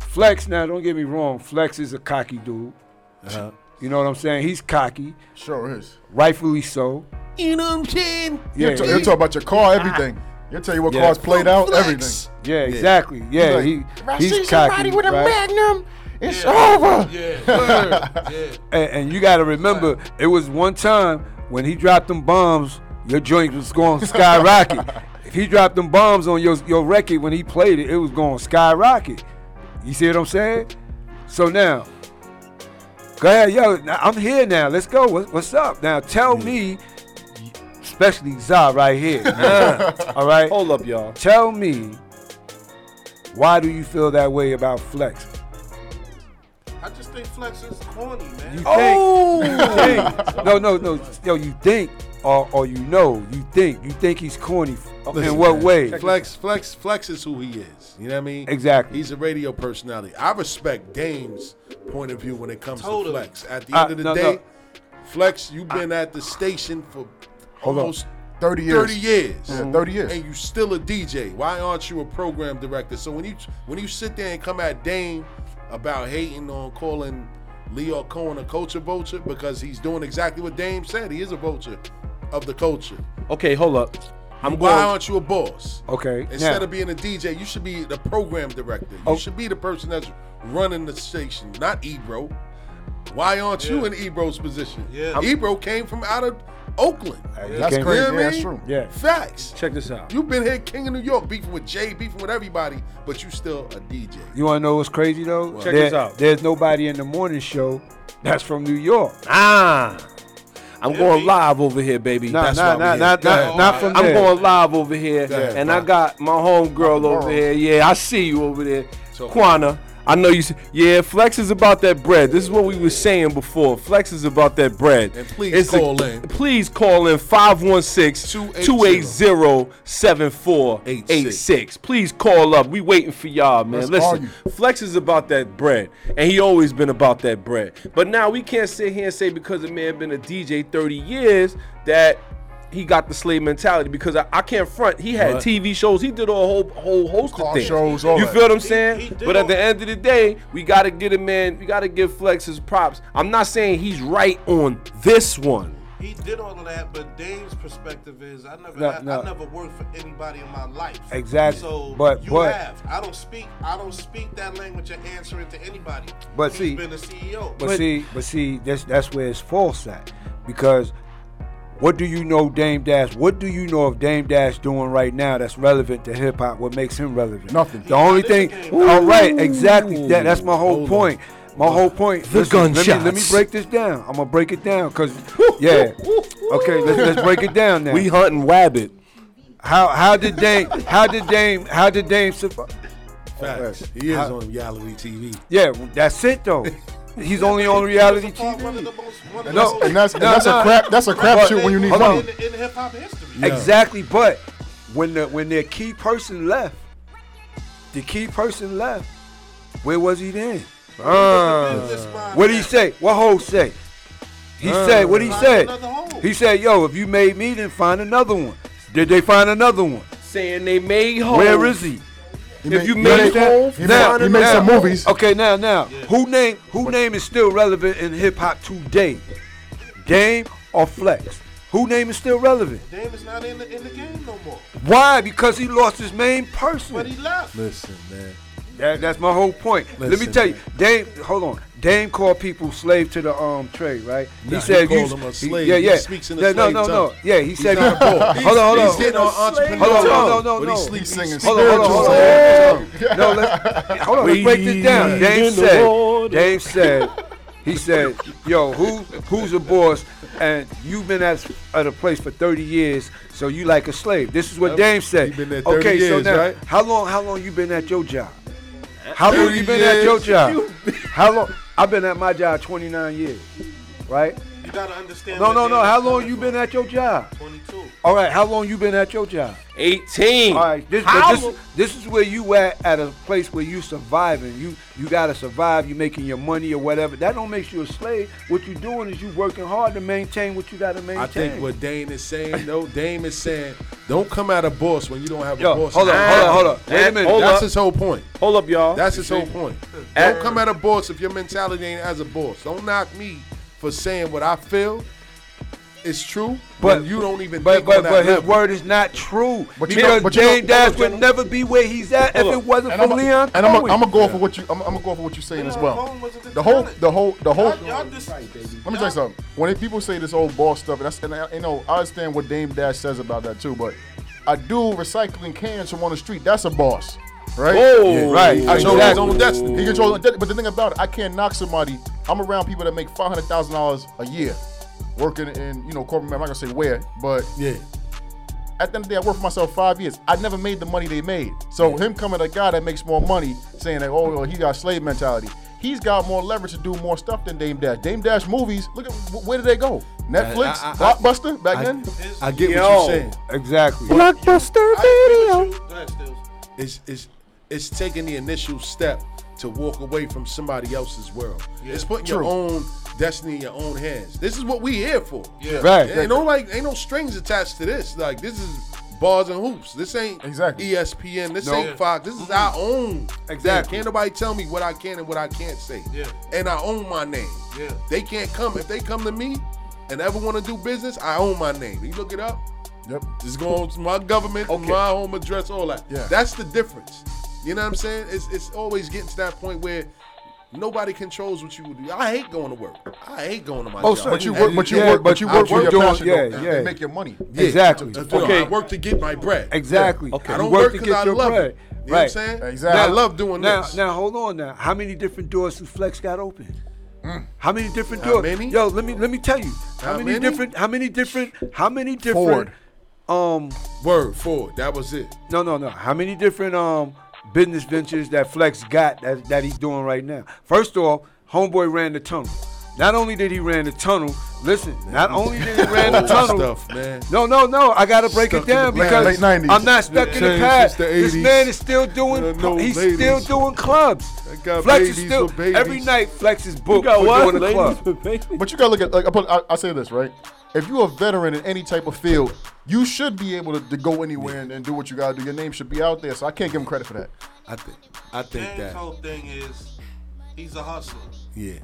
E: Flex. Now, don't get me wrong. Flex is a cocky dude.
B: Uh-huh.
E: You know what I'm saying? He's cocky,
D: Sure is.
E: rightfully so.
B: You know what I'm saying?
E: Yeah,
D: He'll, t- he'll talk about your car, everything. He'll tell you what
E: Yeah.
D: cars played out,
B: Flex.
D: everything.
E: yeah, exactly. Yeah,
D: like,
E: he
D: I
E: he's
D: see
E: cocky,
D: somebody with a
E: right?
D: magnum, it's over.
F: Yeah, yeah.
E: And, and you got to remember, it was one time when he dropped them bombs, your joint was going skyrocket. if he dropped them bombs on your your record when he played it, it was going skyrocket. You see what I'm saying? So now, go ahead, yo. Now, I'm here now. Let's go. What, what's up now? Tell me, especially Za right here. all right.
C: hold up, y'all.
E: Tell me Why do you feel that way about Flex?
F: I just think Flex is corny, man.
E: You think? you think? No, no, no. Yo, you think, or or you know, you think, you think he's corny.
B: Listen,
E: in what
B: man,
E: way?
B: Flex, Flex, Flex is who he is. You know what I mean?
E: Exactly.
B: He's a radio personality. I respect Dame's point of view when it comes
F: Totally.
B: to Flex. At the
E: Uh,
B: end of the
E: no,
B: day,
E: no.
B: Flex, you've been at the station for
D: Hold on. 30 years.
B: 30 years.
D: Yeah, mm-hmm. 30 years.
B: And you still a DJ. Why aren't you a program director? So when you when you sit there and come at Dame about hating on calling Lyor Cohen a culture vulture because he's doing exactly what Dame said. He is a vulture of the culture.
C: Okay, hold up. I'm
B: Why
C: going.
B: aren't you a boss?
E: Okay.
B: Instead
E: now,
B: of being a DJ, you should be the program director. You
E: Oh.
B: should be the person that's running the station, not Ebro. Why aren't you in Ebro's position?
F: Yeah.
B: Ebro came from out of Oakland.
D: That's
E: came-
D: crazy.
B: You know what
D: Yeah, that's
B: mean?
D: true.
E: yeah.
B: Facts.
C: Check this out.
B: You've been here, king of New York, beefing with Jay, beefing with everybody, but you still a DJ.
E: You want to know what's crazy though?
C: Check
E: There-
C: this out.
E: There's nobody in the morning show that's from New York.
C: Ah. I'm going live over here, baby.
E: Nah,
B: That's
E: nah,
B: why we
E: nah,
B: here.
E: not,
B: Go
E: not,
B: ahead.
E: not from
C: I'm
E: there.
C: going live over here,
B: ahead,
C: and
B: bro.
C: I got my homegirl over here. Yeah, I see you over there,
B: So-
C: Quana. I know you. See, yeah, Flex is about that bread. This is what we were saying before. Flex is about that bread.
B: And please
C: It's a-
B: call in.
C: Please call in 516-280-7486. Please call up. We waiting for y'all, man.
D: Let's
C: Listen. Flex is about that bread, and he always been about that bread. But now we can't sit here and say because a man been a DJ 30 years that he got the slave mentality. Because I, I can't front. He had
B: What?
C: TV shows. He did a whole whole host
D: Car
C: of things.
D: shows, all
C: you
D: that.
C: feel what I'm saying?
F: he did
C: but at the end of the day, we gotta get a man. We gotta give Flex his props. I'm not saying he's right on this one.
F: He did all of that, but Dave's perspective is I never
E: No,
F: had,
E: no.
F: I never worked for anybody in my life.
E: Exactly.
F: So
E: But-
F: you
E: but-
F: have. I don't speak I don't speak that language of answering to anybody.
E: But
F: He's
E: see-
F: been a CEO.
E: But, see, but see, that's that's where it's false at. Because what do you know Dame Dash? What do you know of Dame Dash doing right now that's relevant to hip hop? What makes him relevant?
D: Nothing.
E: The only thing.
F: the.
E: All right, exactly. That, that's my whole
B: Hold
E: point. My whole point.
C: The
E: Listen, Let me, let me break this down. I'm gonna break it down because yeah. Okay, let's, let's break it down now.
C: We hunting wabbit.
E: how how did Dame how did Dame how did Dame survive?
B: Facts. He is
E: How-
B: on reality TV.
E: Yeah, that's it though. He's only on reality
F: He's one
E: TV.
F: the most- one
D: And that's, and that's, and
E: No,
D: that's
E: no.
D: a crap. That's a
E: But-
D: crapshoot when you need money.
F: in, in hip hop history.
E: Exactly, but when the when their key person left, the key person left, where was he then? Uh, what did he say? What Hov say? He said, what he
F: Find
E: said? He said, yo, if you made me, then find another one. Did they find another one?
C: Saying they made hoes.
E: Where is he?
D: He
C: If
D: made-
C: you made
D: made-
C: Hov,
D: he
E: now,
D: he made
E: now,
D: some movies.
E: Okay, now, now, who name who name is still relevant in hip hop today? Dame or Flex? Who name is still relevant?
F: Dame is not in the, in the game no more.
E: Why? Because he lost his main person.
F: But he left.
B: Listen, man.
E: That, that's my whole point. Let me
B: Listen,
E: tell you,
B: man.
E: Dame. Hold on. Dame called people slave to the um trade, right?
B: Nah, he
E: said
B: called
E: you-
B: them a
E: he-
B: slave.
E: Yeah,
B: He
E: yeah.
B: speaks in a
E: yeah, no,
B: slave
E: no, no.
B: tongue.
E: Yeah, he
B: He's
E: said.
B: not a boss.
E: hold on, hold
B: He's
E: on.
B: getting on entrepreneur
E: Hold on, no, no, no,
B: but
E: no.
B: he sleeps
D: singing
E: Hold on, hold on, hold on, hold on. No, let's, hold on. Let's break this down. Dame said. Dame said. He said, "Yo, who who's a boss? And you've been at, at a place for 30 years, so you like a slave. This is what
B: Yep.
E: Dame said.
B: He been there 30
E: okay, so now,
B: right?
E: how long? How long you been at your job? How long you been at your job? How long? I've been at my job 29 years, right?
F: You gotta understand.
E: No, no, no. How long you been at your job?
F: 22.
E: All right. How long you been at your job?
C: 18.
E: All right. This, but
C: How
E: this, this is where you at at a place where you surviving. You you gotta survive. You making your money or whatever. That don't make you a slave. What you doing is you working hard to maintain what you gotta maintain.
B: I think what Dane is saying, no, Dame is saying, don't come at a boss when you don't have
E: Yo,
B: a boss.
E: hold on, hold on, hold on. Wait a minute.
C: Hold
B: That's
C: up.
B: his whole point.
C: Hold up, y'all.
B: That's his whole point. Don't come at a boss if your mentality ain't as a boss. Don't knock me for saying what I feel. It's true,
E: But
B: but you don't even
E: But
B: think
E: but
B: on that
E: but his
B: level.
E: word is not true.
D: But you
E: because
D: know- but you know-
E: Dame Dash
D: hold on,
E: would never be where he's at if it wasn't
D: And
E: for
D: I'm,
E: Lyor
D: and I'm,
E: Cohen.
D: Gonna go for what you. I'm, I'm gonna go for what you're saying as well. The whole, the whole, the whole.
F: Y'all, y'all just,
D: Let me tell you something. When people say this old boss stuff, and, that's, and I, you know, I understand what Dame Dash says about that too. But a dude recycling cans from on the street, that's a boss, right?
C: Oh,
B: Yeah,
E: right.
B: He controls his
E: Exactly.
B: own destiny.
D: He controls. But the thing about it, I can't knock somebody. I'm around people that make five hundred thousand dollars a year, working in you know corporate. I'm not gonna say where, but
B: Yeah.
D: at the end of the day, I worked for myself five years. I never made the money they made. So him coming a guy that makes more money, saying that oh he got slave mentality. He's got more leverage to do more stuff than Dame Dash. Dame Dash movies, look at where did they go? Uh, Netflix,
B: I- I- I-
D: Blockbuster back
B: I-
D: then.
B: I get
C: Yo.
B: what you're saying.
E: Exactly.
F: Blockbuster agree with you. Go ahead, Stills.
B: It's, it's, it's taking the initial step to walk away from somebody else's world.
F: Yeah.
B: It's putting
D: True.
B: your own destiny in your own hands. This is what we here for.
F: Yeah.
E: Right.
B: Ain't no like, ain't no strings attached to this. Like this is bars and hoops. This ain't
D: Exactly.
B: ESPN. This
E: No.
B: ain't Fox. This is our own.
E: Exactly.
B: Thing. Can't nobody tell me what I can and what I can't say.
F: Yeah.
B: And I own my name.
F: Yeah.
B: They can't come if they come to me and ever want to do business. I own my name. You look it up.
D: Yep.
B: It's going to my government,
C: Okay.
B: my home address, all that.
D: Yeah.
B: That's the difference. You know what I'm saying? It's it's always getting to that point where nobody controls what you would do. I hate going to work. I hate going to my
E: Oh,
B: job.
E: so
D: But you work, but you
E: Yeah,
D: work, but you work for your
E: doing-
D: passion.
E: yeah,
D: though,
E: yeah.
D: make your money.
B: Yeah.
E: Exactly.
C: Okay.
B: I work to get my bread.
E: Exactly.
C: Okay.
B: I don't
E: work
B: work
E: to
B: 'cause I
E: your
B: love
E: bread.
B: it. You know
E: right.
B: what I'm saying?
D: Exactly.
B: I love doing
E: now,
B: this.
E: Now hold on. Now, how many different doors has Flex got open? How many different doors?
B: many?
E: Yo, let me let me tell you. How,
B: How
E: many,
B: many?
E: different? How many different? How many different? Ford. Um,
B: Word forward. That was it.
E: no, no, no. How many different um business ventures that Flex got that, that he's doing right now? First off, homeboy ran the tunnel. Not only did he ran the tunnel, listen. Not only did he ran the tunnel.
B: stuff, man.
E: No, no, no. I gotta break
B: Stuck
E: it down because
D: late 90s.
E: I'm not stuck in the past.
B: the
E: This man is still doing.
B: Uh, no
E: he's
B: ladies.
E: still doing clubs.
B: Got
E: Flex is still
B: for
E: every night. Flex is booked
C: got
E: for
C: what?
E: doing a club.
D: But you gotta look at like I, put, I, I say this right. If you're a veteran in any type of field, you should be able to, to go anywhere and, and do what you gotta do. Your name should be out there. So I can't give him credit for that.
B: I think. I think
F: Dame's
B: that.
F: whole thing is he's a hustler.
B: Yeah.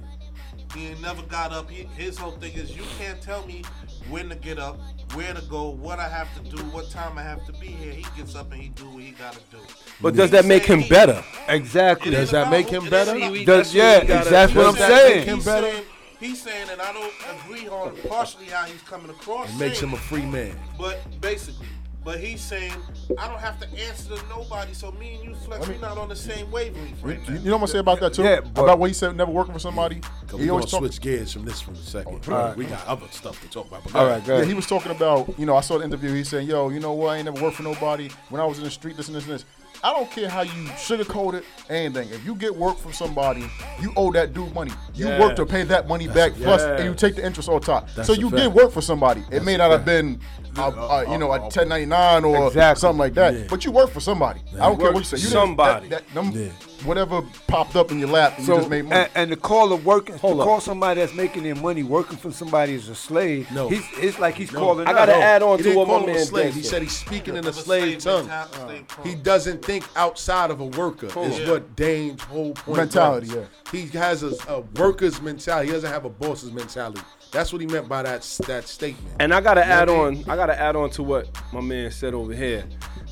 F: He ain't never got up. He, his whole thing is you can't tell me when to get up, where to go, what I have to do, what time I have to be here. He gets up and he do what he gotta do.
C: But does that make him better?
E: Exactly.
B: Does that make him better?
F: ain't about-
C: See, we-
E: Does yeah?
C: what we gotta-
E: That's what I'm
B: does make
E: saying.
B: him better?
F: Saying, he's saying, and I don't agree on partially how he's coming across.
B: It makes
F: saying
B: him a free man.
F: But basically, but he's saying I don't have to answer to nobody. So me and you, Flex, we're not on the same wavelength
D: You,
F: right
D: you
F: now.
D: know what I'm gonna say about that too?
E: Yeah, but-
D: about what he said, never working for somebody. He
B: we
D: always talk.
B: switch gears from this for a second.
E: Alright.
B: We got other stuff to talk about. But
E: All right, go
D: Yeah, he was talking about, you know, I saw the interview. He saying, "Yo, you know what? I ain't never worked for nobody. When I was in the street, this and this and this. I don't care how you sugarcoat it, anything. If you get work from somebody, you owe that dude money. You
C: Yeah.
D: work to pay that money back, plus,
C: yeah.
D: and you take the interest on top.
B: That's
D: so you
B: fact.
D: did work for somebody. It may not have been, uh, uh, you know, a 1099 or
E: Exactly.
D: something like that,
B: Yeah.
D: but you work for somebody. I don't care what you say. You didn't-
C: somebody.
D: That, that, them-
B: Yeah.
D: Whatever popped up in your lap, and
E: So
D: you just made money.
E: and, and the call of working,
C: Hold
E: to
C: up.
E: call somebody that's making their money working for somebody as a slave.
B: No.
E: he's it's like he's
B: No.
E: calling.
C: I gotta
B: No,
C: add on
B: he
C: to what
B: call
C: my
B: him
C: man
B: slave. He
C: said.
B: said he's speaking in a
F: Of
B: slave tongue.
F: mental-
B: He doesn't think outside of a worker. Is
F: Yeah.
B: what Dame's whole point
D: Mentality,
B: was. He has a, a worker's mentality. He doesn't have a boss's mentality. That's what he meant by that that statement.
C: And I gotta
B: You
C: add
B: what I mean?
C: on. I gotta add on to what my man said over here.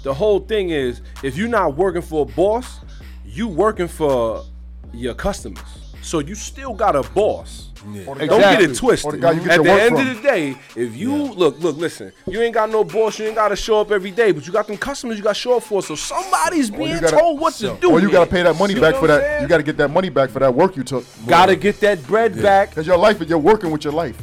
C: The whole thing is, if you're not working for a boss, you working for your customers. So you still got a boss.
D: Or the
C: Don't get it twisted.
D: the get
C: At the end
D: from.
C: of the day, if you look, look, listen, you ain't got no boss, you ain't gotta show up every day, but you got them customers you got to show up for. So somebody's being
D: gotta-
C: told what to do.
D: Or you got to pay that money
C: You
D: back for that. You got to get that money back for that work you took.
E: Gotta get that bread back.
D: Cause your life, you're working with your life.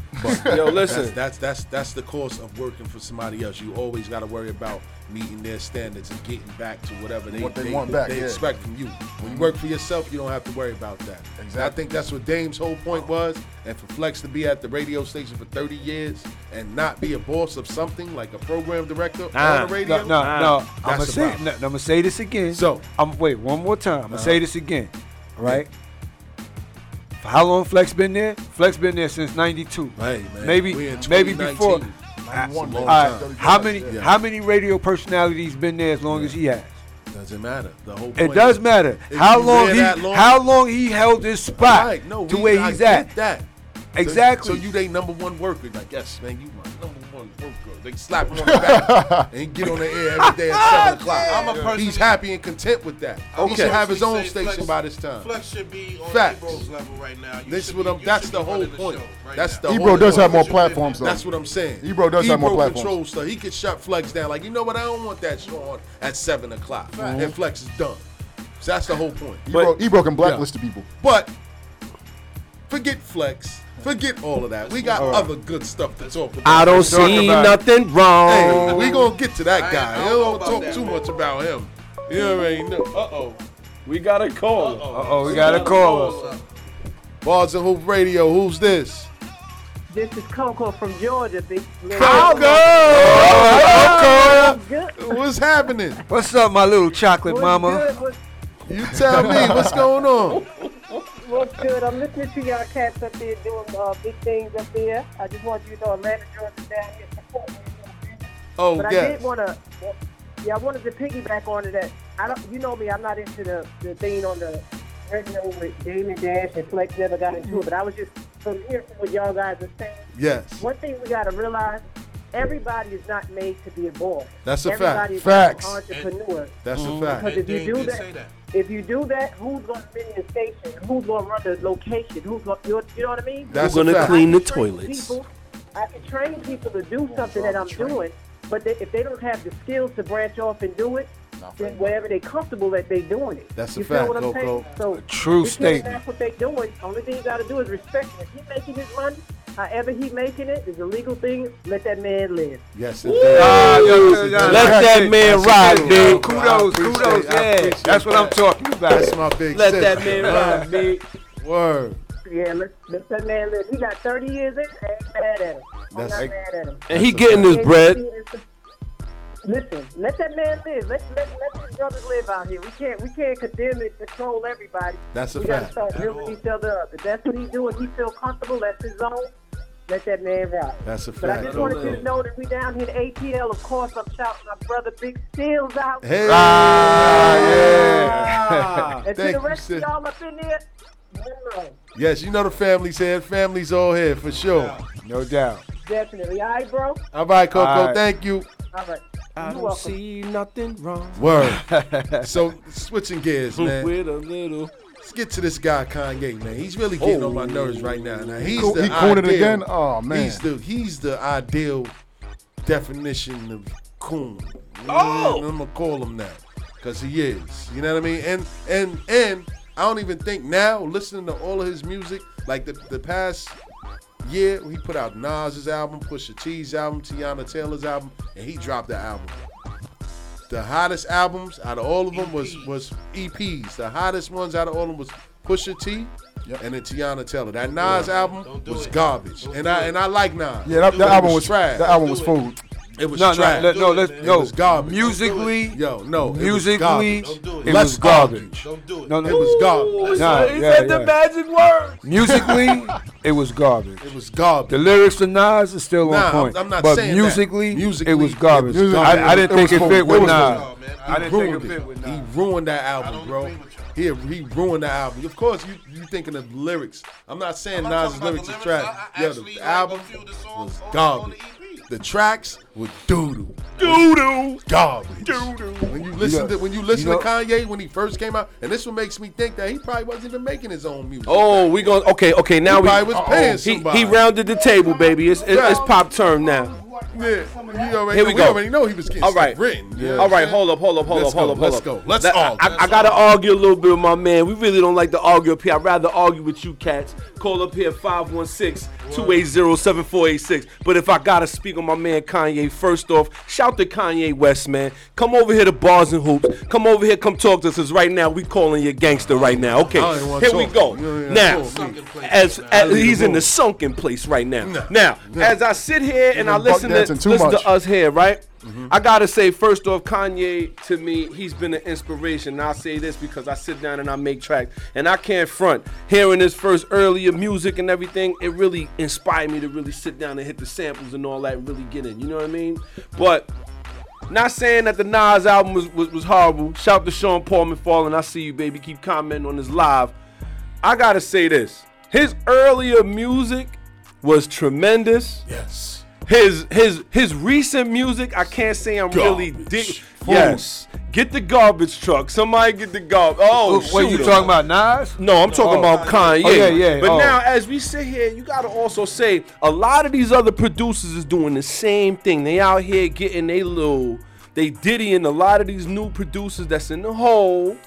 C: Yo, listen.
B: That's, that's that's that's the cost of working for somebody else. You always got to worry about meeting their standards and getting back to whatever they,
D: What they want back,
B: they
D: yeah.
B: expect from you. When you work for yourself, you don't have to worry about that. Exactly. I think that's what Dame's whole point was, and for Flex to be at the radio station for 30 years and not be a boss of something like a program director
E: Nah,
B: on the radio.
E: No, no, no. I'm gonna
B: That's
E: say,
B: about-
E: no, I'm gonna say this again.
B: So-
E: I'm wait one more time. I'm gonna
B: Uh-huh.
E: say this again. All right. For how long Flex been there? Flex been there since '92.
B: Hey, man,
E: maybe
B: we in
E: maybe before.
B: That's a long
E: All right,
B: time.
E: How many
B: Yeah.
E: how many radio personalities been there as long as he has?
B: Doesn't matter. The whole
E: It does matter. How long he
B: long-
E: how long he held his spot
B: Right, no,
E: to
B: we-
E: where
B: I
E: he's at.
B: That
E: Exactly.
B: So, so you they number one worker. Like yes, man, you my number one worker. They slap him on the back and he get on the air every day at seven o'clock.
F: I'm a person-
B: He's happy and content with that. He
F: Okay.
B: should have his own station
F: Flex-
B: by this time.
F: Flex should be on
B: Facts.
F: Ebro's level right now. You
B: This what I'm.
F: you
B: That's the whole
F: running the
B: point.
F: show right
B: that's the
D: Ebro
B: whole
D: does
B: point.
D: have more platforms, though.
B: That's what I'm saying.
D: Ebro does have more
B: Ebro
D: platforms.
B: controls stuff. He could shut Flex down. Like you know what? I don't want that show on at seven o'clock. And Flex is done. So that's the whole point.
D: Ebro, Ebro can blacklist the people.
B: But Forget flex. Forget all of that. We got
C: All right.
B: other good stuff to talk about.
C: I don't see
B: about
C: nothing wrong.
B: Hey, we gonna get to that
C: I
B: guy.
C: I
B: We
C: don't know
B: don't
C: about
B: talk
C: that,
B: too
C: man.
B: much about him. You already know. Uh oh.
C: We got a call.
B: Uh
E: oh, we got a caller.
B: Bars and Hoop Radio. Who's this?
U: This is Coco from Georgia. Big
B: Coco! What's happening?
E: What's up, my little chocolate mama?
B: You tell me what's going on.
U: What's good? I'm listening to y'all cats up there doing uh, big things up there. I just want you to know Atlanta, Georgia down here supporting me.
B: Oh,
U: but I did want to, yeah, I wanted to piggyback on to that. I don't, you know me, I'm not into the, the thing on the radio with Damon Dash and Flex never got into it. But I was just from hearing from what y'all guys are saying.
B: Yes.
U: One thing we got to realize: everybody is not made to be a boss.
B: That's a fact.
U: Everybody is
B: Facts.
U: an entrepreneur.
B: That's a
U: Mhm.
B: fact.
U: Because if you do that,
B: say that.
U: If you do that, who's going to spin the station? Who's going to run the location? Who's going? You know, you know what I mean?
C: That's Who's gonna clean the
U: I can train
C: toilets?
U: People, I can train people to do something that I'm doing, but they, if they don't have the skills to branch off and do it, then wherever they're comfortable that they're doing it.
B: That's a
U: you feel
B: fact,
U: what I'm
B: Coco.
U: saying? So
E: A true
U: because
E: statement.
U: That's what they're doing. Only thing you got to do is respect him. If he making his money, however he making it is a legal thing. Let that man live.
B: Yes,
U: Woo!
B: indeed.
E: Ah, yo, yo, yo,
C: Let that
E: it.
C: man
E: That's
C: ride,
E: it.
C: big.
E: Kudos, kudos,
B: appreciate-
E: yeah. That's what I'm talking about.
B: That's my big
C: Let
B: sister.
C: that man ride, big.
B: Word.
U: Yeah, let, let that man live. He got 30 years in. I ain't mad at him. I'm not mad at him.
C: And he getting his bread.
U: Listen, let that man live. Let let let these brothers live out here. We can't we can't condemn and control everybody.
B: That's a
U: we
B: fact.
U: gotta start building each other up. If that's what he's doing, he feel comfortable. That's his zone. Let that man ride.
B: That's a fact.
U: But I
B: fact.
U: just wanted you to know that we down here in ATL. Of course, I'm shouting my brother Big Steels out.
B: Hey.
U: Ah,
B: yeah.
U: And to the rest
B: sis.
U: of y'all up in there, one.
B: Yes, you know the family's here. Family's all here for sure.
E: No doubt.
U: Definitely. All right, bro?
B: All right, Coco.
E: All right.
B: Thank you.
U: All right.
C: I
U: You
C: don't
U: welcome.
C: see nothing wrong.
B: Word. so switching gears, man.
C: With a little.
B: Let's get to this guy Kanye, man. He's really getting on my oh. nerves right now. Now he's
D: Cool-
B: the
D: he cooning
B: ideal-
D: again? Oh, man.
B: He's the he's the ideal definition of coon.
C: Oh!
B: I'm gonna call him that because he is. You know what I mean? And and and I don't even think now listening to all of his music, like the the past year, he put out Nas's album, Pusha T's album, Teyana Taylor's album, and he dropped the album. The hottest albums out of all of them was was EPs. The hottest ones out of all of them was Pusha T and then Teyana Taylor. That Nas album was garbage, and I and I like Nas.
D: Yeah, that, that album was
B: trash.
D: That album was food.
B: It was
E: No, no,
B: trash.
E: let- no, let's-
B: it was garbage.
E: Musically,
B: yo, no, musically, it was
E: musically,
B: garbage.
E: it
B: Let's
E: was garbage.
B: argue.
E: No, no,
B: It was garbage.
E: Nah,
C: he
E: yeah,
C: said the magic word.
E: Musically, it was garbage.
B: It was garbage.
E: The lyrics of Nas are still
B: Nah,
E: on point.
B: I'm- I'm not
E: but
B: saying that.
E: musically,
B: Musically,
E: it was garbage.
B: it was
E: I,
B: garbage.
E: I didn't
B: It
E: think
B: was
E: it fit
B: food.
E: with Nas.
B: food.
E: I didn't
B: He
E: think it
B: ruined
E: fit
B: it.
E: with
B: He ruined that album, bro. He he ruined the album. Of course, you you thinking of lyrics. I'm not saying Nas's lyrics is trash. Yeah, the album was garbage. The tracks were doo doo. Doo doo. Garbage. Doo doo. When you listen
E: know-
B: to when you listen
E: you know-
B: to Kanye when he first came out, and this one makes me think that he probably wasn't even making his own music.
C: Oh, we going okay, okay. Now
B: He
C: we
B: probably was paying
C: he,
B: somebody.
C: he rounded the table, baby. It's it's, it's pop term now.
B: Yeah,
C: Here we go.
B: already know he was getting
C: All right.
B: written. know
C: All right, hold up, hold up, hold
B: Let's
C: up, hold
B: go,
C: up,
B: let's
C: up.
B: go. Let's
C: Let- I-
B: argue.
C: I, I gotta argue a little bit with my man. We really don't like to argue up here. I'd rather argue with you cats. Call up here 516-280-7486. But if I gotta speak on my man Kanye, first off, shout to Kanye West, man. Come over here to Bars and Hoops. Come over here, come talk to us. Cause right now we calling you gangster right now. Okay,
B: I don't even wanna
C: here we go.
B: You don't
C: Now,
B: to me.
C: as, as he's in the sunken place right now.
B: Nah.
C: Now,
B: Nah.
C: as I sit here and I
D: buck
C: listen to
D: too
C: listen
D: much.
C: to us here, right? Mm-hmm. I gotta say, first off, Kanye to me, he's been an inspiration. And I say this because I sit down and I make tracks, and I can't front. Hearing his first earlier music and everything, it really inspired me to really sit down and hit the samples and all that, and really get in. You know what I mean? But not saying that the Nas album was, was, was horrible. Shout to Sean Paul McFarlane. I see you, baby. Keep commenting on this live. I gotta say this. His earlier music was tremendous.
B: Yes.
C: His his his recent music, I can't say I'm really dig. Yes. Get the garbage truck. Somebody get the garbage. Oh,
E: what, you
C: shoot 'em.
E: talking about, Nas?
C: No, I'm talking
E: Oh.
C: about Kanye.
E: Oh, yeah, yeah,
C: But
E: oh.
C: now, as we sit here, you gotta also say a lot of these other producers is doing the same thing. They out here getting they little, they diddying a lot of these new producers that's in the hole,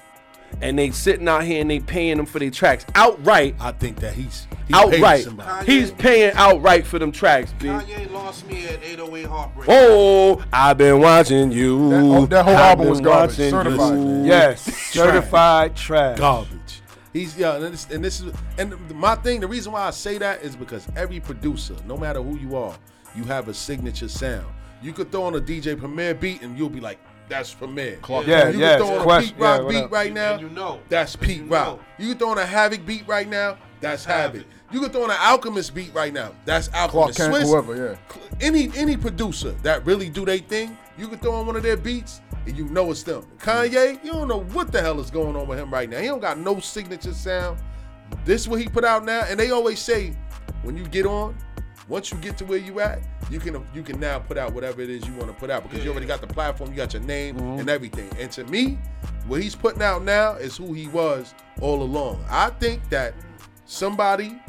C: and they sitting out here and they paying them for their tracks outright.
B: I think that he's he
C: outright.
B: somebody.
C: He's paying outright for them tracks, B.
F: Kanye lost me at 808 Heartbreak.
C: Oh, I've been watching you.
D: That- oh, that whole
C: I've
D: album was garbage.
C: watching
D: Certified.
C: you.
E: Yes, certified trash.
B: garbage. He's yeah, and this, and this is and my thing. The reason why I say that is because every producer, no matter who you are, you have a signature sound. You could throw on a DJ Premier beat and you'll be like, "That's Premier."
E: Clark Yeah,
B: you
E: yes,
B: could throw on
E: question-
B: a Pete Rock
E: yeah,
B: beat
E: up?
B: right now.
F: And you know.
B: That's Pete Rock. You could throw on a Havoc beat right now. That's Havoc. You could throw on an Alchemist beat right now. That's Alchemist.
D: Clark
B: Alchemist.
D: Kent,
B: Swizz,
D: whoever, yeah.
B: any any producer that really do their thing, you can throw on one of their beats and you know it's them. Kanye, you don't know what the hell is going on with him right now. He don't got no signature sound. This what he put out now, and they always say when you get on, once you get to where you at, you can you can now put out whatever it is you want to put out because you already got the platform, you got your name mm-hmm. and everything. And to me, what he's putting out now is who he was all along. I think that somebody,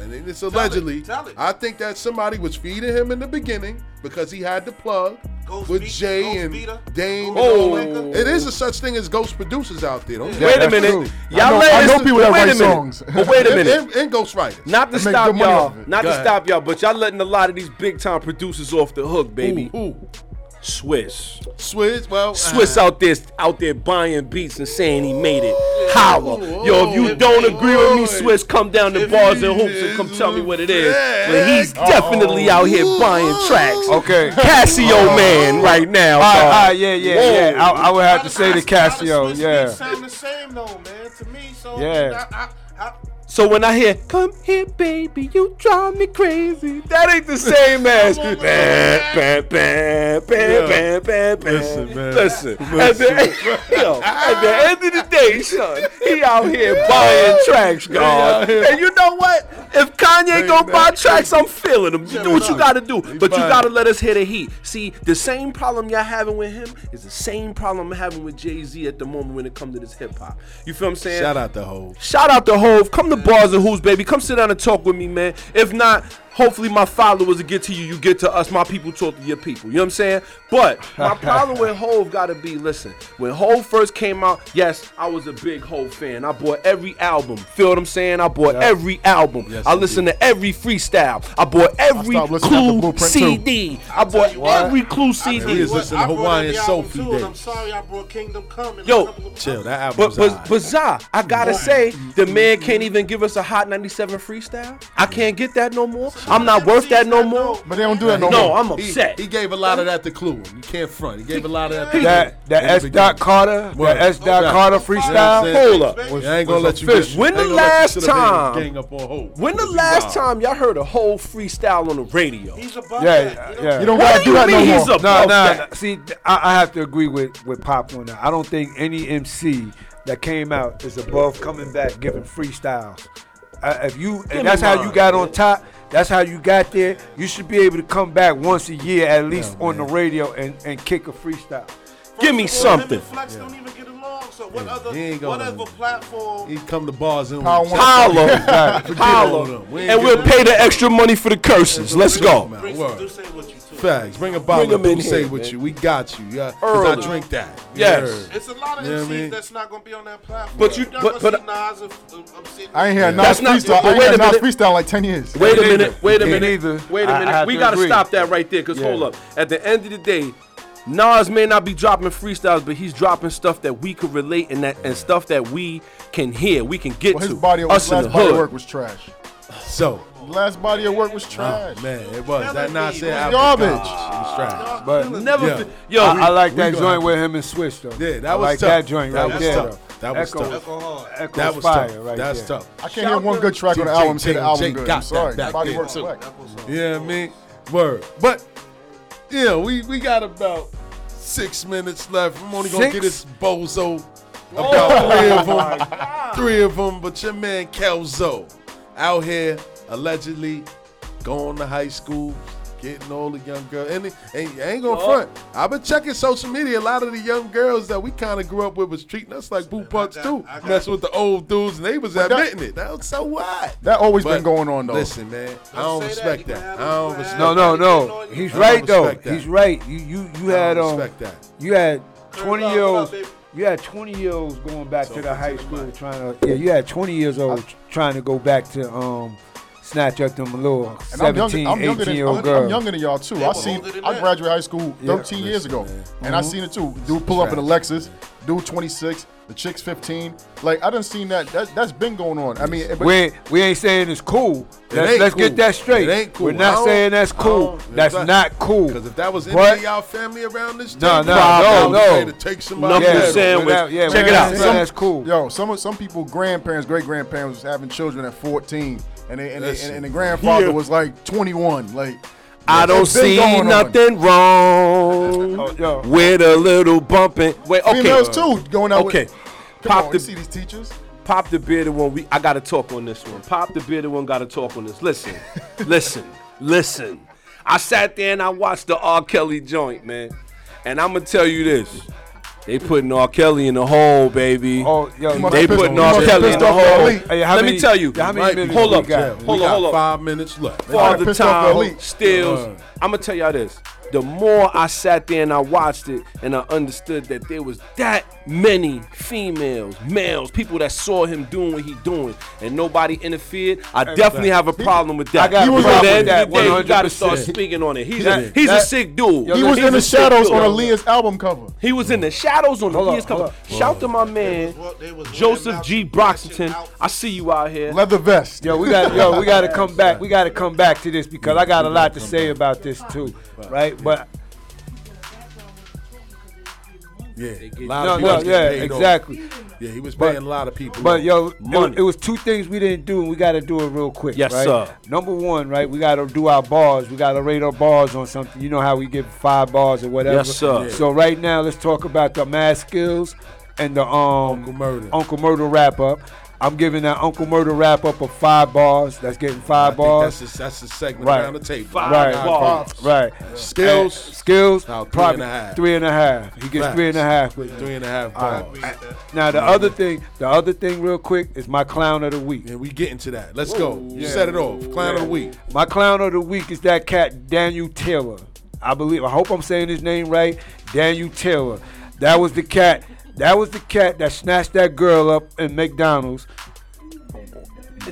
B: and it's allegedly,
F: tell it.
B: I think that somebody was feeding him in the beginning because he had the plug
F: Ghost
B: with
F: beat-
B: Jay
F: Ghost
B: and
F: beater,
B: Dame.
F: Ghost
B: and all
F: maker.
B: that. It is a such thing as ghost producers out there. Don't
E: Yeah,
C: Wait a minute.
E: true.
C: Y'all
D: I know- I know people that
C: wait
D: write
C: a minute.
D: songs.
C: But wait a
B: And,
C: minute.
B: and, and ghostwriters.
C: Not to stop y'all, not
B: Go
C: to
B: ahead.
C: stop y'all, but y'all letting a lot of these big time producers off the hook, baby.
B: Who? who?
C: Swiss.
B: Swizz, well,
C: Swizz
B: uh,
C: out there out there buying beats and saying he made it. Holla.
B: Oh,
C: Yo, if you
B: oh,
C: don't agree with me,
B: oh,
C: Swizz, come down to bars and hoops and come tell me what it is. But he's
B: fag.
C: definitely out here buying tracks.
E: Okay.
C: Casio man right now.
E: All right, all right yeah, yeah,
C: Whoa.
E: yeah. I, I would have to say the
F: A
E: Casio, yeah.
F: sound the same though, man. To me, so
E: Yeah.
C: So when I hear "Come here, baby, you drive me crazy," that ain't the same as
F: on,
C: bam, bam, bam, bam.
B: Listen, man.
C: Listen, at the, yo, at the end of the day, son, he out here buying tracks, God. And you know what? If Kanye go buy tracks, I'm feeling them. You do what you gotta do, but you gotta let us hit the heat. See, the same problem y'all having with him is the same problem I'm having with Jay Z at the moment when it comes to this hip hop. You feel what I'm saying?
B: Shout out to Hov.
C: Shout out to Hov. Come to Bars and Hoops, baby. Come sit down and talk with me, man. If not, hopefully my followers will get to you. You get to us. My people talk to your people. You know what I'm saying? But my problem with Hov got to be, listen, when Hov first came out, yes, I was a big Hov fan. I bought every album. Feel what I'm saying? I bought every album.
B: Yes,
C: I listened to every freestyle. I bought every
D: stopped listening after
C: Clue
D: Blueprint too.
C: CD. I bought every Clue
B: We
C: CD.
B: was listening to
F: I brought
B: Hawaiian
F: every album
B: Sophie
F: too, and I'm sorry I brought Kingdom Come. and
C: Yo,
F: a couple of
B: Chill, that album
C: But
B: was
C: but
B: alright.
C: but Za, I gotta say, the man can't even give us a hot 97 freestyle. I can't get that no more. I'm not worth that no more.
D: But they don't do that no,
C: No,
D: more.
C: No, I'm
B: He,
C: upset.
B: he gave a lot of that to Clue. You can't front. He gave a lot of that. to
E: That that S. Dot. Carter,
B: Word.
E: that S. Dot
B: Yeah.
E: Carter
B: You know what I'm
E: freestyle.
B: saying?
C: Hold up.
B: I ain't gonna let you
E: official.
B: get.
C: When the
B: ain't gonna let you
C: last
B: sit up here and
C: time-
B: gang up on Hov.
C: When the last time y'all heard a whole freestyle on the radio?
F: He's above
E: Yeah,
F: that.
E: yeah.
D: You don't gotta
C: do
D: do that no
C: mean
D: more.
C: he's
E: No,
C: above
E: no. See, I, I have to agree with with Pop on that. I don't think any MC that came out is above coming back giving freestyles. Uh, if you, and that's how you got on top. That's how you got there. You should be able to come back once a year at least on the radio and, and kick a freestyle.
C: Give me
F: of all, him
C: something.
F: and Flex don't even get along. So what other
B: he ain't
F: what
B: gonna-
F: other platform?
B: He come to bars and
D: Power one.
C: Holla,
B: Forget all
C: holla.
B: We
C: and we'll pay the extra money for the curses. Let's go.
B: Man,
F: Bring
B: word.
F: some D'ussé with you too.
B: Facts. Bring a bottle
C: Bring
B: of
C: 'em in
B: D'ussé
C: here,
B: with
C: man.
B: you. We got you. Yeah, because
C: Early.
B: I drink that. You
C: Yes.
F: It's a lot of
B: You know what I
F: MCs
B: mean?
F: that's not gonna be on that platform.
C: But you-
F: You're not
C: but-
F: gonna
C: but-
F: see Nas of, of, of sitting-
D: I ain't hear Nas
C: That's not-
D: freestyle.
C: but
D: I ain't
C: wait
D: heard
C: a
D: Nas
C: minute.
D: freestyle in like ten years.
C: Wait a
E: Me
C: minute.
E: neither.
C: Wait a
E: Me
C: minute.
E: neither.
C: Wait a
E: I- I
C: minute.
E: have
C: we
E: to
C: gotta
E: agree.
C: stop that right there. Cause hold up. At the end of the day, Nas may not be dropping freestyles, but he's dropping stuff that we could relate and that and stuff that we can hear, we can get
D: Well,
C: to.
D: his body, his
C: Us in
D: last
C: the
D: body of
C: hood.
D: work was trash.
B: So,
D: Last body of work was trash.
B: oh, man, it was. That not said
F: it
D: was
B: apple
D: garbage.
B: It was trash.
E: But
C: Never.
B: Yeah.
C: fe- Yo,
E: I, I like that joint with him and Swizz though.
B: Yeah, that
E: I
B: was
E: like
B: tough.
E: that joint
B: That
E: right
B: was
E: there.
B: tough. That was
E: Echo,
B: tough.
F: Echo hard.
B: That was
E: fire
B: tough.
E: right
B: That's
E: there.
B: tough.
D: I can't hear one good track on the album. Say the album good.
B: got
D: I'm sorry.
B: that back
D: Body
B: then,
D: work
B: too.
D: select.
B: You I mean? Word. But, yeah, we, we got about six minutes left. I'm only going to get this bozo oh about three of them. Three of them. But your man Kelzo out here allegedly going to high school, getting all the young girls. And, and I ain't going to front. I've been checking social media. A lot of the young girls that we kind of grew up with was treating us like boo punks too. Messing with the old dudes, and they was
D: But that-
B: admitting it. That was so what?
D: That always
B: But
D: been going on though.
B: Listen, man, I don't
F: say that.
B: respect that. I don't respect.
E: No, no, no. He's right though.
B: that.
E: He's right. You you you
B: I
E: had
B: don't
E: um
B: respect that.
E: you had twenty year olds.
F: Up.
E: You had 20 year olds going back to the high school trying to. Yeah, you had 20 years old trying to go back to um, snatch up them a little
D: And I'm
E: 17,
D: younger, I'm younger
E: 18
D: than,
E: year old
D: I'm. I'm younger than y'all too. I seen I graduated high school
E: Yeah.
D: 13 years ago, and I
E: Mhm.
D: seen it too. Dude pull up in a Lexus, dude 26, the chick's 15. Like I done seen that. that that's been going on. I mean,
E: we we ain't saying it's cool.
B: It
E: Let's,
B: ain't
E: let's
B: cool.
E: get that straight.
B: It ain't cool.
E: We're not saying that's cool.
B: don't-
E: That's not cool.
B: Because if that was any of y'all family around this
E: No,
B: table,
E: no,
B: I
E: no, no.
B: say to take somebody
E: Yeah,
B: head off.
E: without- yeah,
D: Check it out. Some,
E: that's cool.
D: Yo, some some people, grandparents, great grandparents, was having children at 14, and they, and, they,
C: Listen.
D: and, the grandfather
C: Yeah.
D: was like 21. Like
C: I don't see
D: going on.
C: nothing wrong oh, with a little bumping. Wait, okay.
D: Females too going out with-
C: Okay.
D: Come
C: Pop
D: on,
C: the
D: see these teachers.
C: Pop the bearded one. We I gotta talk on this one. Pop the bearded one. Gotta talk on this. Listen, listen, listen. I sat there and I watched the R. Kelly joint, man. And I'm gonna tell you this. They putting R. Kelly in the hole, baby.
E: Oh, yo,
C: they putting R. Kelly in the hole.
E: Hey,
C: Let
E: many-
C: me tell you.
E: minutes
C: hold up,
E: got?
C: hold
B: got
C: hold up.
B: five minutes left.
C: Father
B: Pissed off the
C: Time. Stills.
B: Uh,
C: I'm gonna tell y'all this. The more I sat there and I watched it and I understood that there was that many females, males, people that saw him doing what he doing and nobody interfered, I definitely have a problem with that.
E: I got a
C: He was
E: problem with
C: end
E: that
C: day, you gotta start speaking on it. He's
E: That-
C: a, he's a sick dude.
D: He was
C: He's
D: in the shadows
C: dude.
D: on Aaliyah's album cover.
C: He was in the shadows on
D: Hold
C: Aaliyah's
D: up,
C: cover.
D: hold up.
C: Shout to my man, Joseph G. Broxton. I see you out here.
D: Leather vest.
E: Yo, we got yo, we got to come back. We got to come back to this because I got a lot to say about this too, right? But
B: Yeah, a
E: no,
B: of
E: no, yeah,
B: getting paid off.
E: exactly.
B: Yeah, he was
E: But-
B: paying a lot of people.
E: But yo, it,
B: money.
E: it was two things we didn't do, and we got to do it real quick.
C: Yes,
E: right?
C: sir.
E: Number one, right? We got to do our bars. We got to rate our bars on something. You know how we give five bars or whatever.
C: Yes, sir. Yeah.
E: So right now, let's talk about the Mad Skills and the um Uncle
B: Murder.
E: Uncle Murder wrap up. I'm giving that Uncle Murder wrap up of five bars. That's getting five
B: I think
E: bars.
B: that's a, that's a segment
E: Right.
B: around the table.
E: right,
B: bars.
E: right.
B: Skills.
E: And skills.
B: Now, three
E: probably
B: and a half.
E: Three and a half. He gets three and a half with
B: Three and a half bars.
E: right. Now the other thing, the other thing, real quick, is my clown of the week.
B: And we get into that. Let's go. You set it off. Clown of the week.
E: My clown of the week is that cat Daniel Taylor. I believe. I hope I'm saying his name right. Daniel Taylor. That was the cat. That was the cat that snatched that girl up in McDonald's.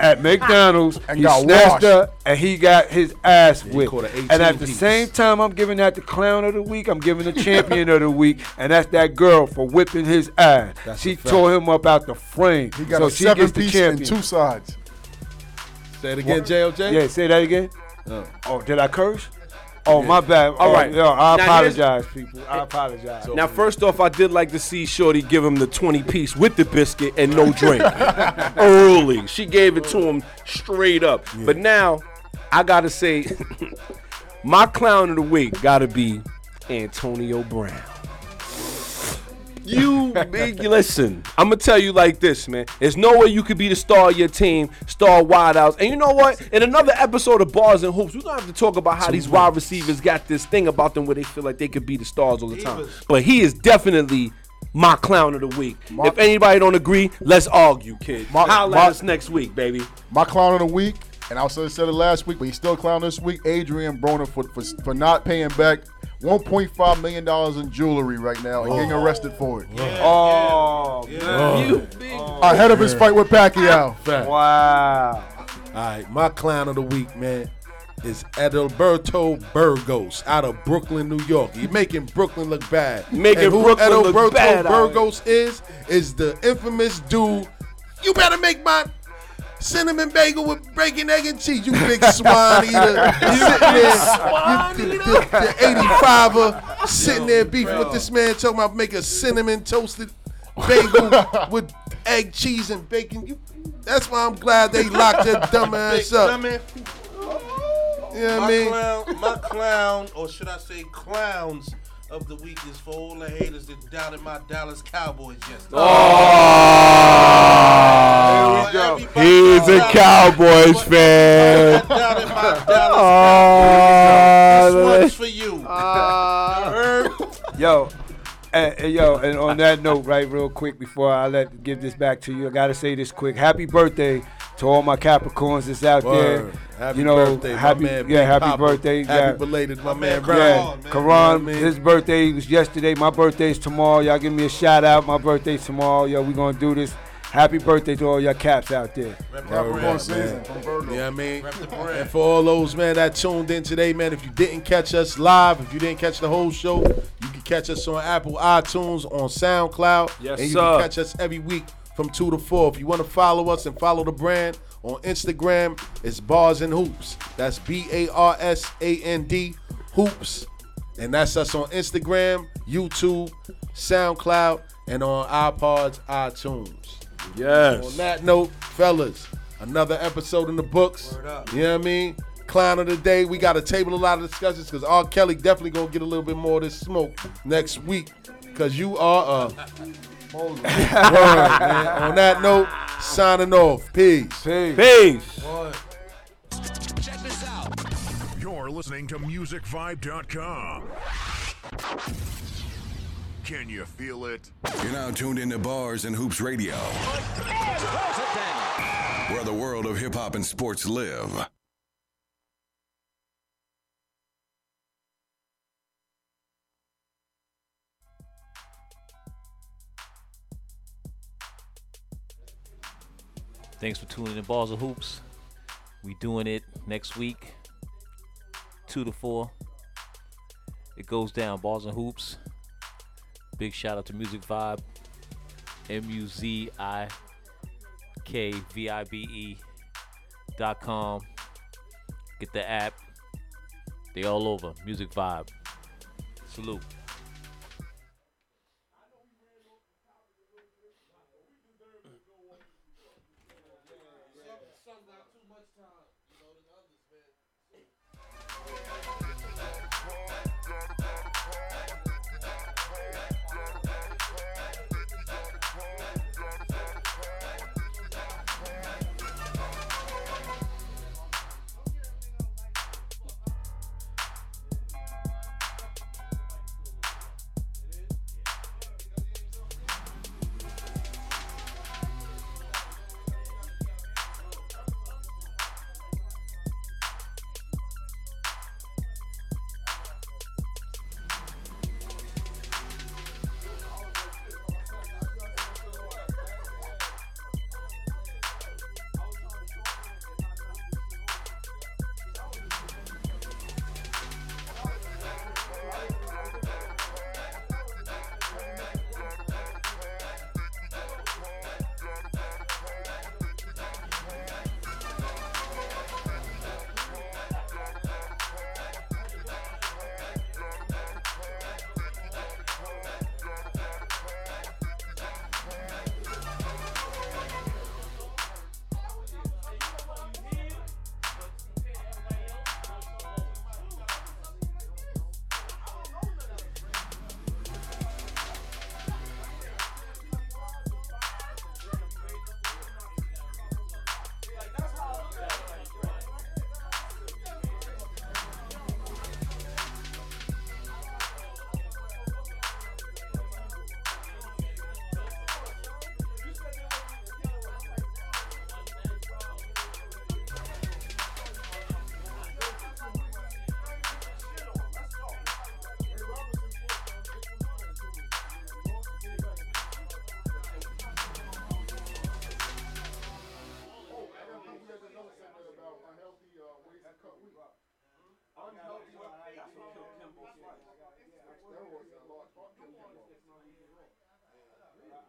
E: At McDonald's,
D: And
E: he
D: got
E: snatched
D: washed.
E: her and he got his ass whipped.
B: caught a 18
E: And at the
B: piece.
E: same time, I'm giving that the clown of the week. I'm giving the champion of the week, and that's that girl for whipping his ass.
B: That's
E: she tore him up out the frame.
D: He got
E: so
D: a
E: she
D: seven
E: gets the
D: piece
E: champion.
D: and two sides.
B: Say it again, JOJ.
E: Yeah, say that again.
B: Oh.
E: Oh, did I curse? Oh, my bad.
C: All
E: Oh,
C: right.
E: Yo, I
C: Now,
E: apologize, people. I apologize.
C: Now, first off, I did like to see Shorty give him the 20 piece with the biscuit and no drink early. She gave it to him straight up. But now, I gotta say, my clown of the week gotta be Antonio Brown. You big listen. I'm gonna tell you like this, man. There's no way you could be the star of your team, star wideouts. And you know what? In another episode of Bars and Hoops, we're gonna have to talk about how these wide receivers got this thing about them where they feel like they could be the stars all the time. But he is definitely my clown of the week. if anybody don't agree, let's argue, kid.
D: My-
C: Holla
D: my-
C: at us next week, baby.
D: My clown of the week, and I also said it last week, but he's still clown this week. Adrien Broner for, for, for not paying back 1.5 million dollars in jewelry right now and getting oh. arrested for it.
E: Oh, man.
C: You oh.
D: Ahead of his fight with Pacquiao.
B: Fact.
E: Wow.
B: All right, my clown of the week, man, is Adalberto Burgos out of Brooklyn, New York. He's making Brooklyn look bad.
C: Making
B: and who
C: Brooklyn look
B: Adalberto
C: bad out
B: Burgos is is the infamous dude. You better make my cinnamon bagel with bacon, egg, and cheese. You big swine eater. You sitting there, you, the, the, the 85er sitting there beefing with this man talking about make a cinnamon toasted bagel with egg, cheese, and bacon. You, that's why I'm glad they locked your dumb ass up. You know what I mean?
F: Clown, my clown, or should I say clowns of the week is for all the haters that doubted my Dallas Cowboys yesterday.
C: Oh,
F: Here we go.
C: He's a Cowboys fan.
F: Doubted my Dallas
C: Oh,
F: Cowboys. This one's for you.
B: Uh,
F: you heard?
E: Yo, and, and yo, and on that note, right, real quick before I let give this back to you, I gotta say this quick. Happy birthday To all my Capricorns that's out
B: Word.
E: there,
B: Happy
E: you know,
B: birthday, my
E: happy,
B: man,
E: yeah, happy
B: Papa.
E: birthday,
B: Happy
E: yeah.
B: belated, my man,
E: yeah,
B: Caron. You know
E: Caron,
B: I mean?
E: his birthday was yesterday. My birthday's tomorrow. Y'all give me a shout out. My birthday's tomorrow. Yo, we gonna do this. Happy birthday to all y'all caps out there.
B: Capricorn season from Virgo. Yeah, I mean, and for all those man that tuned in today, man, if you didn't catch us live, if you didn't catch the whole show, you can catch us on Apple iTunes, on SoundCloud,
C: Yes,
B: and you
C: sir.
B: can catch us every week from two to four. If you want to follow us and follow the brand on Instagram, it's Bars and Hoops. That's B A R S A N D Hoops, and that's us on Instagram, YouTube, SoundCloud, and on iPods, iTunes.
C: Yes.
B: On that note, fellas, another episode in the books. You know what I mean? Clown of the day. We got to table a lot of discussions because R. Kelly definitely gonna get a little bit more of this smoke next week. Cause you are a Word, man. On that note, signing off. Peace.
E: Peace.
C: Peace.
R: You're listening to MuzikVibe.com. Can you feel it?
A: You're now tuned into Bars and Hoops Radio, where the world of hip hop and sports live.
H: Thanks for tuning in Balls of Hoops. We doing it next week, two to four. It goes down Balls and Hoops. Big shout out to Muzik Vibe, M U Z I K V I B E dot com. Get the app. They all over. Muzik Vibe. Salute.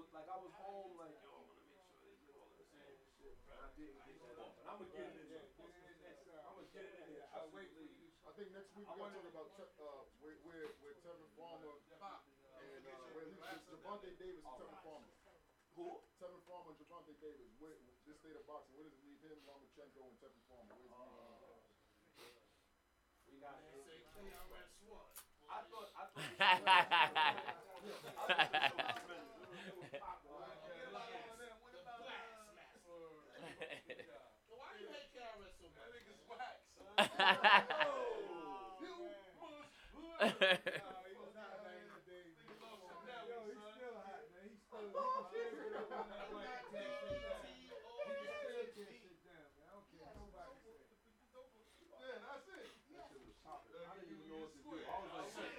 C: was like, I was home, like, yo, I want to make sure they get all of this and shit.
V: I'm gonna get it. In there. I'm gonna get it. In there. I wait for you.
D: I think next week we gotta talk about Te- uh, where where where Tevin Farmer and uh, where it's Gervonta Davis and Tevin Farmer.
V: Who?
D: Tevin Farmer and Gervonta Davis. Where this state of boxing? Where does it leave him, Lomachenko, and Tevin Farmer? Where's it leave him?
V: We got
F: Say KRS One.
V: I thought I
F: Why you hate KRS so much? That nigga's wax.
D: Yeah, that's it.
V: I didn't even know what to do. I was like, shit.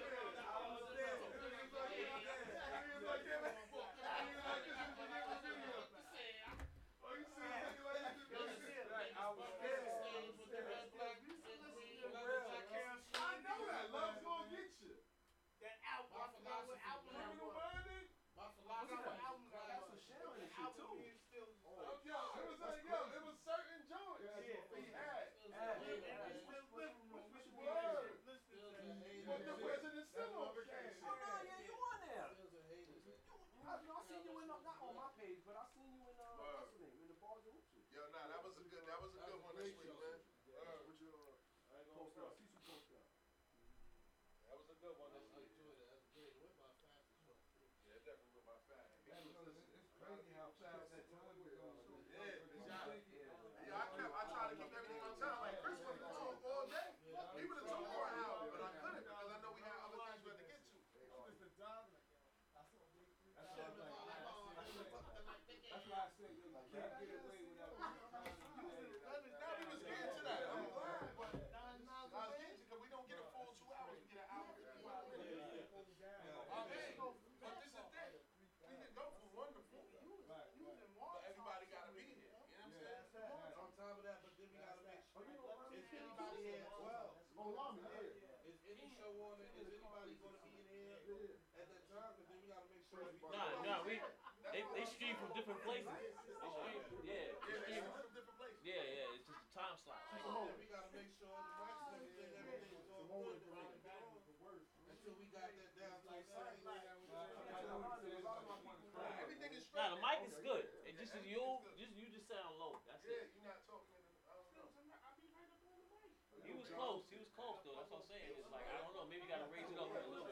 D: I know that. Love's gonna get you.
F: That album, I forgot what album that was. My philosophy album
V: Got some shit on this shit too.
D: Yo, it was like, yo, it was certain joints. He had. Word. But the president's still on vacation.
V: Oh no, yeah, you on there. I, I seen you in uh, not on my page, but I seen you in uh, what's the name in the bars and hoops.
W: Yo, nah, that was a good. That was a good one this week, man. Uh,
D: What you, uh,
V: Post up, see some post up.
W: that was a good one this week. Yeah, it definitely went by fast.
X: It's crazy how fast that time was going.
W: Yeah, exactly. Yeah, I kept. I tried to keep everything on time. Like Chris wanted to talk all day. He would have talked for an hour, but I couldn't because I know we had other things we had to get to.
X: That's why I said you can't get away without
W: Now we was getting to that. I'm glad, but I was getting to because we don't get a full two hours. We get an hour. fifty five minutes. Okay, but this is the thing. We can go from one to four. But everybody gotta be here. You know what I'm saying?
F: On top of that, but then we gotta make sure. Is anybody here at 12?
D: Oh, Lami.
F: Is any show on it? Is anybody gonna be in here at that time? Because then we gotta make sure. we-
H: Nah, nah, we they, they stream from different places. They stream, yeah, they stream, yeah, yeah. It's just a time slot.
F: So then we gotta make sure the mics and everything, everything is all good. before we get on. Until we got that down to a science.
W: Everything is
H: Nah, the mic is good. It just is you, just you just sound low. That's
W: Yeah,
H: it.
W: you're not talking in the. I don't know.
H: He was close. He was close though. That's what I'm saying. It's like I don't know. Maybe you gotta raise it up a little.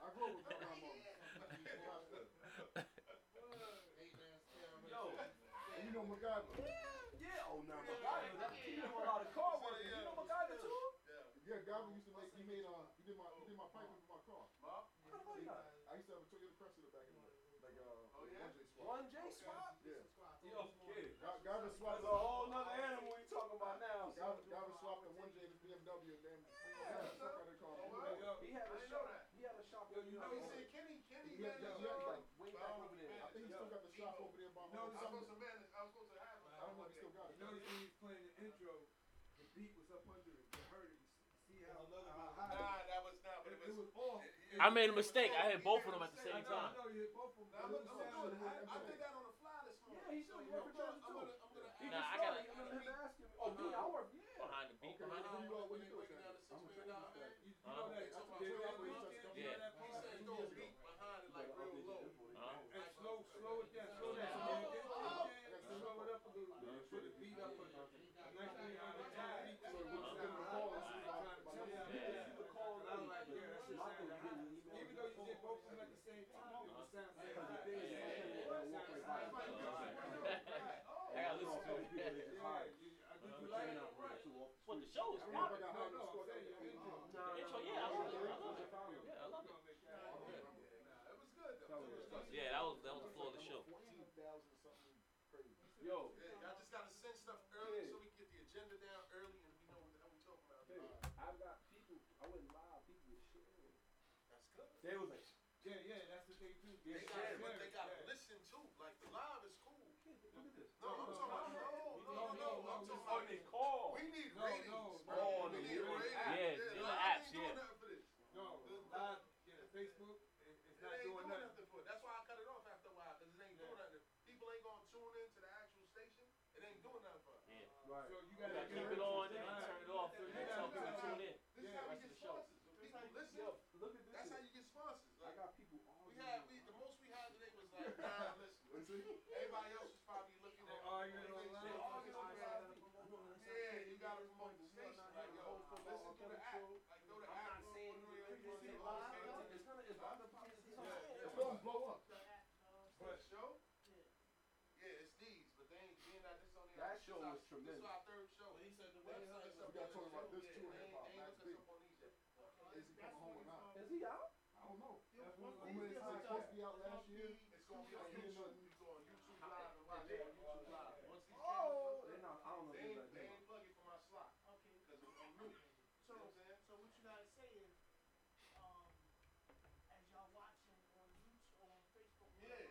D: I grew up with my mom.
V: Yo,
D: And you know MacGyver?
V: yeah, oh now MacGyver, that he do a lot of car work. You know MacGyver too?
D: Yeah, Guyver used to make. He made. Uh, he did my. He did my piping for my car. I used to have a Toyota Cressida back in the like uh. Oh yeah.
V: One J swap.
D: Yeah.
V: Yo, kid.
D: Guy- Guyver swapped.
V: That's a whole nother animal we talking about now.
D: Guyver, Guyver swapped the one J to BMW and then yeah, fuck out of the car.
V: He had a shop. He had a shop. Yo, you know
W: He said, Kenny, Kenny,
D: Yeah,
W: man,
D: yeah, yeah,
W: like,
V: way back over there.
D: I think he still got the shop over there by my
W: I was
D: house.
W: supposed to manage. I was supposed to have.
D: I don't know if he still got it.
X: You notice when he was playing the intro, the beat was up under it. You heard it. You See how, how high
W: Nah, that was not. But
X: it,
W: it
X: it
W: was.
X: was off.
H: I made a mistake. I hit both of them at the same time.
X: I know you hit both of them.
W: I'm gonna do it. I, I did that on the fly this morning.
V: Yeah, he
W: So, you know,
V: work for
W: I'm
V: Jersey
W: gonna,
V: too.
W: I'm gonna, I'm
V: He
W: gonna
H: Nah, I gotta-
V: I'm gonna ask him. Oh, me, work. Yeah.
H: Behind the beat, behind the
D: you uh, you
W: breaking down the six million dollar man.
X: You, you know that?
W: They took my
X: Did
W: real
X: that
W: low.
X: look?
H: Yeah.
X: You know that
W: He
X: part?
W: said throw a beat behind it like real low.
H: Huh?
X: And slow, slow it down, slow it down. So you get, slow it up a little bit. Put the beat up a little. Like we on the time beat. So
D: what's in the call? This is my- my
X: Yeah,
D: number.
X: yeah. And I was like, yeah, that shit sound good. Even though you did both of them at the same time, it was sound
H: I gotta listen to it. What the show is
X: No,
H: popping.
X: no, no, I'm saying, yeah, uh-huh.
H: The intro, yeah, I love it. I love it. Yeah, I love it.
W: It was good though.
H: Yeah, that was that was the flow of the show.
D: Fourteen thousand something crazy.
V: Yo,
W: Yeah, y'all just gotta send stuff early so we can get the agenda down early and we know what the hell we talking about.
V: Hey, I got people. I went live. People were sharing.
W: That's good.
V: They was like,
X: Yeah, yeah, that's the thing too.
W: They
X: Yeah,
W: gotta,
X: yeah,
W: but they gotta
X: yeah.
W: listen too. Like the live is cool.
V: look at this.
W: No, I'm talking about no, no, no, no. I'm talking
V: Oh,
W: about
V: they call.
W: we need
X: No,
W: ratings.
X: no,
W: bro.
V: Oh,
H: Right.
X: So you
Y: You
X: gotta
Y: gotta keep it on and then turn it off and then tell people to tune in.
W: This is
Y: Yeah,
W: how
Y: rest
W: you get sponsors. People listen.
H: Look at this.
W: That's how you get sponsors.
H: I got people all
W: we had we the most we had today was like nine listeners. Everybody else was probably looking at
X: arguing
W: They
X: online.
W: arguing online. Yeah, you gotta promote the station. Like yo, listen to the app. Like go to app.
H: not saying
W: go
H: you
W: to
H: can
W: the
H: see it
W: app.
H: live. It's gonna- it's about to- it's on air.
W: It's gonna blow up. What show? Yeah, it's these, but they ain't being that this only
H: That
W: this
H: show
W: our-
H: was tremendous.
W: This is our third show.
F: And he said the
W: They
F: website
W: hooked us
F: was
W: up
F: We gotta talk about this
W: yet.
F: too, hip-hop, Max B.
W: up on these yet.
D: Is he coming home or not?
H: Is he out?
D: I don't know.
Z: That's
D: When
Z: one
D: when it's supposed to be out last year.
W: It's gonna be on
D: I didn't know.
W: YouTube. You go on YouTube Live and watch it on YouTube Live. Once these
H: Oh,
W: cameras
H: they not- I don't know
W: They
H: if they
W: ain't,
H: like
W: they
H: that.
W: ain't plugging for my slot.
V: Okay.
W: Because I'm new.
V: So,
W: You know what I'm saying?
V: so what you gotta say is, um, as y'all watching on YouTube, on Facebook,
W: Yeah.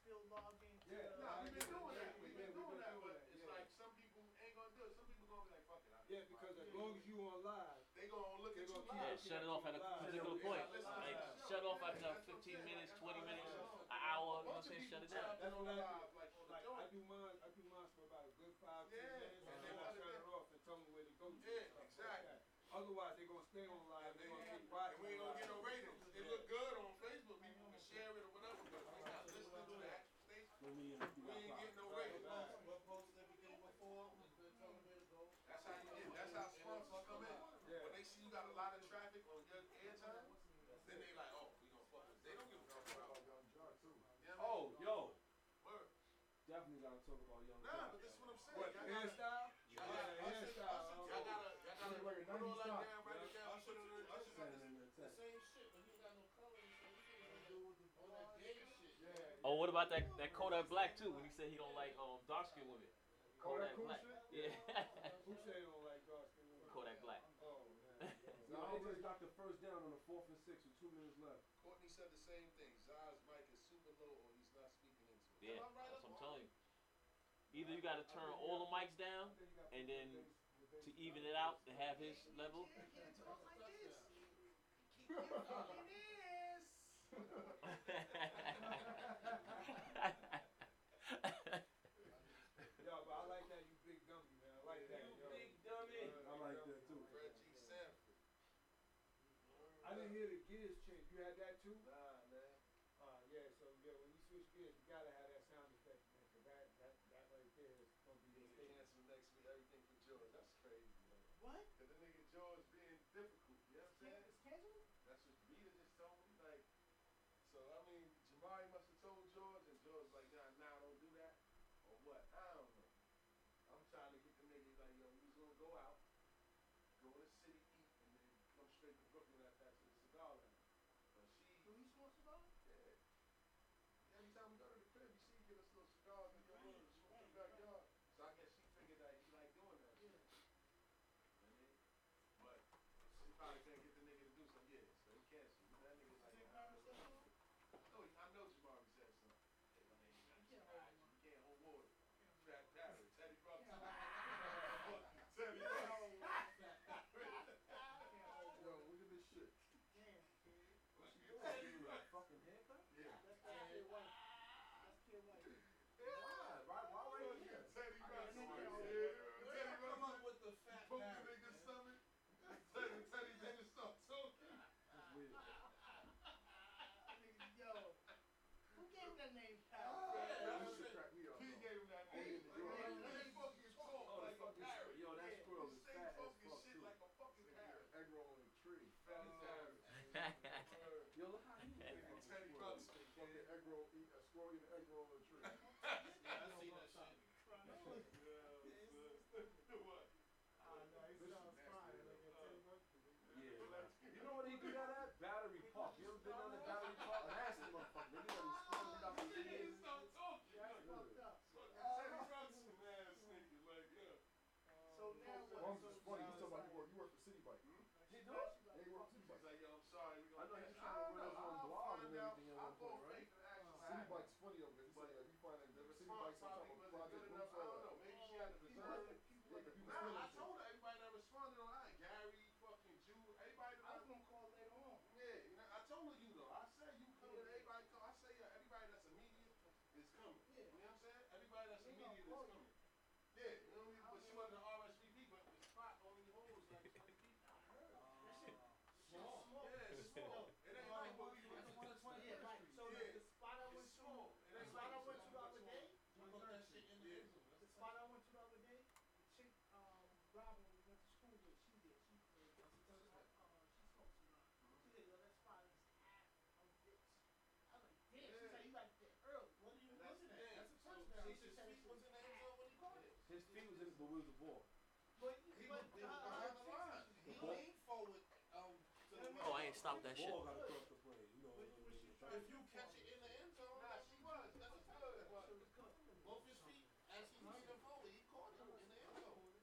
V: still log into
W: Yeah,
V: the.
W: nah, we've been doing that. We've
X: Yeah,
W: been
X: we've
W: doing
X: been
W: that,
X: doing
W: but
X: that,
W: it's
X: yeah.
W: like some people ain't gonna do it. Some people gonna be like, fuck it. I-
X: Yeah, because as long as you on live,
W: they gonna look
X: they
W: at you
X: gonna keep
Y: Yeah,
W: live.
Y: shut it off at a particular point. Like, shut off after 15 minutes, 20 minutes, an hour, you know what I'm saying? Shut it down.
X: That's what I do.
W: Like, on
X: Like. I do mine. I do mine for about a good five, ten
W: Yeah,
X: minutes, and
W: and
X: then
W: then
X: I
W: other
X: turn
W: than-
X: it off and tell them where to go to.
W: Yeah,
X: and stuff like
W: exactly.
X: Otherwise, they're gonna stay on live. They're gonna keep watching.
W: And we ain't gonna get no
X: live.
W: ratings. It look good on Facebook. People can share it or whatever, but if they not listening to the actual station. We ain't getting no ratings.
F: We'll post everything before. We'll tell them where to go.
W: That's how you get. That's how sponsors come in. When they see you got a lot of traffic on your airtime, then they like, oh, we gonna fuck with. They don't give a fuck about Young Jar too.
H: Oh, yo.
W: Word.
H: Definitely gotta talk about Young
W: Nah, but this is what I'm saying.
X: What,
W: Y'all gotta-
X: hairstyle?
W: Y'all
X: Yeah,
W: gotta,
X: the
W: Usher-
X: hairstyle,
W: Usher- y'all gotta, y'all gotta
X: Like a
W: put all
X: 90s
W: that
X: style.
W: down, write it down,
F: Usher
W: put it in the
F: Usher got
W: agenda.
F: the same shit, but he ain't got no color, so he can't do all that gay shit. Yeah.
Y: Oh, what about that that Kodak Black too? When he said he don't like um dark skinned women.
X: Kodak
Y: Black.
X: Black?
Y: Yeah.
X: Who said they don't like dark skin women?
Y: Kodak Black.
X: Oh, man.
H: No, they just got the first down on the fourth and six with two minutes left.
W: Courtney said the same thing. Zah's mic is super low or he's not speaking into it.
Y: Yeah, that's what I'm telling you. Either you gotta turn all the mics down and then to even it out to have his level.
X: Yo, but I like that you big dummy, man. I like that. yo.
H: big dummy.
X: Uh,
H: I like that too.
W: Reggie Sanford.
X: I didn't hear the gears change. You had that too?
W: Nah, man.
X: Uh, yeah, so yeah, when you switch gears, you gotta have that sound effect, man, 'cause that, that, that right there is gonna be your
W: They
X: statement.
W: cancel next week everything for George. That's crazy, man.
V: What?
W: Cause the nigga George being difficult. You know what I'm saying?
V: It's canceled?
W: That's what Rita just told me. Like, so I mean, Jamari must have told George, and George like, nah, nah, don't do that, or what? I don't know. I'm trying to get the nigga like, yo, we was gonna go out, go to the city, eat, and then come straight to Brooklyn after that to the cigar lounge. But she,
V: Do he smoke cigars?
W: yeah. Every time we go to the crib, you see, he give us little cigars and go to the backyard. So I guess she figured that he like doing that. shit. You know what I mean? But she probably couldn't get the nigga to do something. Yeah, so he canceled. You know, that nigga's like,
V: Think
W: nah,
V: Mama said so?
W: no, I know Jamari said something. Hey, my nigga, you can't hold You can't hold water. Fat Barrett, Teddy Brooks. Teddy Brooks. Yo, look at this shit.
V: Damn, kid.
W: What you doing?
H: Fucking haircut?
W: Yeah.
V: That's Kid White. That's Kid White.
H: Why? Why? Why right here?
W: Teddy Brooks.
V: Yeah.
W: Yeah. Teddy
F: Come
W: Brooks.
F: up with the fat
W: Poke the
F: Barrett.
W: nigga's stomach. Teddy, Teddy didn't stop talking.
H: That's weird.
V: Yo, who gave that name,
W: Ah,
V: pal?
W: that shit cracked me up. He gave him that name. He fucking talk
H: Oh,
W: like
H: the
W: a
H: fucking
W: parrot.
H: Yo, that
W: Yeah.
H: squirrel
W: He
H: is
W: say
H: fat as
W: fucking
H: fuck
W: shit
H: too.
W: like a fucking parrot.
D: Egg roll on a tree.
W: Fat as parrot.
H: Yo, look how he
W: And Teddy Brooks.
D: Fucking egg roll, eat a squirrel eat an egg roll on a tree.
F: Yeah, I seen that shit.
W: What?
V: No, he sounds fine. Like a
H: Yeah. You know what he do that at? Battery Park. You ever been on the Battery Park? Nasty motherfucker. They got him squirming out the
W: He
H: ears.
W: stop talking.
V: That's fucked up.
W: Teddy Brooks ass nigga. Like, yeah.
V: Oh, so now what?
D: Mom's is funny. He's talking about you work, you but
W: we was.
V: But,
W: but
H: oh, I ain't stop that shit.